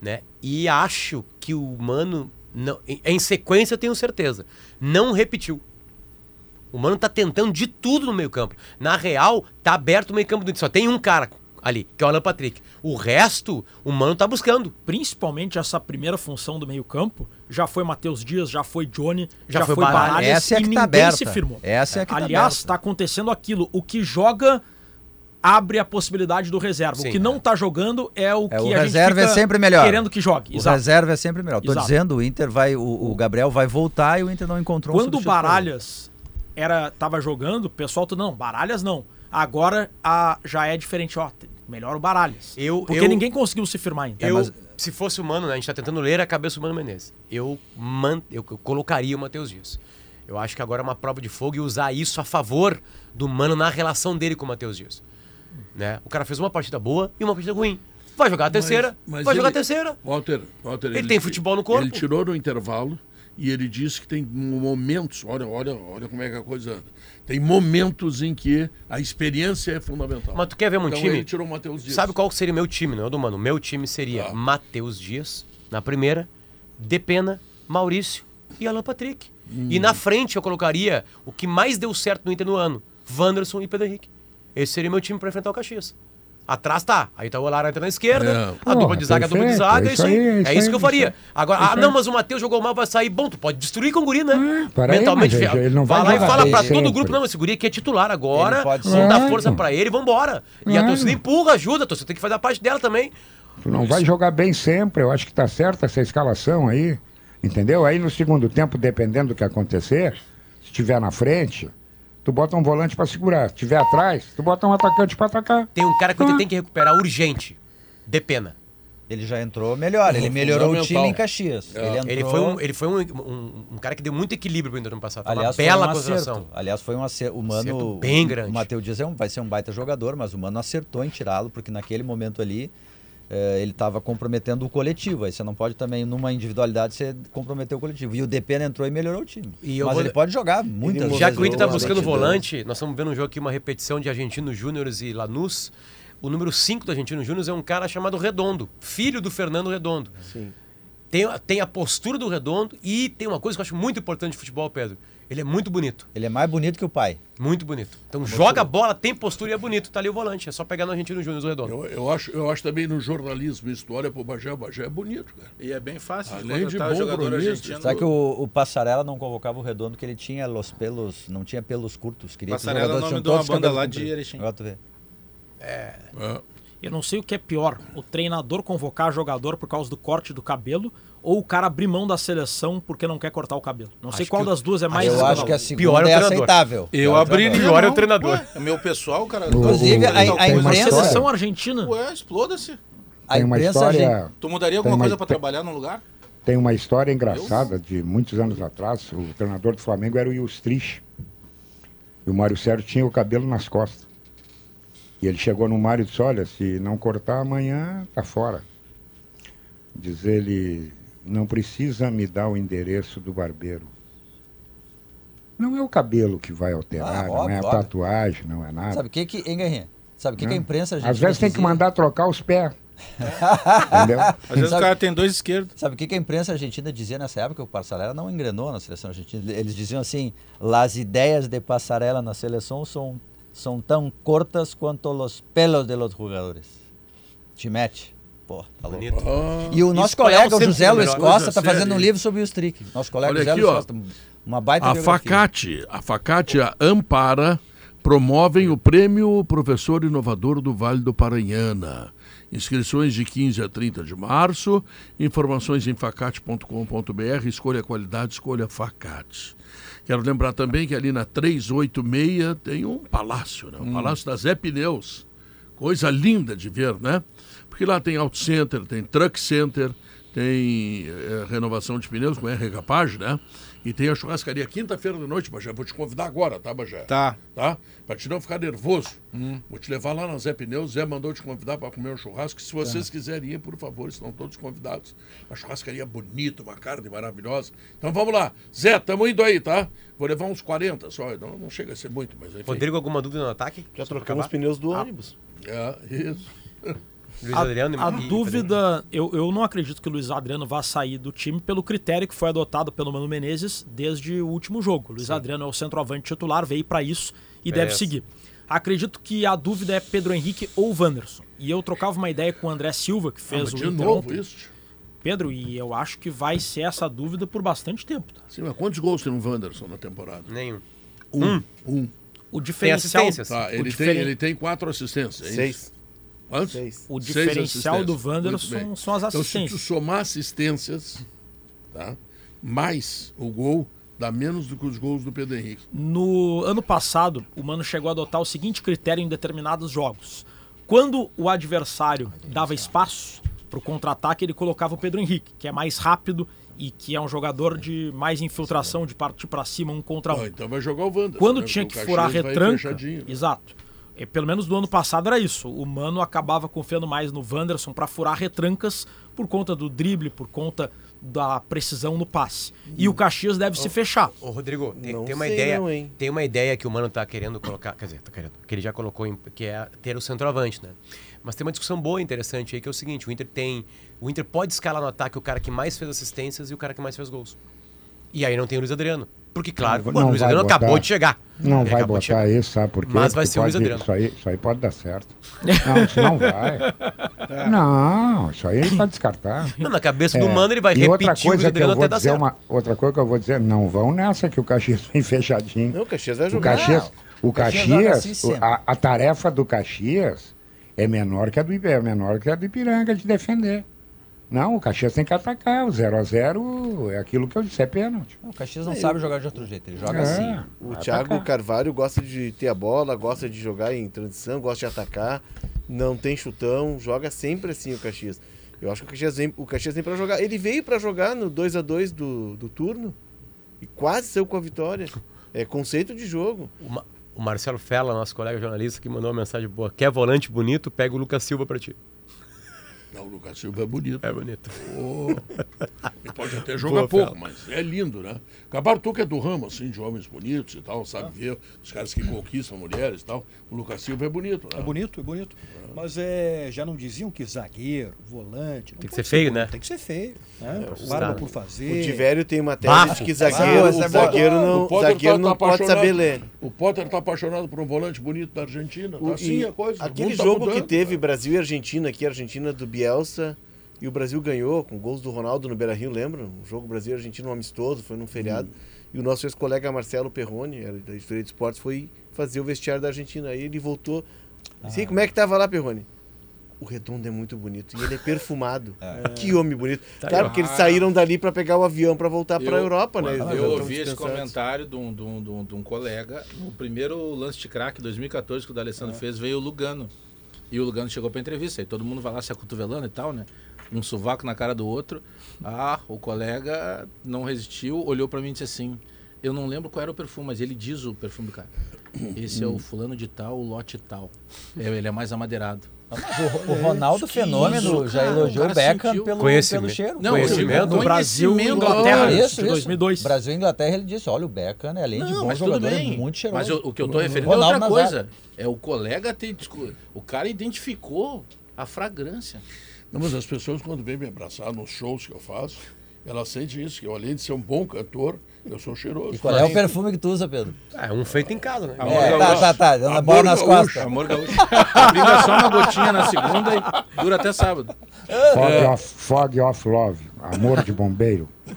né? E acho que o Mano, não, em, em sequência eu tenho certeza, não repetiu. O Mano tá tentando de tudo no meio campo. Na real, tá aberto o meio campo do Inter. Só tem um cara ali, que é o Alan Patrick. O resto, o Mano tá buscando. principalmente essa primeira função do meio-campo, já foi Matheus Dias, já foi Johnny, Já já, foi Baralhas. Baralhas Essa é e que ninguém tá aberta. se firmou. Essa é que tá Aliás, está acontecendo aquilo. O que joga abre a possibilidade do reserva. Sim, o que não tá jogando é o É, que o a reserva é sempre melhor. querendo que jogue. O Exato. reserva é sempre melhor. Tô Exato. dizendo, o Inter vai, o, o Gabriel vai voltar e o Inter não encontrou um Quando o pra ele. Baralhas era tava jogando, o pessoal todo não, Baralhas não. Agora a, já é diferente, ó, melhor o Baralhas. Eu- Porque eu- ninguém conseguiu se firmar ainda. eu, mas- se fosse o Mano, né, a gente tá tentando ler a cabeça do Mano Menezes. Eu, man, eu, eu colocaria o Matheus Dias. Eu acho que agora é uma prova de fogo e usar isso a favor do Mano na relação dele com o Matheus Dias. Né? O cara fez uma partida boa e uma partida ruim. Vai jogar a terceira, mas vai jogar a ele- terceira. Walter, Walter, Ele tem futebol no corpo. Ele tirou no intervalo e ele disse que tem momentos, olha, olha, olha como é que a coisa anda. Tem momentos em que a experiência é fundamental. Mas tu quer ver um então time? ele tirou o Matheus Dias. Sabe qual seria o meu time, não é o do Mano? Meu time seria Ah. Matheus Dias na primeira, Depena, Maurício e Alan Patrick. Hum. E na frente eu colocaria o que mais deu certo no Inter no ano: Wanderson e Pedro Henrique. Esse seria meu time para enfrentar o Caxias. Atrás tá. Aí tá o Olara entra na esquerda, É. a dupla de zaga, a dupla de zaga, é é isso isso aí. aí, é É isso isso aí, que eu faria. isso Agora, isso ah, aí. não, mas o Matheus jogou mal, vai sair. Bom, tu pode destruir com o guri, né? Ah, aí, Mentalmente. mas ele não vai vai lá e fala pra todo o sempre. grupo: não, esse guri aqui é titular agora. Vamos dar Claro. força pra ele e vambora. E a Claro. torcida empurra, ajuda, a torcida tem que fazer a parte dela também. Tu não vai jogar bem sempre, eu acho que tá certa essa escalação aí, entendeu? Aí no segundo tempo, dependendo do que acontecer, se estiver na frente, tu bota um volante pra segurar. Se estiver atrás, tu bota um atacante pra atacar. Tem um cara que o Inter tem que recuperar urgente. Depena. Ele já entrou melhor, ele melhorou o Fundamental. time em Caxias. Ele, entrou... Ele foi, um, ele foi um, um, um cara que deu muito equilíbrio pro Inter no ano passado. Aliás, uma bela foi um acerto. Aliás, foi um acerto. O Mano. Acerto bem grande. O Matheus Dias é um, vai ser um baita jogador, mas o Mano acertou em tirá-lo, porque naquele momento ali eh, ele estava comprometendo o coletivo. Aí você não pode também, numa individualidade, você comprometer o coletivo. E o Depena entrou e melhorou o time. E mas vou- ele pode jogar muitas Ele Já que o Inter tá Boa buscando lentidão. volante, nós estamos vendo um jogo aqui, uma repetição de Argentino Júnior e Lanús. O número 5 do Argentino Júnior é um cara chamado Redondo, filho do Fernando Redondo. Sim. Tem, tem a postura do Redondo e tem uma coisa que eu acho muito importante de futebol, Pedro. Ele é muito bonito. Ele é mais bonito que o pai. Muito bonito. Então joga a bola, tem postura e é bonito. Tá ali o volante. É só pegar no Argentino Júnior do Redondo. Eu, eu, acho, eu acho também no jornalismo, olha pro Bagé, o Bagé é bonito, cara. E é bem fácil. Além de contratar bom jogador argentino. Sabe que o, o Passarela não convocava o Redondo porque ele tinha los pelos, não tinha pelos curtos. Queria que Passarela é o nome de uma banda lá de. Erechim. Agora tu vê. É. Eu não sei o que é pior, o treinador convocar jogador por causa do corte do cabelo ou o cara abrir mão da seleção porque não quer cortar o cabelo. Não sei Acho qual que o- das duas é mais Eu acho que a segunda Pior é é aceitável. Eu Pior é o abriria. treinador. Pior é o treinador. É meu pessoal, cara. Inclusive, a- a A imprensa- seleção argentina. Ué, exploda-se. A Tem uma história, Tu mudaria alguma uma- coisa pra tem- trabalhar no lugar? tem uma história engraçada de muitos anos atrás. O treinador do Flamengo era o Ilstrich. E o Mário Sérgio tinha o cabelo nas costas. E ele chegou no Mário e disse, olha, se não cortar amanhã, tá fora. Diz ele, não precisa me dar o endereço do barbeiro. Não é o cabelo que vai alterar, Ah, não óbvio, é a óbvio. tatuagem, não é nada. Sabe o que que, hein, Guerrinha? Sabe o que, que a Né? imprensa argentina Às vezes tem que mandar trocar os pés. Entendeu? Às vezes Sabe- o cara tem dois esquerdos. Sabe o que, que a imprensa argentina dizia nessa época? O Passarela não engrenou na seleção argentina. Eles diziam assim: as ideias de Passarela na seleção são, são tão curtas quanto os pelos de los jogadores. Te mete. Pô, tá louco. Bonito. E o nosso colega, o José Luiz. Costa, está fazendo um livro sobre o Strick. Nosso colega Olha José aqui, Luiz ó. Costa. Uma baita A. Facate, a Facate a Ampara promovem o Prêmio Professor Inovador do Vale do Paranhana. Inscrições de 15 a 30 de março. Informações em facate.com.br. Escolha a qualidade, escolha Facate. Quero lembrar também que ali na 386 tem um palácio, né? o Palácio da Zé Pneus. Coisa linda de ver, né? Porque lá tem Auto Center, tem Truck Center, tem eh, renovação de pneus, como é recapagem, né? E tem a churrascaria quinta-feira da noite, Bagé. Vou te convidar agora, tá, Bagé? Tá. Tá? Pra te não ficar nervoso. Vou te levar lá na Zé Pneus. Zé mandou te convidar para comer um churrasco. Se vocês quiserem ir, por favor, estão todos convidados. Uma churrascaria bonita, uma carne maravilhosa. Então vamos lá. Zé, tamo indo aí, tá? Vou levar uns 40 só. Não, não chega a ser muito, mas enfim. Rodrigo, alguma dúvida no ataque? Já trocamos os pneus do ônibus. É, isso. Luiz A, Adriano a e- e dúvida, eu, eu não acredito que o Luiz Adriano vá sair do time pelo critério que foi adotado pelo Mano Menezes desde o último jogo. O Luiz Adriano é o centroavante titular, veio para isso e deve Beleza. seguir. Acredito que a dúvida é Pedro Henrique ou Wanderson. E eu trocava uma ideia com o André Silva, que Ah, fez mas o de Inter novo ontem. isso? Pedro, e eu acho que vai ser essa dúvida por bastante tempo. tá? Sim, mas quantos gols tem o Wanderson na temporada? Nenhum. Um. Um. O Tem diferencial, assistências. Tá, o ele, diferen- tem, ele tem quatro assistências. é isso? Quantos? Seis. o Seis diferencial do assistências. Wanderson são as Então, se tu assistências. somar assistências, tá? mais o gol, dá menos do que os gols do Pedro Henrique. No ano passado, o Mano chegou a adotar o seguinte critério em determinados jogos. Quando o adversário dava espaço para o contra-ataque, ele colocava o Pedro Henrique, que é mais rápido e que é um jogador de mais infiltração, de partir para cima um contra um. Ah, então vai jogar o Wanderson. Quando né? tinha que furar vai retranca, fechadinho. exato. É, pelo menos do ano passado era isso. O Mano acabava confiando mais no Wanderson para furar retrancas por conta do drible, por conta da precisão no passe. E o Caxias deve se fechar. Ô, Rodrigo, tem, tem uma ideia. não, tem uma ideia que o Mano tá querendo colocar. Quer dizer, tá querendo. Que ele já colocou, em- que é ter o centroavante, né? Mas tem uma discussão boa e interessante aí, que é o seguinte: o Inter tem. O Inter pode escalar no ataque o cara que mais fez assistências e o cara que mais fez gols. E aí não tem o Luiz Adriano. Porque, claro, Não mano, o Luiz Adriano botar. acabou de chegar. Não Ele vai botar isso, sabe por quê? Mas vai Porque ser o Luiz Adriano. Isso aí, isso aí pode dar certo. Não, isso não vai. Não, isso aí pode descartar. Não, na cabeça do É, Mano ele vai e repetir outra o Luiz coisa que eu Adriano vou até dar dizer certo. uma outra coisa que eu vou dizer, não vão nessa que o Caxias vem fechadinho. Não, o Caxias vai O jogar. Caxias, o o Caxias Caxias, assim a, a tarefa do Caxias é menor que a do é menor que a do Ipiranga de defender. Não, o Caxias tem que atacar. O 0 a 0 é aquilo que eu disse, é pênalti. O Caxias não sabe jogar de outro jeito, ele joga É, assim. O Thiago atacar. Carvalho gosta de ter a bola, gosta de jogar em transição, gosta de atacar, não tem chutão, joga sempre assim o Caxias. Eu acho que o Caxias vem, o Caxias vem para jogar. Ele veio para jogar no 2 a 2 do, do turno e quase saiu com a vitória. É conceito de jogo. O, Ma- o Marcelo Fella, nosso colega jornalista, que mandou uma mensagem boa. Quer volante bonito? Pega o Lucas Silva pra ti. Não, o Lucas Silva é bonito. É bonito. Ô, Ele pode até jogar pouco, mas é lindo, né? Cabartu que é do ramo, assim, de homens bonitos e tal, sabe ver os caras que conquistam mulheres e tal. O Lucas Silva é bonito, né? É bonito, é bonito. Mas é, já não diziam que zagueiro, volante. não Tem que ser feio, né? Tem que ser feio. Né? o- Barba tá. por fazer. O Tivério tem uma tese de que zagueiro, essa é zagueiro não, zagueiro tá- não tá pode apaixonado- saber ler. O Potter tá apaixonado por um volante bonito da Argentina. Tá O- assim a coisa. Aquele tá jogo mudando, que teve cara. Brasil e Argentina, aqui, a Argentina do Bielsa, e o Brasil ganhou com gols do Ronaldo no Beira Rio, lembra? Um jogo Brasil e Argentina um amistoso, foi num feriado. E o nosso ex-colega Marcelo Perrone, era da editoria de esportes, foi fazer o vestiário da Argentina. Aí ele voltou. Sei como é que tava lá, Perrone? O redondo é muito bonito e ele é perfumado. Que homem bonito. claro que eles saíram dali para pegar o avião para voltar para a Eu- Europa, né? Eu ouvi esse comentário de um, de, um, de, um, colega. No primeiro lance de craque 2014 que o D'Alessandro fez, veio o Lugano. E o Lugano chegou pra entrevista. Aí todo mundo vai lá se acotovelando e tal, né? Um sovaco na cara do outro. Ah, o colega não resistiu, olhou pra mim e disse assim: Eu não lembro qual era o perfume, mas ele diz o perfume do cara. Esse é o fulano de tal, o lote tal. É, ele é mais amadeirado. O, o Ronaldo Que Fenômeno isso, já elogiou O Beckham sentiu. pelo, Conhecimento. pelo cheiro. Não, Conhecimento. Do Brasil e Inglaterra, isso, de 2002. Brasil e Inglaterra, ele disse, olha, o Beckham, né, além de Não, bom mas tudo jogador, é bem. muito cheiroso. Mas o, o que eu tô referindo Ronaldo é outra coisa. É o colega ter. discu- O cara identificou a fragrância. Não, mas as pessoas, quando vêm me abraçar nos shows que eu faço, elas sentem isso, que eu, além de ser um bom cantor, eu sou cheiroso. E qual é o perfume que tu usa, Pedro? É um feito em casa, né? Amor É, tá, tá, tá, dando bola nas gaúcho. costas. Amor gaúcho. Brinda só uma gotinha na segunda e dura até sábado. Fog, off, fog off Love, amor de bombeiro.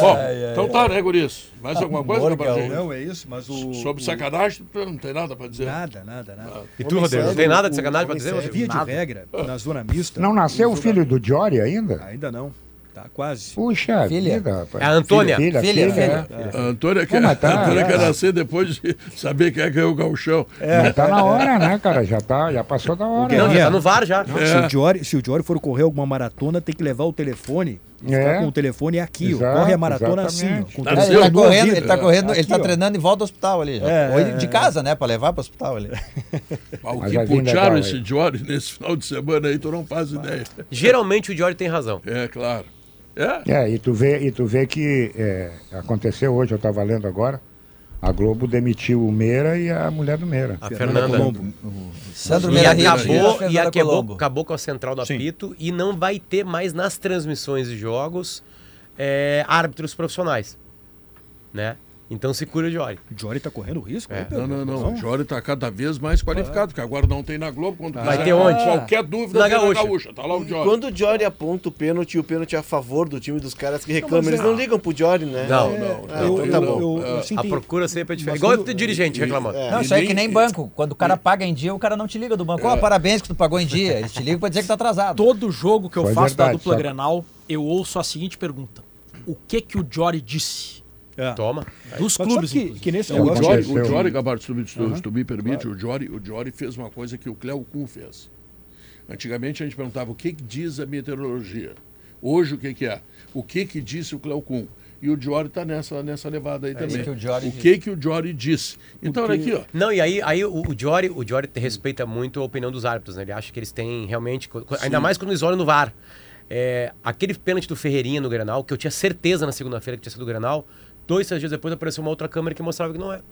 Bom, então tá, né, Guris? Mais alguma coisa, Amor Gabriel? Não, é isso, mas o. Sobre o- sacanagem, não tem nada pra dizer. Nada, nada, nada. E tu, Rodrigo? Não tem nada de sacanagem pra dizer, via de regra, na zona mista. Não nasceu o filho do Jory ainda? Ainda não. Tá quase. Puxa Filha. vida, rapaz. É a Antônia. Filha, filha, Filha, filha. A Antônia quer, mas tá, a Antônia é. quer nascer depois de saber quem é que é o gauchão. Mas tá na hora, né, cara? Já, tá, já passou da hora. Não, né? já tá no VAR já. Se, o Diori, se o Diori for correr alguma maratona, tem que levar o telefone. E É. com o telefone aqui, ó. Exato, Corre a maratona exatamente. assim, ó. O Tá É, ele tá no correndo, ele tá correndo, ele Aqui, tá ó. treinando em volta ao hospital ali. já. É, Ou é, ele- de é. casa, né? Pra levar pro hospital ali. O que puxaram legal esse. Jory nesse final de semana aí, tu não faz ideia. Geralmente o Diori tem razão. É, claro. É? É, e tu vê, e tu vê que é, aconteceu hoje, eu estava lendo agora, a Globo demitiu o Meira e a mulher do Meira. A Fernanda Fernanda. Colombo. Sandro E Meira acabou, e acabou, Colombo. acabou com a central do Sim. apito e não vai ter mais nas transmissões de jogos é, árbitros profissionais. Né? Então se cura o. O Diori tá correndo risco? É. Não, não, não. O Jory tá cada vez mais qualificado, porque agora não tem na Globo. Quando Vai quiser ter onde? Qualquer dúvida Na Gaúcha. na Gaúcha. Tá lá o Jory. quando o Jory aponta o pênalti o pênalti é a favor do time dos caras que reclamam, eles não ligam pro Jory, né? Não, É, não, ah, não, então tá não. bom. Eu- eu- assim, A tem- procura sempre é diferente. Igual o dirigente reclamando. É. Não, isso aí é nem- que nem banco. Quando o cara paga em dia, o cara não te liga do banco. Ó, parabéns que tu pagou em dia. Eles te ligam pra dizer que tá atrasado. Todo jogo que eu Foi faço da verdade, dupla só- Grenal, eu ouço a seguinte pergunta. O que que o Jory disse? É. Toma. Dos Mas clubes, que, que nesse O negócio... Jory, o Jory Gabardo, se tu, tu me permite, o, Jory, o Jory fez uma coisa que o Cléo Kuhn fez. Antigamente a gente perguntava o que, que diz a meteorologia. Hoje o que, que é? O que, que disse o Cléo Kuhn? E o Jory está nessa, nessa levada aí também. que o Jory o que, que o Jory disse? Então, olha aqui, ó. Não, e aí, aí o, o Diori, o te respeita muito a opinião dos árbitros, né? Ele acha que eles têm realmente. Ainda mais quando eles olham no VAR. É, aquele pênalti do Ferreirinha no Grenal, que eu tinha certeza na segunda-feira que tinha sido o Grenal, dois, três dias depois apareceu uma outra câmera que mostrava que não era.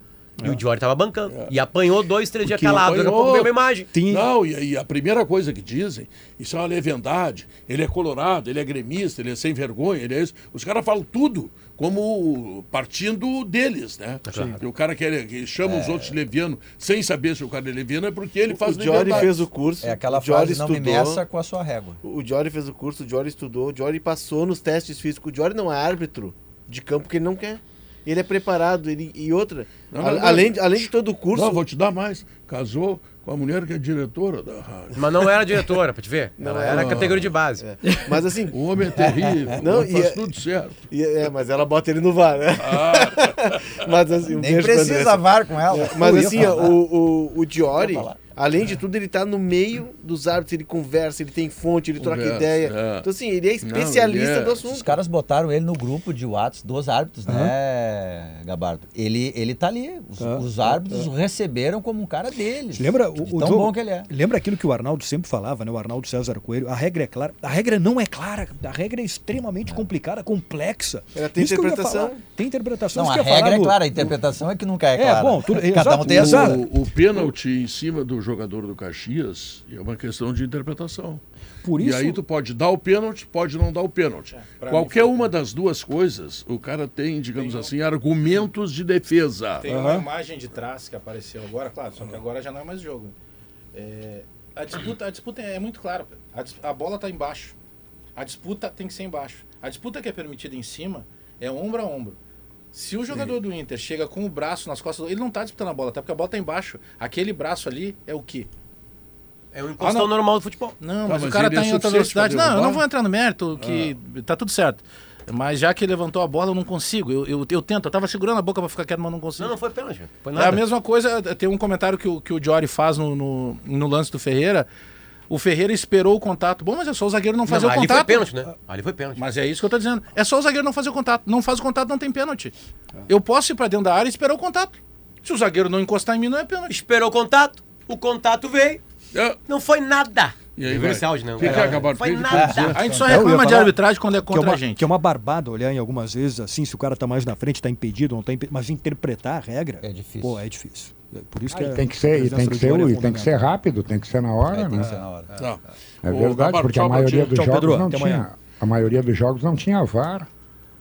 E o Diori tava bancando. E apanhou dois, três dias calado. Daqui a pouco veio uma imagem. Não, e, e a primeira coisa que dizem, isso é uma leviandade, ele é colorado, ele é gremista, ele é sem vergonha, ele é isso. Os caras falam tudo como partindo deles, né? E o cara que, que chama os outros de leviano sem saber se o cara é leviano é porque ele faz O Jory leviandade. fez o curso, É aquela frase, não me meça com a sua régua. o Jory fez o curso, o Jory estudou, o Jory passou nos testes físicos. O Jory não é árbitro de campo que ele não quer. Ele é preparado, ele, e outra, Não, a- não, não. além, de- além de todo o curso, Não, vou te dar mais. Casou com a mulher que é diretora da rádio. Mas não era diretora, pra te ver. Não Ela era. categoria de base. é. mas assim, O homem é terrível, Não, faz e é- tudo certo. e- é, mas ela bota ele no VAR, né? mas assim, um Nem precisa. VAR com ela. Mas assim, ó, o, o, o Diori, Além de tudo, ele tá no meio dos árbitros, ele conversa, ele tem fonte, ele troca Conversa, ideia. é. Então, assim, ele é especialista ele é- do Os assunto. caras botaram ele no grupo de Whats dos árbitros, né, Gabardo? Ele, ele tá ali. Os, Ah, os árbitros o receberam como um cara deles. Lembra o, de o tão jogo- bom que ele é. Lembra aquilo que o Arnaldo sempre falava, né? O Arnaldo César Coelho. A regra é clara. A regra não é clara. A regra é extremamente complicada, complexa. Ela tem Isso interpretação. Tem interpretação. Não, a regra falar é clara, a interpretação é que nunca é É, clara. bom, tudo- Cada um exato, tem a sua. exato. O, o pênalti em cima do jogador do Caxias é uma questão de interpretação. Por E isso, aí tu pode dar o pênalti, pode não dar o pênalti. pra Qualquer uma das duas coisas, o cara tem, digamos assim, argumentos de defesa. Tem uma imagem de trás que apareceu agora, claro, só que agora já não é mais jogo. É, a, disputa, a disputa é muito clara. A, dis- a bola está embaixo. A disputa tem que ser embaixo. A disputa que é permitida em cima é ombro a ombro. Se o jogador do Inter chega com o braço nas costas, ele não está disputando a bola, até porque a bola está embaixo. Aquele braço ali é o quê? É um encostão Ah, normal do futebol. Não, Tá, mas, o mas cara ele tá é em outra velocidade. Não, eu não vou entrar no mérito, que tá tudo certo. Mas já que ele levantou a bola, eu não consigo. Eu, eu, eu tento, eu tava segurando a boca pra ficar quieto, mas não consigo. Não, não foi pênalti. Foi É nada. a mesma coisa, tem um comentário que o, que o Jory faz no, no, no lance do Ferreira. O Ferreira esperou o contato. Bom, mas é só o zagueiro não fazer Não, o ali contato. foi pênalti, né? Ali foi pênalti. Mas é isso que eu tô dizendo. É só o zagueiro não fazer o contato. Não faz o contato, não tem pênalti. Eu posso ir pra dentro da área e esperar o contato. Se o zagueiro não encostar em mim, não é pênalti. Esperou o contato, o contato veio, É, não foi nada. E aí vai. out, não. O que, que É, acabaram Foi de nada. A gente só É, reclama de arbitragem quando é que é, contra uma, a gente. que é uma barbada olhar em algumas vezes assim, se o cara tá mais na frente, tá impedido, não tá impedido. Mas interpretar a regra. É difícil. Pô, é difícil. É Por isso Ah, que e a- tem que ser, e tem presença que ser, é e tem que ser rápido, tem que ser na hora, É, tem né? que ser na hora. Tá. É Ô, verdade, Gabardo, porque a maioria dos Tchau, jogos Pedro. não tinha. amanhã. A maioria dos jogos não tinha VAR.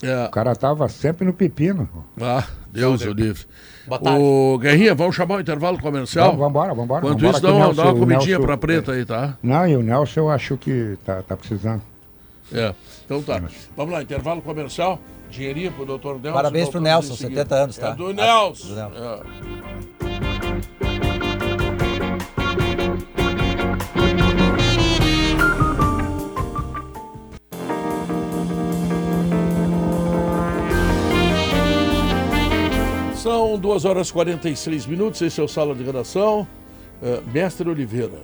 É. O cara tava sempre no pepino. Ah, Deus o livre. Ô, Guerrinha, vamos chamar o intervalo comercial? Vamos, vambora, vambora. Enquanto vambora isso, dá o uma, Nelson- dá uma o comidinha Nelson- pra preta aí, tá? Não, e o Nelson eu acho que tá, tá precisando. É. Então tá. Vamos lá, intervalo comercial. Dinheirinho pro doutor Nelson. Parabéns pro Nelson, em seguida. 70 anos, tá? É do Nelson. do Nelson. São 2 horas e 46 minutos, esse é o Sala de Redação. É, Mestre Oliveira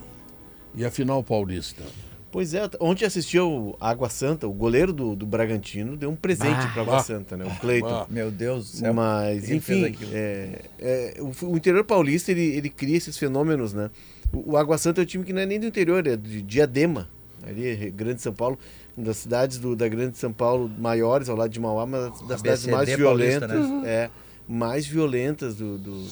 e a final paulista. Pois é, ontem assistiu Água Santa, o goleiro do, do Bragantino, deu um presente para Água ah, Santa, né? O Cleiton. ah. Meu Deus do céu. Mas, enfim, é, é, o, o interior paulista ele, ele cria esses fenômenos, né? O, o Água Santa é um time que não é nem do interior, é de Diadema, ali, é Grande São Paulo, uma das cidades do, da Grande São Paulo maiores, ao lado de Mauá, uma das, cidades mais paulista, violentas, é, mais violentas do, do-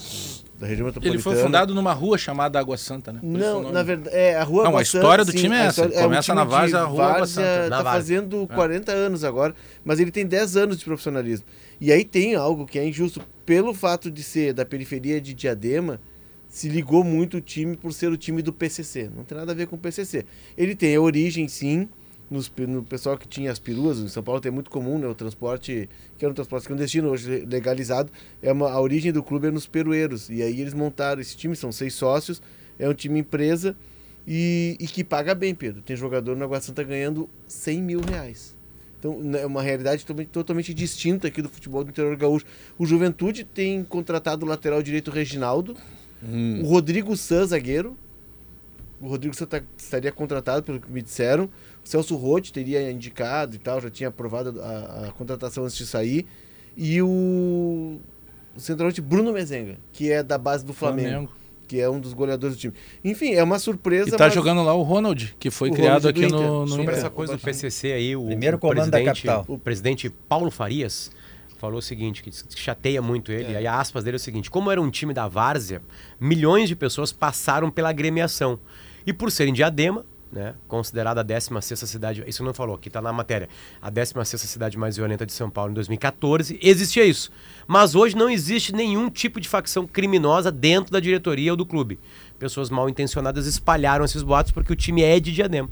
da região metropolitana. Ele foi fundado numa rua chamada Água Santa, né? Por Não, na verdade, é a Rua Não, Água a história do Santa, time é a essa, história- começa um na time Várzea, de a Rua Água Várzea, Santa. Na Tá Várzea. fazendo 40 anos agora, mas ele tem 10 anos de profissionalismo. E aí tem algo que é injusto. Pelo fato de ser da periferia de Diadema, se ligou muito o time por ser o time do PCC. Não tem nada a ver com o PCC. Ele tem a origem, sim, nos, no pessoal que tinha as peruas. Em São Paulo tem muito comum, né? O transporte, que era um transporte clandestino, hoje legalizado. É uma, a origem do clube é nos perueiros. E aí eles montaram esse time, são seis sócios. É um time empresa e, e que paga bem, Pedro. Tem jogador no Água Santa ganhando 100 mil reais. Então, né, é uma realidade totalmente, totalmente distinta aqui do futebol do interior gaúcho. O Juventude tem contratado o lateral direito Reginaldo, o Rodrigo San, zagueiro. O Rodrigo San tá- estaria contratado, pelo que me disseram. O Celso Roth teria indicado e tal, já tinha aprovado a, a contratação antes de sair. E o, o centroavante Bruno Mezenga, que é da base do Flamengo, Flamengo. que é um dos goleadores do time. Enfim, é uma surpresa. E tá mas- jogando lá o Ronald, que foi O criado Ronald aqui no, no Sobre Inter. essa coisa do PCC aí, o, Primeiro o comando da capital. o presidente Paulo Farias falou o seguinte, que que chateia muito ele, e aí a aspas dele é o seguinte, como era um time da Várzea, milhões de pessoas passaram pela agremiação. E por serem diadema, né, considerada a 16ª cidade, isso não falou, aqui tá na matéria, a 16ª cidade mais violenta de São Paulo em 2014, existia isso. Mas hoje não existe nenhum tipo de facção criminosa dentro da diretoria ou do clube. Pessoas mal intencionadas espalharam esses boatos porque o time é de diadema.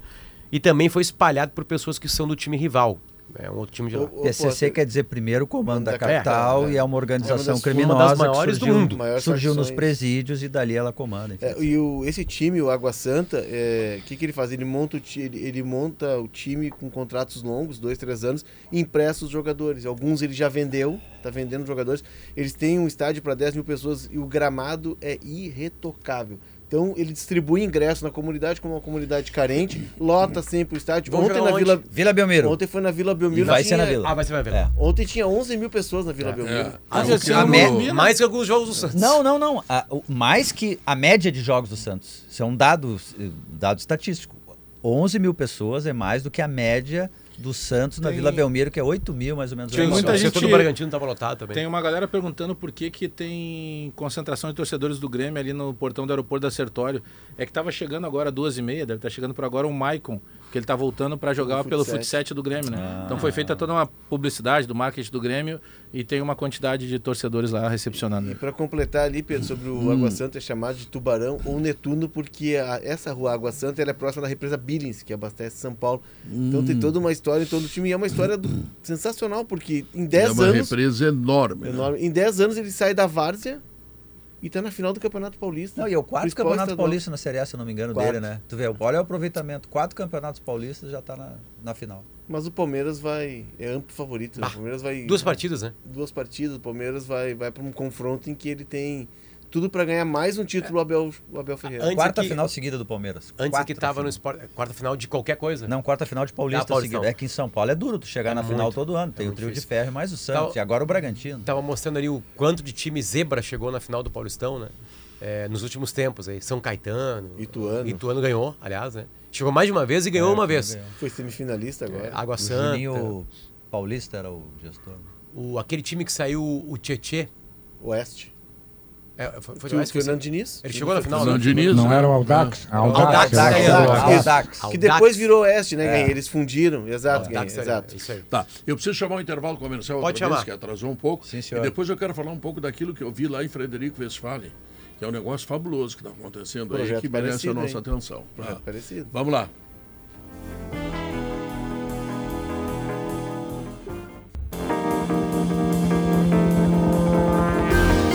E também foi espalhado por pessoas que são do time rival. É um outro time de lá. O- o- PCC pô, quer dizer primeiro comando da da capital capital, e é. é uma organização É uma das- criminosa uma das maiores que do surgiu, mundo. Surgiu nos presídios e dali ela comanda. enfim. É, e o, esse time, o Água Santa, o que, que ele faz? Ele monta, o ti- ele, ele monta o time com contratos longos, dois, três anos, e empresta os jogadores. Alguns ele já vendeu, tá vendendo jogadores. Eles têm um estádio para 10 mil pessoas e o gramado é irretocável. Então ele distribui ingresso na comunidade como uma comunidade carente, lota sempre o estádio. Vamos Ontem na onde? Vila. Vila Belmiro. Ontem foi na Vila E Belmiro. vai tinha- ser na Vila. Ah, vai ser vai ver. É. Ontem tinha 11 mil pessoas na Vila Belmiro. É. Ah, já tinha Morumbi, Mais que alguns jogos do Santos. Não, não, não. A- o- mais que a média de jogos do Santos. Isso é um dado, eh, dado estatístico. 11 mil pessoas é mais do que a média do Santos na Tem- Vila Belmiro, que é 8 mil mais ou menos. Tem Olha muita só. o gente- setor do Bragantino estava lotado também. Tem uma galera perguntando por que, que tem concentração de torcedores do Grêmio ali no portão do aeroporto da Sertório. É que tava chegando agora duas e meia, deve estar chegando por agora o Maicon, que ele tá voltando para jogar O pelo Futset. do Grêmio, né? Ah. Então foi feita toda uma publicidade do marketing do Grêmio e tem uma quantidade de torcedores lá recepcionando. E para completar ali, Pedro, sobre o Hum. Água Santa, é chamado de Tubarão ou Netuno, porque a- essa rua Água Santa ela é próxima da represa Billings, que abastece São Paulo. Então Hum. tem toda uma história em todo o time. E é uma história do- sensacional, porque em É 10 uma anos. represa enorme. né? enorme, em 10 anos ele sai da várzea e tá na final do Campeonato Paulista. Não, e é o quarto campeonato estadual. paulista na Série A, se eu não me engano, Quarto. dele, né? Tu vê, olha o aproveitamento. Quatro campeonatos paulistas já tá na, na final. Mas o Palmeiras vai. É amplo favorito. Né? Bah, O Palmeiras vai. Duas partidas, né? Duas partidas. O Palmeiras vai, vai para um confronto em que ele tem tudo para ganhar mais um título o Abel, o Abel Ferreira. Antes quarta aqui- final seguida do Palmeiras. Antes Quarta que tava final. no esporte, quarta final de qualquer coisa. Não, quarta final de Paulista Ah, Paulistão. seguida. É que em São Paulo é duro tu chegar É na final muito, todo ano. Tem é o trio de difícil. ferro e mais o Santos. Tá- E agora o Bragantino. Tava mostrando ali o quanto de time zebra chegou na final do Paulistão, né? É, nos últimos tempos aí. São Caetano. Ituano. Ituano ganhou, aliás, né? Chegou mais de uma vez e ganhou É, uma vez. ganhou. Foi semifinalista agora. É, Água O Santa. Juninho Paulista era o gestor. O, aquele time que saiu, o Tietê. Oeste. É, foi, foi o o Fernando Diniz. Ele chegou na final, Fernando né? Diniz, Não né? era o Aldax? Aldax, Aldax, que o Aldax. Que depois virou Oeste, né, É. Ganhei? Eles fundiram. Exato, exato. Isso aí. Tá, eu preciso chamar um intervalo comercial Pode outra vez, chamar. que atrasou um pouco. Sim, e senhor. depois eu quero falar um pouco daquilo que eu vi lá em Frederico Westphalen, que é um negócio fabuloso que está acontecendo aí, Projeto que merece a nossa hein? atenção. Tá. Vamos lá.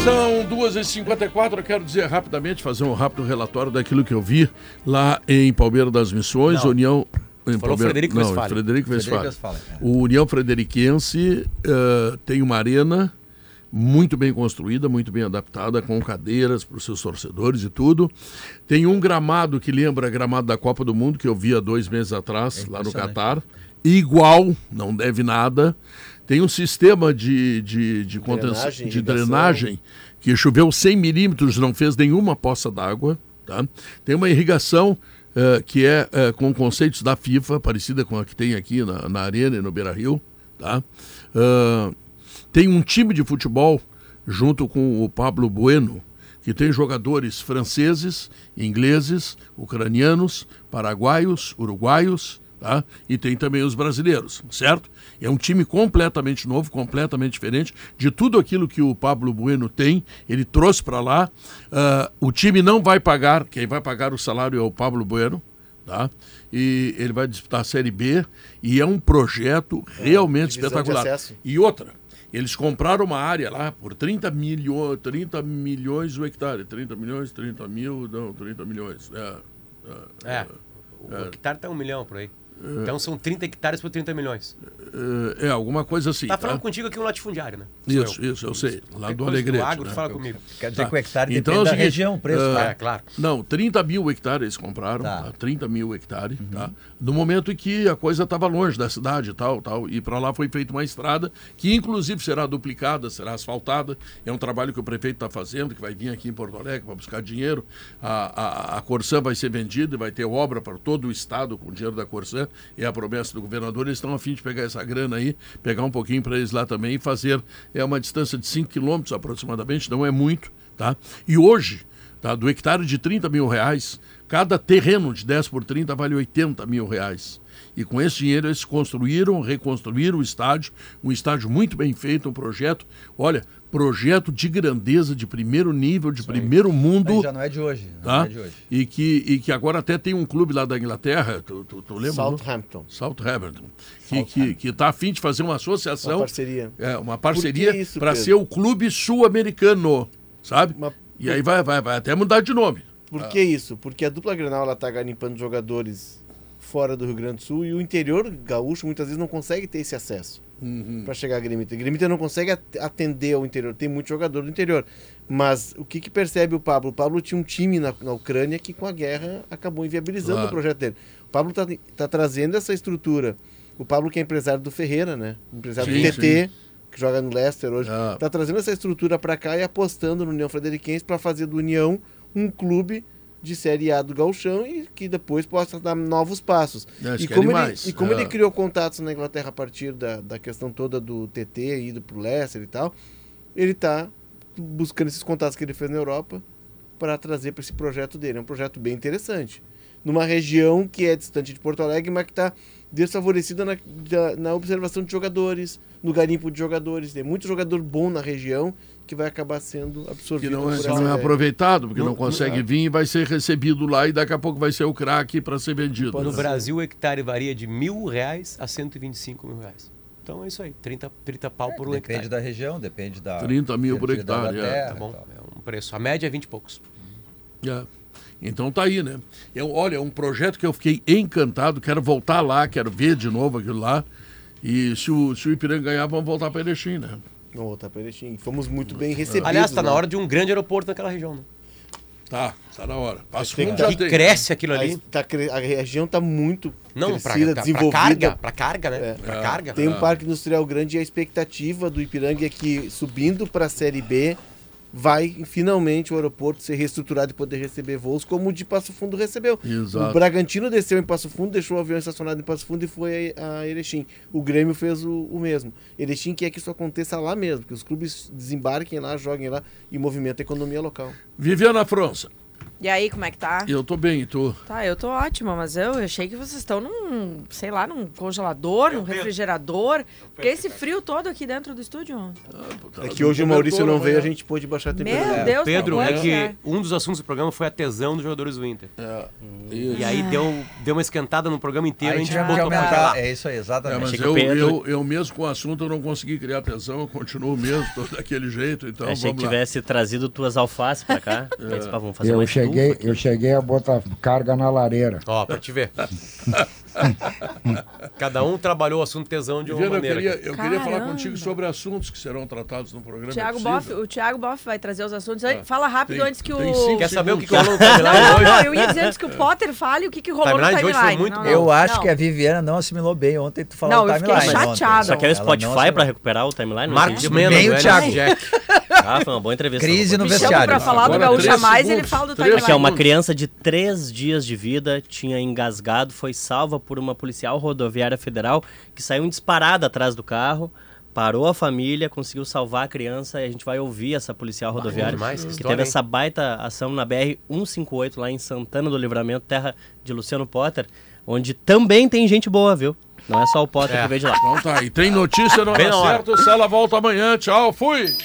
São 2h54, eu quero dizer rapidamente, fazer um rápido relatório daquilo que eu vi lá em Palmeira das Missões, Não. União... Em falou Frederico não, Westphalen. Frederico Frederico Westphalen. É. O União Frederiquense eh, tem uma arena muito bem construída, muito bem adaptada, com cadeiras para os seus torcedores e tudo. Tem um gramado que lembra gramado da Copa do Mundo, que eu vi há dois meses atrás, É lá no. Catar. Igual, não deve nada. Tem um sistema de, de, de, Drenagem, de drenagem que choveu 100 milímetros, não fez nenhuma poça d'água. Tá? Tem uma irrigação eh, que é eh, com conceitos da FIFA, parecida com a que tem aqui na, na Arena e no Beira Rio. Tá? Ah, tem um time de futebol junto com o Pablo Bueno, que tem jogadores franceses, ingleses, ucranianos, paraguaios, uruguaios, tá? E tem também os brasileiros, certo? É um time completamente novo, completamente diferente de tudo aquilo que o Pablo Bueno tem. Ele trouxe para lá. Ah, o time não vai pagar, quem vai pagar o salário é o Pablo Bueno, tá? E ele vai disputar a Série B e é um projeto realmente divisão de espetacular. E outra, eles compraram uma área lá por 30, milho, 30 milhões o hectare. 30 milhões, 30 mil, não, 30 milhões. É, é, É. O hectare tá um milhão por aí. Então são 30 hectares por 30 milhões. é, é alguma coisa assim. Tá tá? falando contigo aqui um latifundiário, né? Isso, eu. isso, eu sei. Lá Qualquer do coisa Alegrete. agro, né? fala comigo. Quer dizer Tá. que o hectare Então depende é o da seguinte, região, o preço. ah, tá? É, claro. Não, 30 mil hectares eles compraram, Tá. tá, 30 mil hectares, tá? No momento em que a coisa estava longe da cidade e tal, tal, e para lá foi feita uma estrada que inclusive será duplicada, será asfaltada. É um trabalho que o prefeito está fazendo, que vai vir aqui em Porto Alegre para buscar dinheiro. A, a, a Corsã vai ser vendida e vai ter obra para todo o estado com o dinheiro da Corsã. É a promessa do governador. Eles estão a fim de pegar essa grana aí, pegar um pouquinho para eles lá também e fazer. É uma distância de 5 quilômetros aproximadamente, não é muito, tá? E hoje tá? do hectare de 30 mil reais, cada terreno de 10 por 30 vale 80 mil reais. E com esse dinheiro eles construíram, reconstruíram o estádio, um estádio muito bem feito, um projeto, olha, projeto de grandeza, de primeiro nível, de primeiro mundo. Mas já não é de hoje. Não Tá? é de hoje. E, que, e que agora até tem um clube lá da Inglaterra, tu, tu, tu lembra? não? Southampton. Southampton, que que que está a fim de fazer uma associação, Uma parceria. é, uma parceria isso, para ser o clube sul-americano, sabe? Uma- E aí vai, vai, vai até mudar de nome. Por que isso? Porque a dupla Grenal ela tá garimpando jogadores fora do Rio Grande do Sul e o interior gaúcho muitas vezes não consegue ter esse acesso. Uhum. para chegar a Grêmio Inter não consegue at- atender ao interior, tem muito jogador do interior. Mas o que, que percebe o Pablo? O Pablo tinha um time na, na Ucrânia que com a guerra acabou inviabilizando Claro. o projeto dele. O Pablo tá, tá trazendo essa estrutura. O Pablo que é empresário do Ferreira, né? Empresário Sim, do TT, que joga no Leicester hoje. Ah. Tá trazendo essa estrutura para cá e apostando no União Frederiquense para fazer do União um clube de Série A do Gauchão e que depois possa dar novos passos. Eles e, como ele, e como É. ele criou contatos na Inglaterra a partir da, da questão toda do TT, ido pro Leicester e tal, ele tá buscando esses contatos que ele fez na Europa para trazer para esse projeto dele. É um projeto bem interessante. Numa região que é distante de Porto Alegre, mas que está desfavorecida na, da- na observação de jogadores, no garimpo de jogadores. Tem muito jogador bom na região que vai acabar sendo Que absorvido não é, que não é aproveitado, porque não, Não- consegue não- vir e vai ser recebido lá e daqui a pouco vai ser o craque para ser vendido. No né? Brasil, o hectare varia de mil reais a 125 mil reais. Então é isso aí, 30, 30 pau por um Depende hectare. da região, depende da. 30 mil por hectare, é. terra Tá e bom, é um preço. A média é 20 e poucos. É. Então tá aí, né? Eu, olha, é um projeto que eu fiquei encantado, quero voltar lá, quero ver de novo aquilo lá. E se o, se o Ipiranga ganhar, vamos voltar para Erechim, né? Voltar para Erechim. Fomos muito bem recebidos. Aliás, tá na né? hora de um grande aeroporto naquela região, né? Tá, tá na hora. Passo Tem que- já Que tem. cresce aquilo A, ali. tá a região está muito Não, pra, crescida, pra, pra desenvolvida. carga, pra carga, né? É. Pra carga. Tem um Ah. parque industrial grande e a expectativa do Ipiranga é que, subindo para a Série B, vai finalmente o aeroporto ser reestruturado e poder receber voos como o de Passo Fundo recebeu. Exato. O Bragantino desceu em Passo Fundo, deixou o avião estacionado em Passo Fundo e foi a Erechim. O Grêmio fez o, o mesmo. Erechim quer que isso aconteça lá mesmo, que os clubes desembarquem lá, joguem lá e movimentem a economia local. Viviana França, E aí, como é que tá? eu tô bem, e tu? Tá, eu tô ótima, mas eu achei que vocês estão num, sei lá, num congelador, num refrigerador. Porque esse frio todo aqui dentro do estúdio. É que hoje o Maurício não veio, a gente pôde baixar a Meu temperatura. Deus, Pedro, é que um dos assuntos do programa foi a tesão dos jogadores do Inter. Isso. E aí deu, deu uma esquentada no programa inteiro, Aí a gente que botou pra lá. É isso aí, É, exatamente. mas Achei que eu, Pedro- eu, eu mesmo com o assunto eu não consegui criar atenção, eu continuo mesmo, tô daquele jeito, então Achei que tivesse trazido tuas alfaces pra cá. Mas, pá, vamos fazer Eu uma cheguei, aqui. eu cheguei a botar carga na lareira. Ó, pra te ver. Cada um trabalhou o assunto tesão de uma Viviana, eu maneira. queria, eu queria falar contigo sobre assuntos que serão tratados no programa. Thiago é Boff, possível? o Thiago Boff vai trazer os assuntos. aí. Fala rápido Tem- antes que o. Quer saber o que, que segundos. rolou no timeline não, hoje? não, eu ia dizer antes que o Potter fale o que, que rolou Timeline no timeline. foi muito não, bom. não, Eu acho não. que a Viviana não assimilou bem ontem tu falou Não, o eu fiquei chateada. Só quer o Ela não Spotify pra recuperar o timeline? Não Marcos. Mena, Nem o do Thiago. Jack. Ah, foi uma boa entrevista. Crise não no Me chama vestiário. pra falar do Agora, Gaúcha três Mais, ele segundos, fala do timeline. Aqui é uma criança de três dias de vida, tinha engasgado, foi salva por uma policial rodoviária federal que saiu disparada atrás do carro, parou a família, conseguiu salvar a criança e a gente vai ouvir essa policial rodoviária demais, que que história, teve hein? essa baita ação na BR 158 lá em Santana do Livramento, terra de Luciano Potter, onde também tem gente boa, viu? Não é só o Potter É. que veio de lá. Então tá, e tem notícia no Bem Hora na hora. Certa, o Sala volta amanhã, tchau, fui!